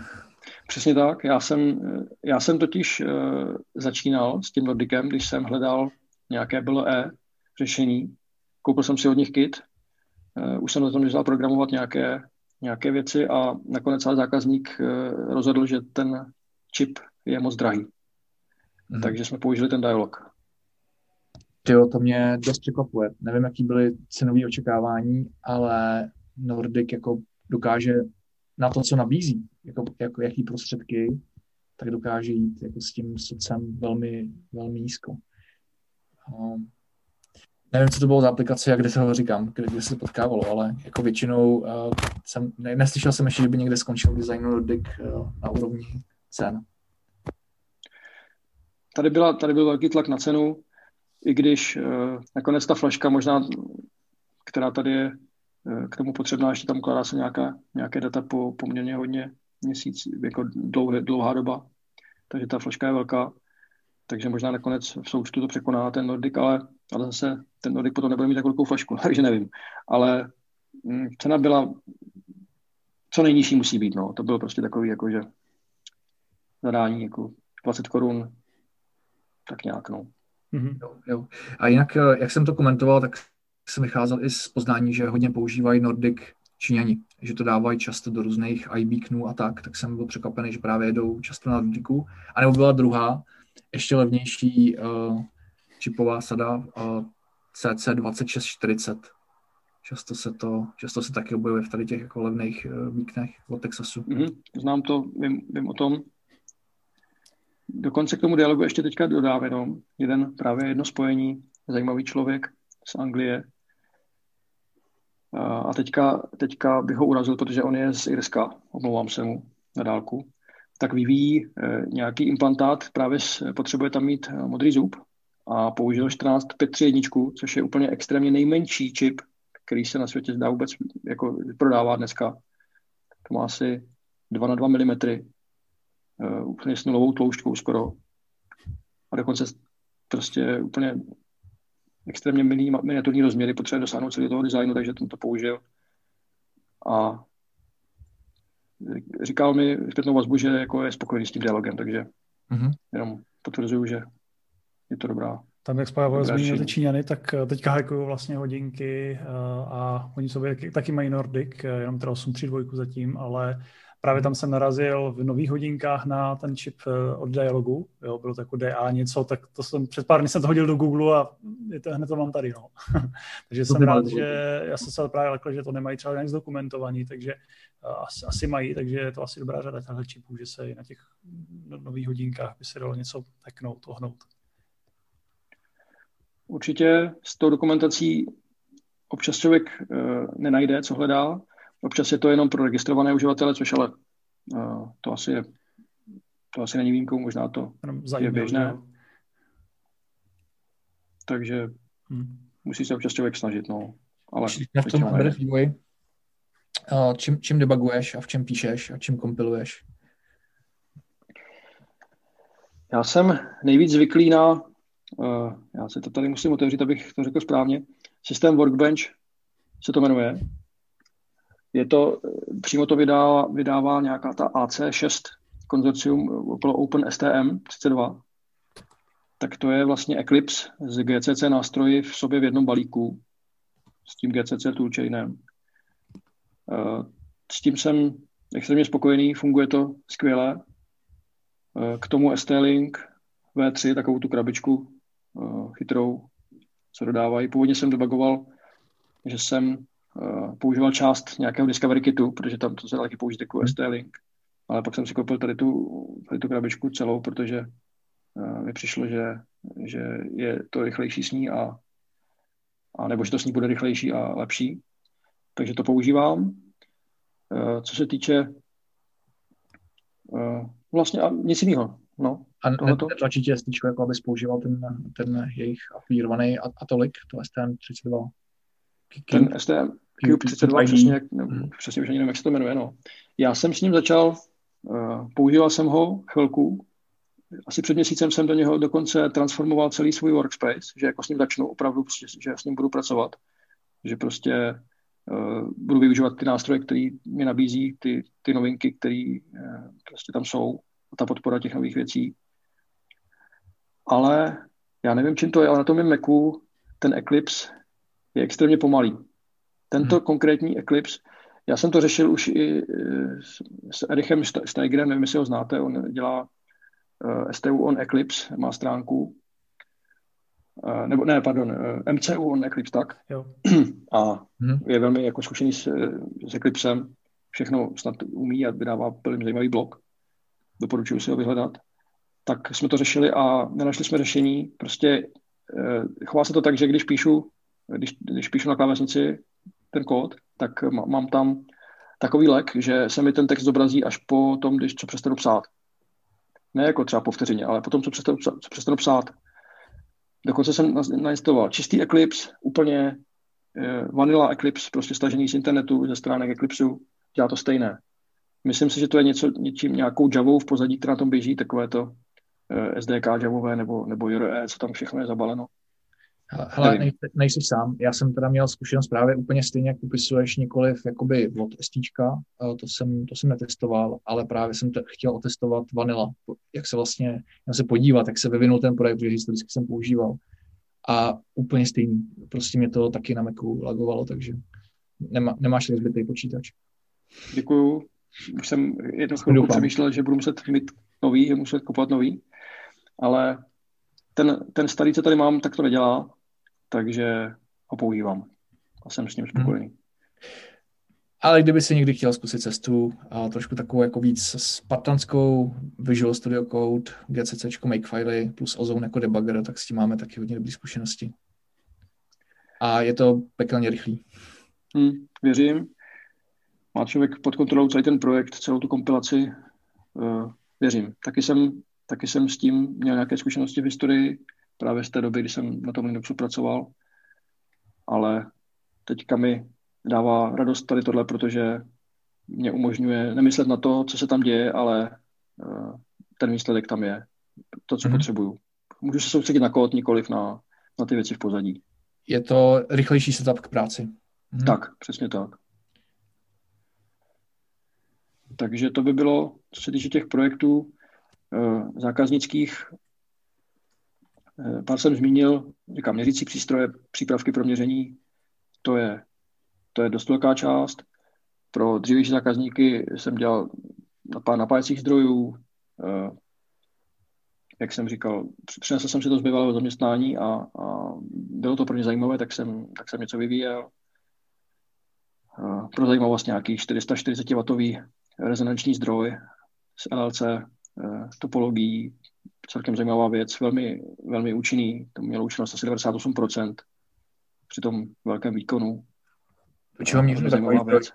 Přesně tak. Já jsem, já jsem totiž uh, začínal s tím Nordicem, když jsem hledal nějaké BLE řešení. Koupil jsem si od nich kit. Uh, už jsem na tom začal programovat nějaké, nějaké věci a nakonec celý zákazník uh, rozhodl, že ten čip je moc drahý. Mm. Takže jsme použili ten dialog. Jo, to mě dost překvapuje. Nevím, jaký byly cenové očekávání, ale Nordic jako dokáže na to, co nabízí, jako, jako jaký prostředky, tak dokáže jít jako s tím srdcem velmi, velmi nízko. Um, nevím, co to bylo za aplikace, jak kde se ho říkám, kde, kde se potkávalo, ale jako většinou uh, jsem, ne, neslyšel jsem ještě, že by někde skončil design Nordic uh, na úrovni cen. Tady, byla, tady byl velký tlak na cenu, i když uh, nakonec ta flaška možná, která tady je k tomu potřebná, ještě tam ukládá se nějaká, nějaké data po poměrně hodně měsíc, jako dlouhé, dlouhá doba, takže ta flaška je velká, takže možná nakonec v součtu to překoná ten Nordic, ale, ale zase ten Nordic potom nebude mít tak velkou flašku, takže nevím. Ale hm, cena byla, co nejnižší musí být, no. To bylo prostě takový, jakože zadání jako 20 korun, tak nějak, no. Mm-hmm. Jo, jo. A jinak, eh, jak jsem to komentoval, tak jsem vycházel i z poznání, že hodně používají Nordic Číňani, že to dávají často do různých iBeaconů a tak, tak jsem byl překvapený, že právě jedou často na Nordicu. A nebo byla druhá, ještě levnější uh, čipová sada uh, CC2640. Často se to, často se taky objevuje v tady těch jako levných uh, beaconech od Texasu. Mm-hmm, znám to, vím, vím o tom. Dokonce k tomu dialogu ještě teďka dodám jenom jeden právě jedno spojení, zajímavý člověk z Anglie, a teďka, teďka bych ho urazil, protože on je z Irska, omlouvám se mu na dálku, tak vyvíjí e, nějaký implantát, právě potřebuje tam mít e, modrý zub a použil 14531, což je úplně extrémně nejmenší čip, který se na světě zdá vůbec jako prodává dneska. To má asi 2 na 2 mm, uh, úplně s nulovou tloušťkou skoro. A dokonce prostě úplně extrémně miniaturní rozměry potřebuje dosáhnout celý toho designu, takže ten to použil. A říkal mi zpětnou vazbu, že jako je spokojený s tím dialogem, takže mm-hmm. jenom potvrzuju, že je to dobrá. Tam, jak Pavel zmínil ty Číňany, tak eh, teďka hackují vlastně hodinky uh, a oni sobě taky, taky mají Nordic, eh, jenom teda 832 zatím, ale právě tam jsem narazil v nových hodinkách na ten čip od Dialogu, jo, bylo to jako DA něco, tak to jsem před pár dny jsem to hodil do Google a je to, hned to mám tady, no. takže to jsem rád, že já jsem se právě lekl, že to nemají třeba nějak zdokumentovaný, takže asi, asi mají, takže je to asi dobrá řada těchto čipů, že se i na těch no, nových hodinkách by se dalo něco hacknout, ohnout. Určitě s tou dokumentací občas člověk uh, nenajde, co hledá. Občas je to jenom pro registrované uživatele, což ale uh, to asi je, to asi není výjimkou, možná to je běžné. Takže hmm. musí se občas člověk snažit, no. Ale v tom vývoji, čím, čím debuguješ a v čem píšeš a čím kompiluješ? Já jsem nejvíc zvyklý na Uh, já se to tady musím otevřít, abych to řekl správně. Systém Workbench se to jmenuje. Je to, eh, přímo to vydává, vydává nějaká ta AC6 konzorcium okolo OpenSTM 32. Tak to je vlastně Eclipse z GCC nástroji v sobě v jednom balíku s tím GCC toolchainem. Uh, s tím jsem extrémně spokojený, funguje to skvěle. K tomu ST-Link V3, takovou tu krabičku chytrou, co dodávají. Původně jsem debugoval, že jsem používal část nějakého Discovery kitu, protože tam to se taky použít jako ST-Link. Ale pak jsem si koupil tady tu, tady tu krabičku celou, protože uh, mi přišlo, že, že je to rychlejší s ní a, a nebo že to s ní bude rychlejší a lepší. Takže to používám. Uh, co se týče vlastně a nic jiného. No, a netlačí tě ST, jako abys používal ten, ten jejich afilírovaný atolik, to STM32? Ten STM Cube 32, přesně, hmm. přesně už ani nevím, jak se to jmenuje. No. Já jsem s ním začal, uh, používal jsem ho chvilku, asi před měsícem jsem do něho dokonce transformoval celý svůj workspace, že jako s ním začnu opravdu, prostě, že s ním budu pracovat, že prostě uh, budu využívat ty nástroje, které mi nabízí, ty, ty novinky, které uh, prostě tam jsou, ta podpora těch nových věcí ale já nevím, čím to je, ale na tom Macu ten Eclipse je extrémně pomalý. Tento hmm. konkrétní Eclipse, já jsem to řešil už i eh, s Erichem Steigerem, nevím, jestli ho znáte, on dělá eh, STU on Eclipse, má stránku, uh, nebo ne, pardon, MCU on Eclipse, tak. Jo. A hmm. je velmi jako zkušený s, s Eclipsem, všechno snad umí a vydává velmi zajímavý blog. Doporučuji si ho vyhledat tak jsme to řešili a nenašli jsme řešení. Prostě eh, chová se to tak, že když píšu, když, když píšu na klávesnici ten kód, tak mám tam takový lek, že se mi ten text zobrazí až po tom, když co přestanu psát. Ne jako třeba po vteřině, ale potom, co přestanu, co přestanu psát. Dokonce jsem nainstaloval čistý Eclipse, úplně eh, vanilla Eclipse, prostě stažený z internetu, ze stránek Eclipseu, dělá to stejné. Myslím si, že to je něco, něčím, nějakou Javou v pozadí, která na tom běží, takové to Eh, SDK Javové nebo, nebo JRE, co tam všechno je zabaleno. Hele, nej, nejsi sám. Já jsem teda měl zkušenost právě úplně stejně, jak popisuješ nikoliv jakoby od STčka, to jsem, to jsem netestoval, ale právě jsem te, chtěl otestovat Vanilla, jak se vlastně, já se podívat, jak se vyvinul ten projekt, protože historicky jsem používal. A úplně stejný. Prostě mě to taky na Macu lagovalo, takže nemá, nemáš rozbitý počítač. Děkuju. Už jsem jednou chvilku přemýšlel, že budu muset mít nový, muset kupovat nový ale ten, ten starý, co tady mám, tak to nedělá, takže ho používám a jsem s ním spokojený. Hmm. Ale kdyby si někdy chtěl zkusit cestu a trošku takovou jako víc spartanskou Visual Studio Code, GCC, Makefile plus Ozone jako debugger, tak s tím máme taky hodně dobré zkušenosti. A je to pekelně rychlý. Hmm, věřím. Má člověk pod kontrolou celý ten projekt, celou tu kompilaci. Uh, věřím. Taky jsem Taky jsem s tím měl nějaké zkušenosti v historii. Právě z té doby, kdy jsem na tom Linuxu pracoval, ale teďka mi dává radost tady tohle, protože mě umožňuje nemyslet na to, co se tam děje, ale uh, ten výsledek tam je. To, co mm-hmm. potřebuju. Můžu se soustředit na kód, nikoliv na, na ty věci v pozadí. Je to rychlejší setup k práci. Mm-hmm. Tak, přesně tak. Takže to by bylo, co se týče těch projektů uh, zákaznických. Uh, pár jsem zmínil, říkám, měřící přístroje, přípravky pro měření, to je, to je dost velká část. Pro dřívější zákazníky jsem dělal na pár napájecích zdrojů, uh, jak jsem říkal, přinesl jsem si to z bývalého zaměstnání a, a bylo to pro mě zajímavé, tak jsem, tak jsem něco vyvíjel. Pro zajímavost nějaký 440W rezonanční zdroj s LLC eh, topologií, celkem zajímavá věc, velmi, velmi účinný, to mělo účinnost asi 98% při tom velkém výkonu. Do čeho mířil takový zdroj? Věc.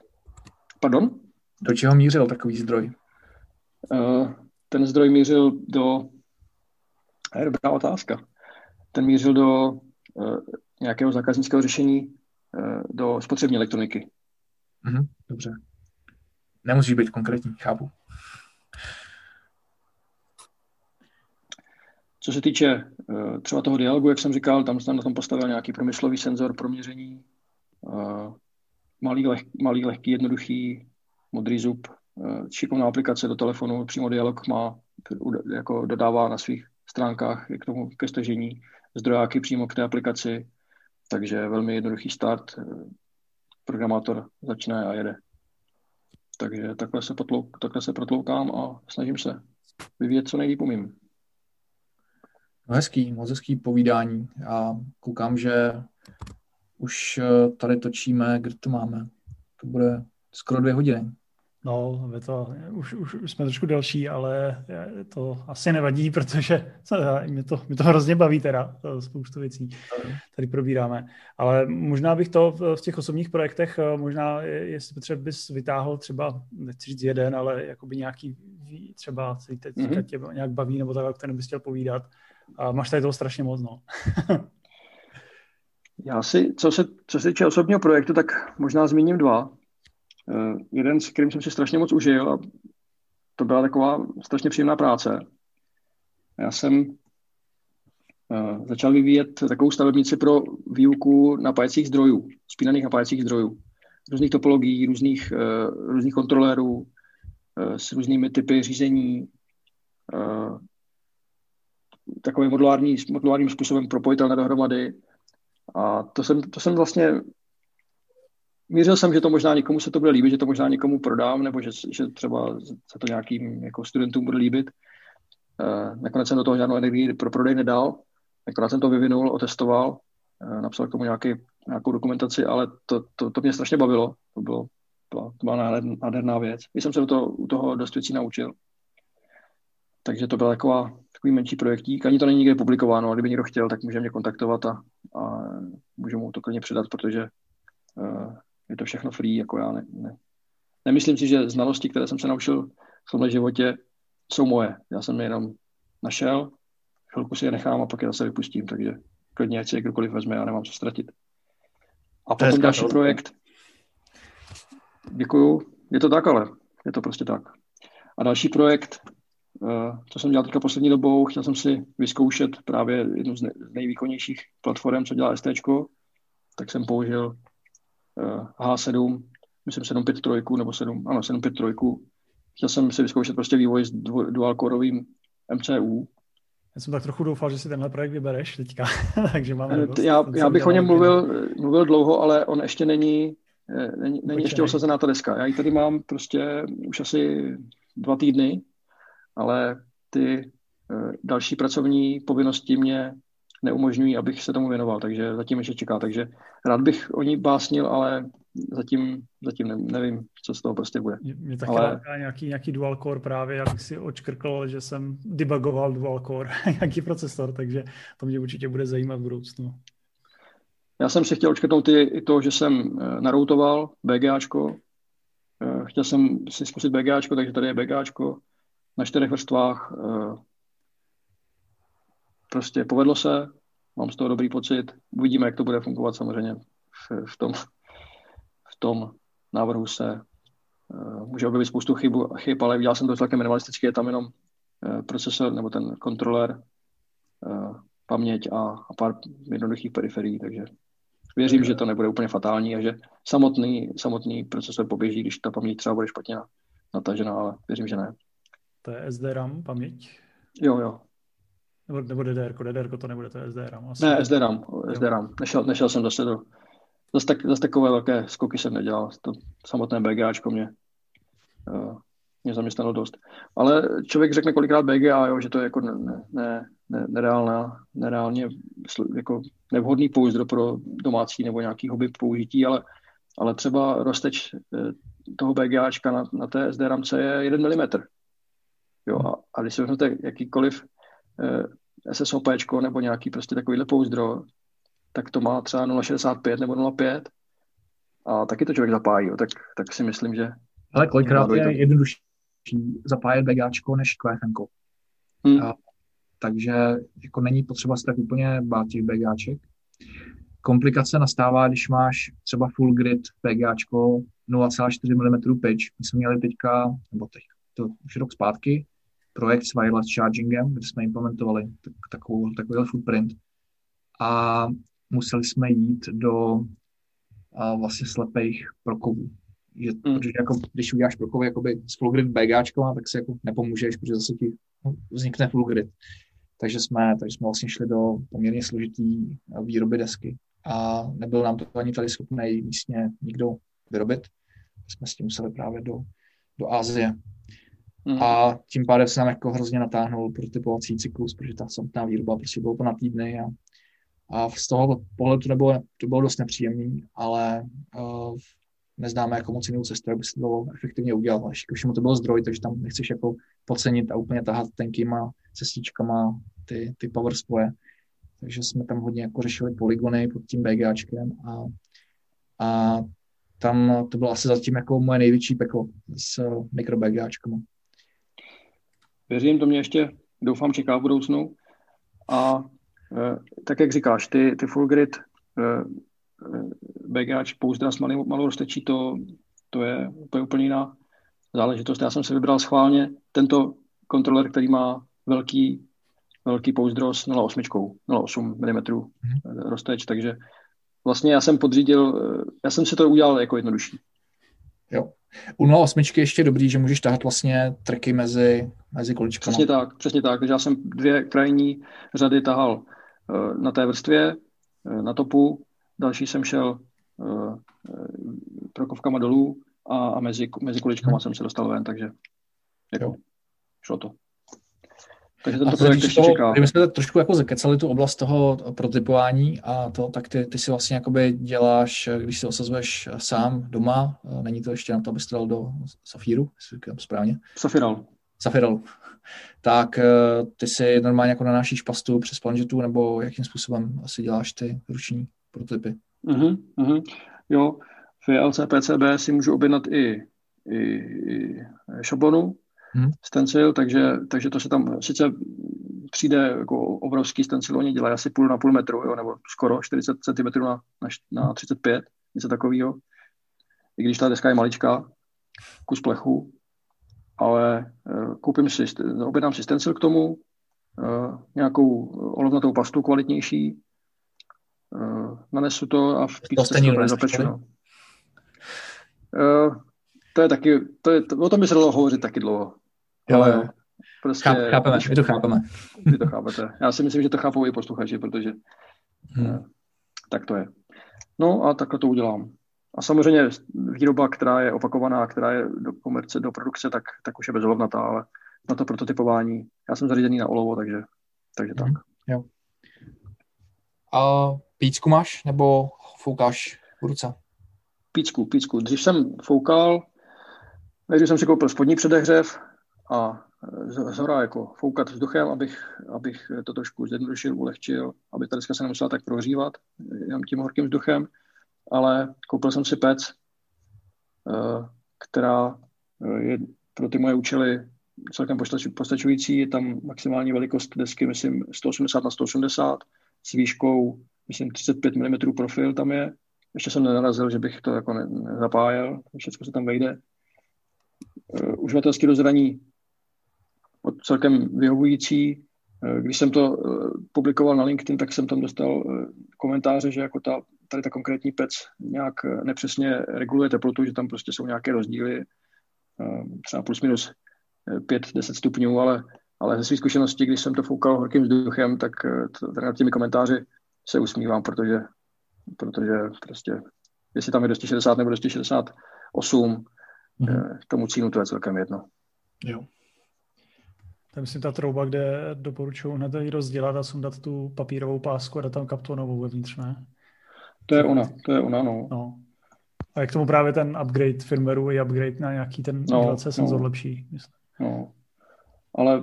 Pardon? Do čeho mířil takový zdroj? Uh, ten zdroj mířil do... To je dobrá otázka. Ten mířil do uh, nějakého zákaznického řešení uh, do spotřební elektroniky. Mhm, dobře. Nemusí být konkrétní, chápu. Co se týče uh, třeba toho dialogu, jak jsem říkal, tam jsem na tom postavil nějaký promyslový senzor pro měření. Uh, malý, leh, malý, lehký, jednoduchý, modrý zub, uh, šikovná aplikace do telefonu, přímo dialog má, jako dodává na svých stránkách k tomu ke stažení zdrojáky přímo k té aplikaci, takže velmi jednoduchý start. Programátor začne a jede. Takže takhle se, potlouk, takhle se protloukám a snažím se vyvíjet co nejlíp umím. No hezký, moc hezký povídání. Já koukám, že už eh, tady točíme, kde to máme. To bude skoro dvě hodiny. No, je to, už, už, už jsme trošku delší, ale to asi nevadí, protože mě to, mě to hrozně baví teda, spoustu věcí tady probíráme. Ale možná bych to v těch osobních projektech, eh, možná jestli potřeba bys vytáhl třeba, nechci říct jeden, ale jakoby nějaký třeba, co teď mm-hmm. tě nějak baví, nebo tak, o kterém bys chtěl povídat. A máš tady toho strašně moc, no. Já si, co se, co se týče osobního projektu, tak možná zmíním dva. Uh, jeden, s kterým jsem si strašně moc užil a to byla taková strašně příjemná práce. Já jsem uh, začal vyvíjet takovou stavebnici pro výuku napájecích zdrojů, spínaných napájecích zdrojů, různých topologií, různých, uh, různých kontrolérů, s různými typy řízení, takovým modulární, modulárním způsobem propojitelné dohromady. A to jsem, to jsem vlastně mířil jsem, že to možná někomu se to bude líbit, že to možná někomu prodám, nebo že, že třeba se to nějakým jako studentům bude líbit. Uh, nakonec jsem do toho žádnou energii pro prodej nedal. Nakonec jsem to vyvinul, otestoval, uh, napsal k tomu nějaký, nějakou dokumentaci, ale to, to, to mě strašně bavilo. To, bylo, to, byla, nádherná věc. Když jsem se do toho, u toho dost věcí naučil. Takže to byl taková, takový menší projektík. Ani to není nikde publikováno, ale kdyby někdo chtěl, tak může mě kontaktovat a, a můžu mu to klidně předat, protože uh, je to všechno free, jako já ne, ne. Nemyslím si, že znalosti, které jsem se naučil v tomhle životě, jsou moje. Já jsem je jenom našel, chvilku si je nechám a pak je zase vypustím, takže klidně, ať si je kdokoliv vezme, já nemám co ztratit. A potom další projekt. Děkuju. Je to tak, ale je to prostě tak. A další projekt, co jsem dělal teďka poslední dobou, chtěl jsem si vyzkoušet právě jednu z nejvýkonnějších platform, co dělá ST, tak jsem použil H7, myslím 753 nebo 7, ano, 753. Chtěl jsem si vyzkoušet prostě vývoj s dual-coreovým MCU. Já jsem tak trochu doufal, že si tenhle projekt vybereš teďka, takže máme dost, já, já bych o něm mluvil, mluvil dlouho, ale on ještě není, eh, není, není ještě osazená ta deska. Já ji tady mám prostě už asi dva týdny, ale ty eh, další pracovní povinnosti mě neumožňují, abych se tomu věnoval, takže zatím ještě čeká. Takže rád bych o ní básnil, ale zatím, zatím ne, nevím, co z toho prostě bude. Mě taky ale... nějaký, nějaký dual core právě, jak si očkrkl, že jsem debugoval dual core, nějaký procesor, takže to mě určitě bude zajímat v budoucnu. Já jsem si chtěl očkrtnout i, i to, že jsem eh, naroutoval BGAčko. Eh, chtěl jsem si zkusit BGAčko, takže tady je BGAčko na čtyřech vrstvách. Eh, prostě povedlo se, mám z toho dobrý pocit, uvidíme, jak to bude fungovat samozřejmě v, v tom, v tom návrhu se uh, může objevit spoustu chyb, chyb, ale udělal jsem to celkem minimalisticky, je tam jenom uh, procesor nebo ten kontroler, paměť a, a pár jednoduchých periferií, takže věřím, že to nebude úplně fatální a že samotný, samotný procesor poběží, když ta paměť třeba bude špatně natažená, ale věřím, že ne. To je SDRAM paměť? Jo, jo. Nebo, nebo DDR, DDR to nebude, to je SDRAM. Asi. Ne, SDRAM, SDRAM. Nešel, nešel jsem zase do, zase, tak, zase takové velké skoky jsem nedělal. To samotné BGAčko mě, uh, mě zaměstnalo dost. Ale člověk řekne kolikrát BGA, jo, že to je jako ne, ne, ne, nereálná, nereálně jako nevhodný pouzdro pro domácí nebo nějaký hobby použití, ale, ale třeba rozteč eh, toho BGAčka na, na té SD ramce je 1 mm. Jo, a, a když si vezmete jakýkoliv eh, SSOP nebo nějaký prostě takovýhle pouzdro, tak to má třeba 0,65 nebo 0,5 a taky to člověk zapájí, jo, tak, tak si myslím, že... Ale kolikrát je to... jednodušší zapájet BGAčko než QFM. Hmm. A, takže jako není potřeba se tak úplně bát těch BGAček. Komplikace nastává, když máš třeba full grid BGAčko 0,4 mm pitch. My jsme měli teďka, nebo teď, to už rok zpátky, projekt s wireless chargingem, kde jsme implementovali tak, takovou, takový footprint a museli jsme jít do a vlastně slepých prokovů. Že, mm. Protože jako, když uděláš prokovy jakoby s full grid tak si jako nepomůžeš, protože zase ti vznikne full grid. Takže jsme, takže jsme vlastně šli do poměrně složitý výroby desky a nebyl nám to ani tady schopný místně nikdo vyrobit. Jsme s tím museli právě do, do Asie. Mm. A tím pádem se nám jako hrozně natáhnul prototypovací cyklus, protože ta samotná výroba prostě bylo to na týdny a, a z toho pohledu to nebylo, to bylo dost nepříjemný, ale uh, neznáme jako moc jinou cestu, aby se to efektivně udělat. Ale všemu to byl zdroj, takže tam nechceš jako podcenit a úplně tahat tenkýma cestičkama ty, ty power spoje. Takže jsme tam hodně jako řešili polygony pod tím BGAčkem a, a tam to bylo asi zatím jako moje největší peklo s mikro BGAčkama. Věřím, to mě ještě doufám čeká v budoucnu. A e, tak, jak říkáš, ty, ty full grid e, e BGAč pouzdra s malou, malou roztečí, to, to, je, to je úplně jiná záležitost. Já jsem se vybral schválně tento kontroler, který má velký, velký pouzdro s 0,8, 0,8 mm hmm. rozteč, takže vlastně já jsem podřídil, já jsem si to udělal jako jednodušší. Jo. U 0,8 ještě dobrý, že můžeš tahat vlastně treky mezi, mezi količkami. Přesně tak, přesně tak. Takže já jsem dvě krajní řady tahal e, na té vrstvě, e, na topu, další jsem šel prokovkama dolů a, a mezi, mezi kuličkama hmm. jsem se dostal ven, takže jako, jo. šlo to. Takže tento projekt ještě toho, čeká. My jsme trošku jako zakecali tu oblast toho protypování a to, tak ty, ty si vlastně jakoby děláš, když si osazuješ sám doma, není to ještě na to, abys dal do Safíru, jestli říkám správně? Safiral. Safiral. Tak eh, ty si normálně jako nanášíš pastu přes planžetu, nebo jakým způsobem asi děláš ty ruční prototypy? Uh-huh, uh-huh. Jo, v LC PCB si můžu objednat i, i, i šablonu, hmm. stencil, takže, takže to se tam sice přijde jako obrovský stencil, oni dělají asi půl na půl metru, jo, nebo skoro 40 cm na, na, na 35, něco takového. I když ta deska je maličká, kus plechu, ale uh, koupím si, objednám si stencil k tomu, uh, nějakou olovnatou pastu kvalitnější, uh, nanesu to a v píčce to nezapeču. No. Uh, to je taky, to je, to, o tom by se dalo hovořit taky dlouho. Jo, ale. Prostě, Cháp, chápeme, my to chápeme. Vy to chápete. Já si myslím, že to chápou i posluchači, protože hmm. uh, tak to je. No a takhle to udělám. A samozřejmě výroba, která je opakovaná, která je do komerce, do produkce, tak, tak už je bezlovnatá, ale na to prototypování, já jsem zařízený na olovo, takže, takže tak. Hmm. Jo. A pícku máš, nebo foukáš v ruce? Pícku, pícku. Když jsem foukal, nejdřív jsem si koupil spodní předehřev a z hora jako foukat vzduchem, abych, abych to trošku zjednodušil, ulehčil, aby ta deska se nemusela tak prohřívat jenom tím horkým vzduchem, ale koupil jsem si pec, eh, která je pro ty moje účely celkem postačující. Je tam maximální velikost desky, myslím, 180 na 180 s výškou, myslím, 35 mm profil tam je. Ještě jsem nenarazil, že bych to jako nezapájel, všechno se tam vejde. Eh, uživatelské rozhraní celkem vyhovující. Eh, když jsem to publikoval na LinkedIn, tak jsem tam dostal komentáře, že jako ta, tady ta konkrétní pec nějak nepřesně reguluje teplotu, že tam prostě jsou nějaké rozdíly, třeba plus minus 5-10 stupňů, ale, ale ze své zkušenosti, když jsem to foukal horkým vzduchem, tak eh, nad těmi komentáři se usmívám, protože, protože prostě, jestli tam je 260 nebo 268, mm-hmm. tomu cínu to je celkem jedno. Jo. To je myslím ta trouba, kde doporučuji hned ji rozdělat a sundat tu papírovou pásku a dát tam kaptonovou vevnitř, ne? To je ona, to je ona, no. no. A jak tomu právě ten upgrade firmwareu i upgrade na nějaký ten no, senzor no. lepší, myslím. No. Ale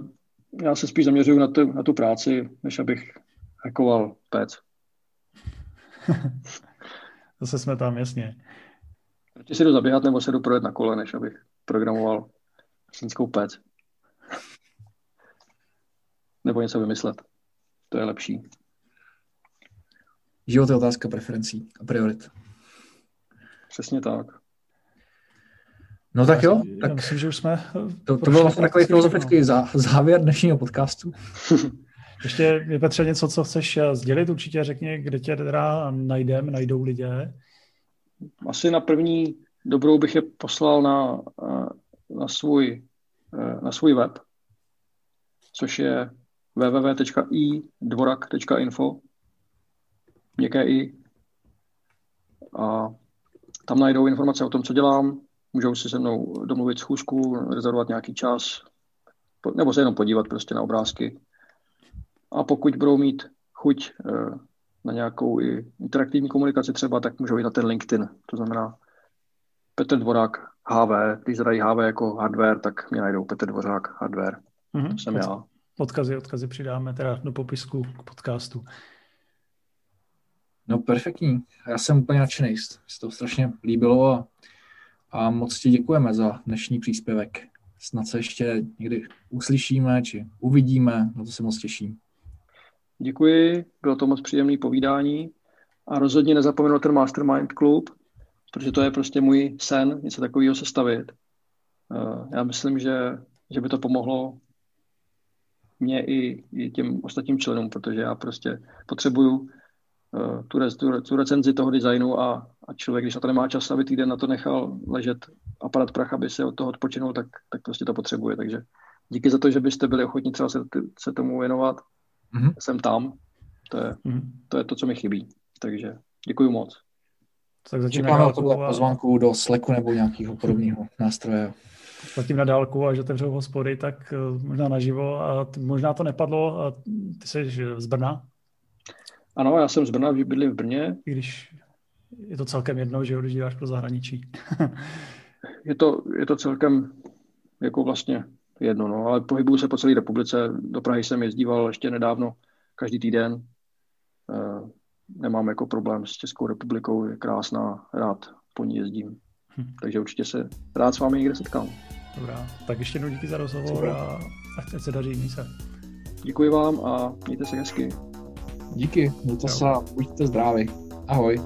já se spíš zaměřuju na tu, na tu práci, než abych hackoval pec. Zase jsme tam, jasně. Radši si jdu zaběhat nebo se jdu projet na kole, než abych programoval snízkou pec. Nebo něco vymyslet. To je lepší. Život je otázka preferencí a priorit. Přesně tak. No tak jo. Tak myslím, že už jsme... To, to byl vlastně takový filozofický zá, závěr dnešního podcastu. Ještě je Petře něco, co chceš eh, sdělit, určitě řekni, kde tě teda najdem, najdou lidé. Asi na první dobrou bych je poslal na, eh, na, svůj, eh, na svůj web, což je www.idvorak.info měkké i. A tam najdou informace o tom, co dělám, můžou si se mnou domluvit schůzku, rezervovat nějaký čas, nebo se jenom podívat prostě na obrázky. A pokud budou mít chuť eh, na nějakou i interaktivní komunikaci třeba, tak můžou jít na ten LinkedIn. To znamená Petr Dvorák HV. Když zadají HV jako hardware, tak mě najdou Petr Dvořák hardware. Mm-hmm. To jsem já. Odkazy, odkazy přidáme teda do popisku k podcastu. No perfektní. Já jsem úplně nadšený. Se to strašně líbilo a a moc ti děkujeme za dnešní příspěvek. Snad se ještě někdy uslyšíme, či uvidíme, na to se moc těším. Děkuji, bylo to moc příjemné povídání a rozhodně nezapomenu ten Mastermind klub, protože to je prostě můj sen, něco takového sestavit. Eh, já myslím, že, že by to pomohlo mě i, i těm ostatním členům, protože já prostě potřebuju Eh, tu, tu, tu recenzi toho designu a, a člověk, když na to nemá čas, aby týden na to nechal ležet aparat prach, aby se od toho odpočinul, tak, tak prostě to potřebuje. Takže díky za to, že byste byli ochotní třeba se, se tomu věnovat. Mm-hmm. Jsem tam. To je, mm-hmm. to je to, co mi chybí. Takže děkuji moc. Tak Čekáme tohle a... pozvánku do Slacku nebo nějakého podobného nástroje. Zatím na dálku, až otevřou hospody, tak eh, možná naživo. A možná to nepadlo. A ty jsi z Brna? Ano, já jsem z Brna, bydlím v Brně. I když je to celkem jedno, že když děláš pro zahraničí. je, to, je to celkem jako vlastně jedno, no, ale pohybuju se po celé republice. Do Prahy jsem jezdíval ještě nedávno, každý týden. E, nemám jako problém s Českou republikou, je krásná, rád po ní jezdím. Hm. Takže určitě se rád s vámi někde setkám. Dobrá, tak ještě jednou díky za rozhovor a ať se daří, se. Děkuji vám a mějte se hezky. Díky, mějte se, buďte zdraví. Ahoj.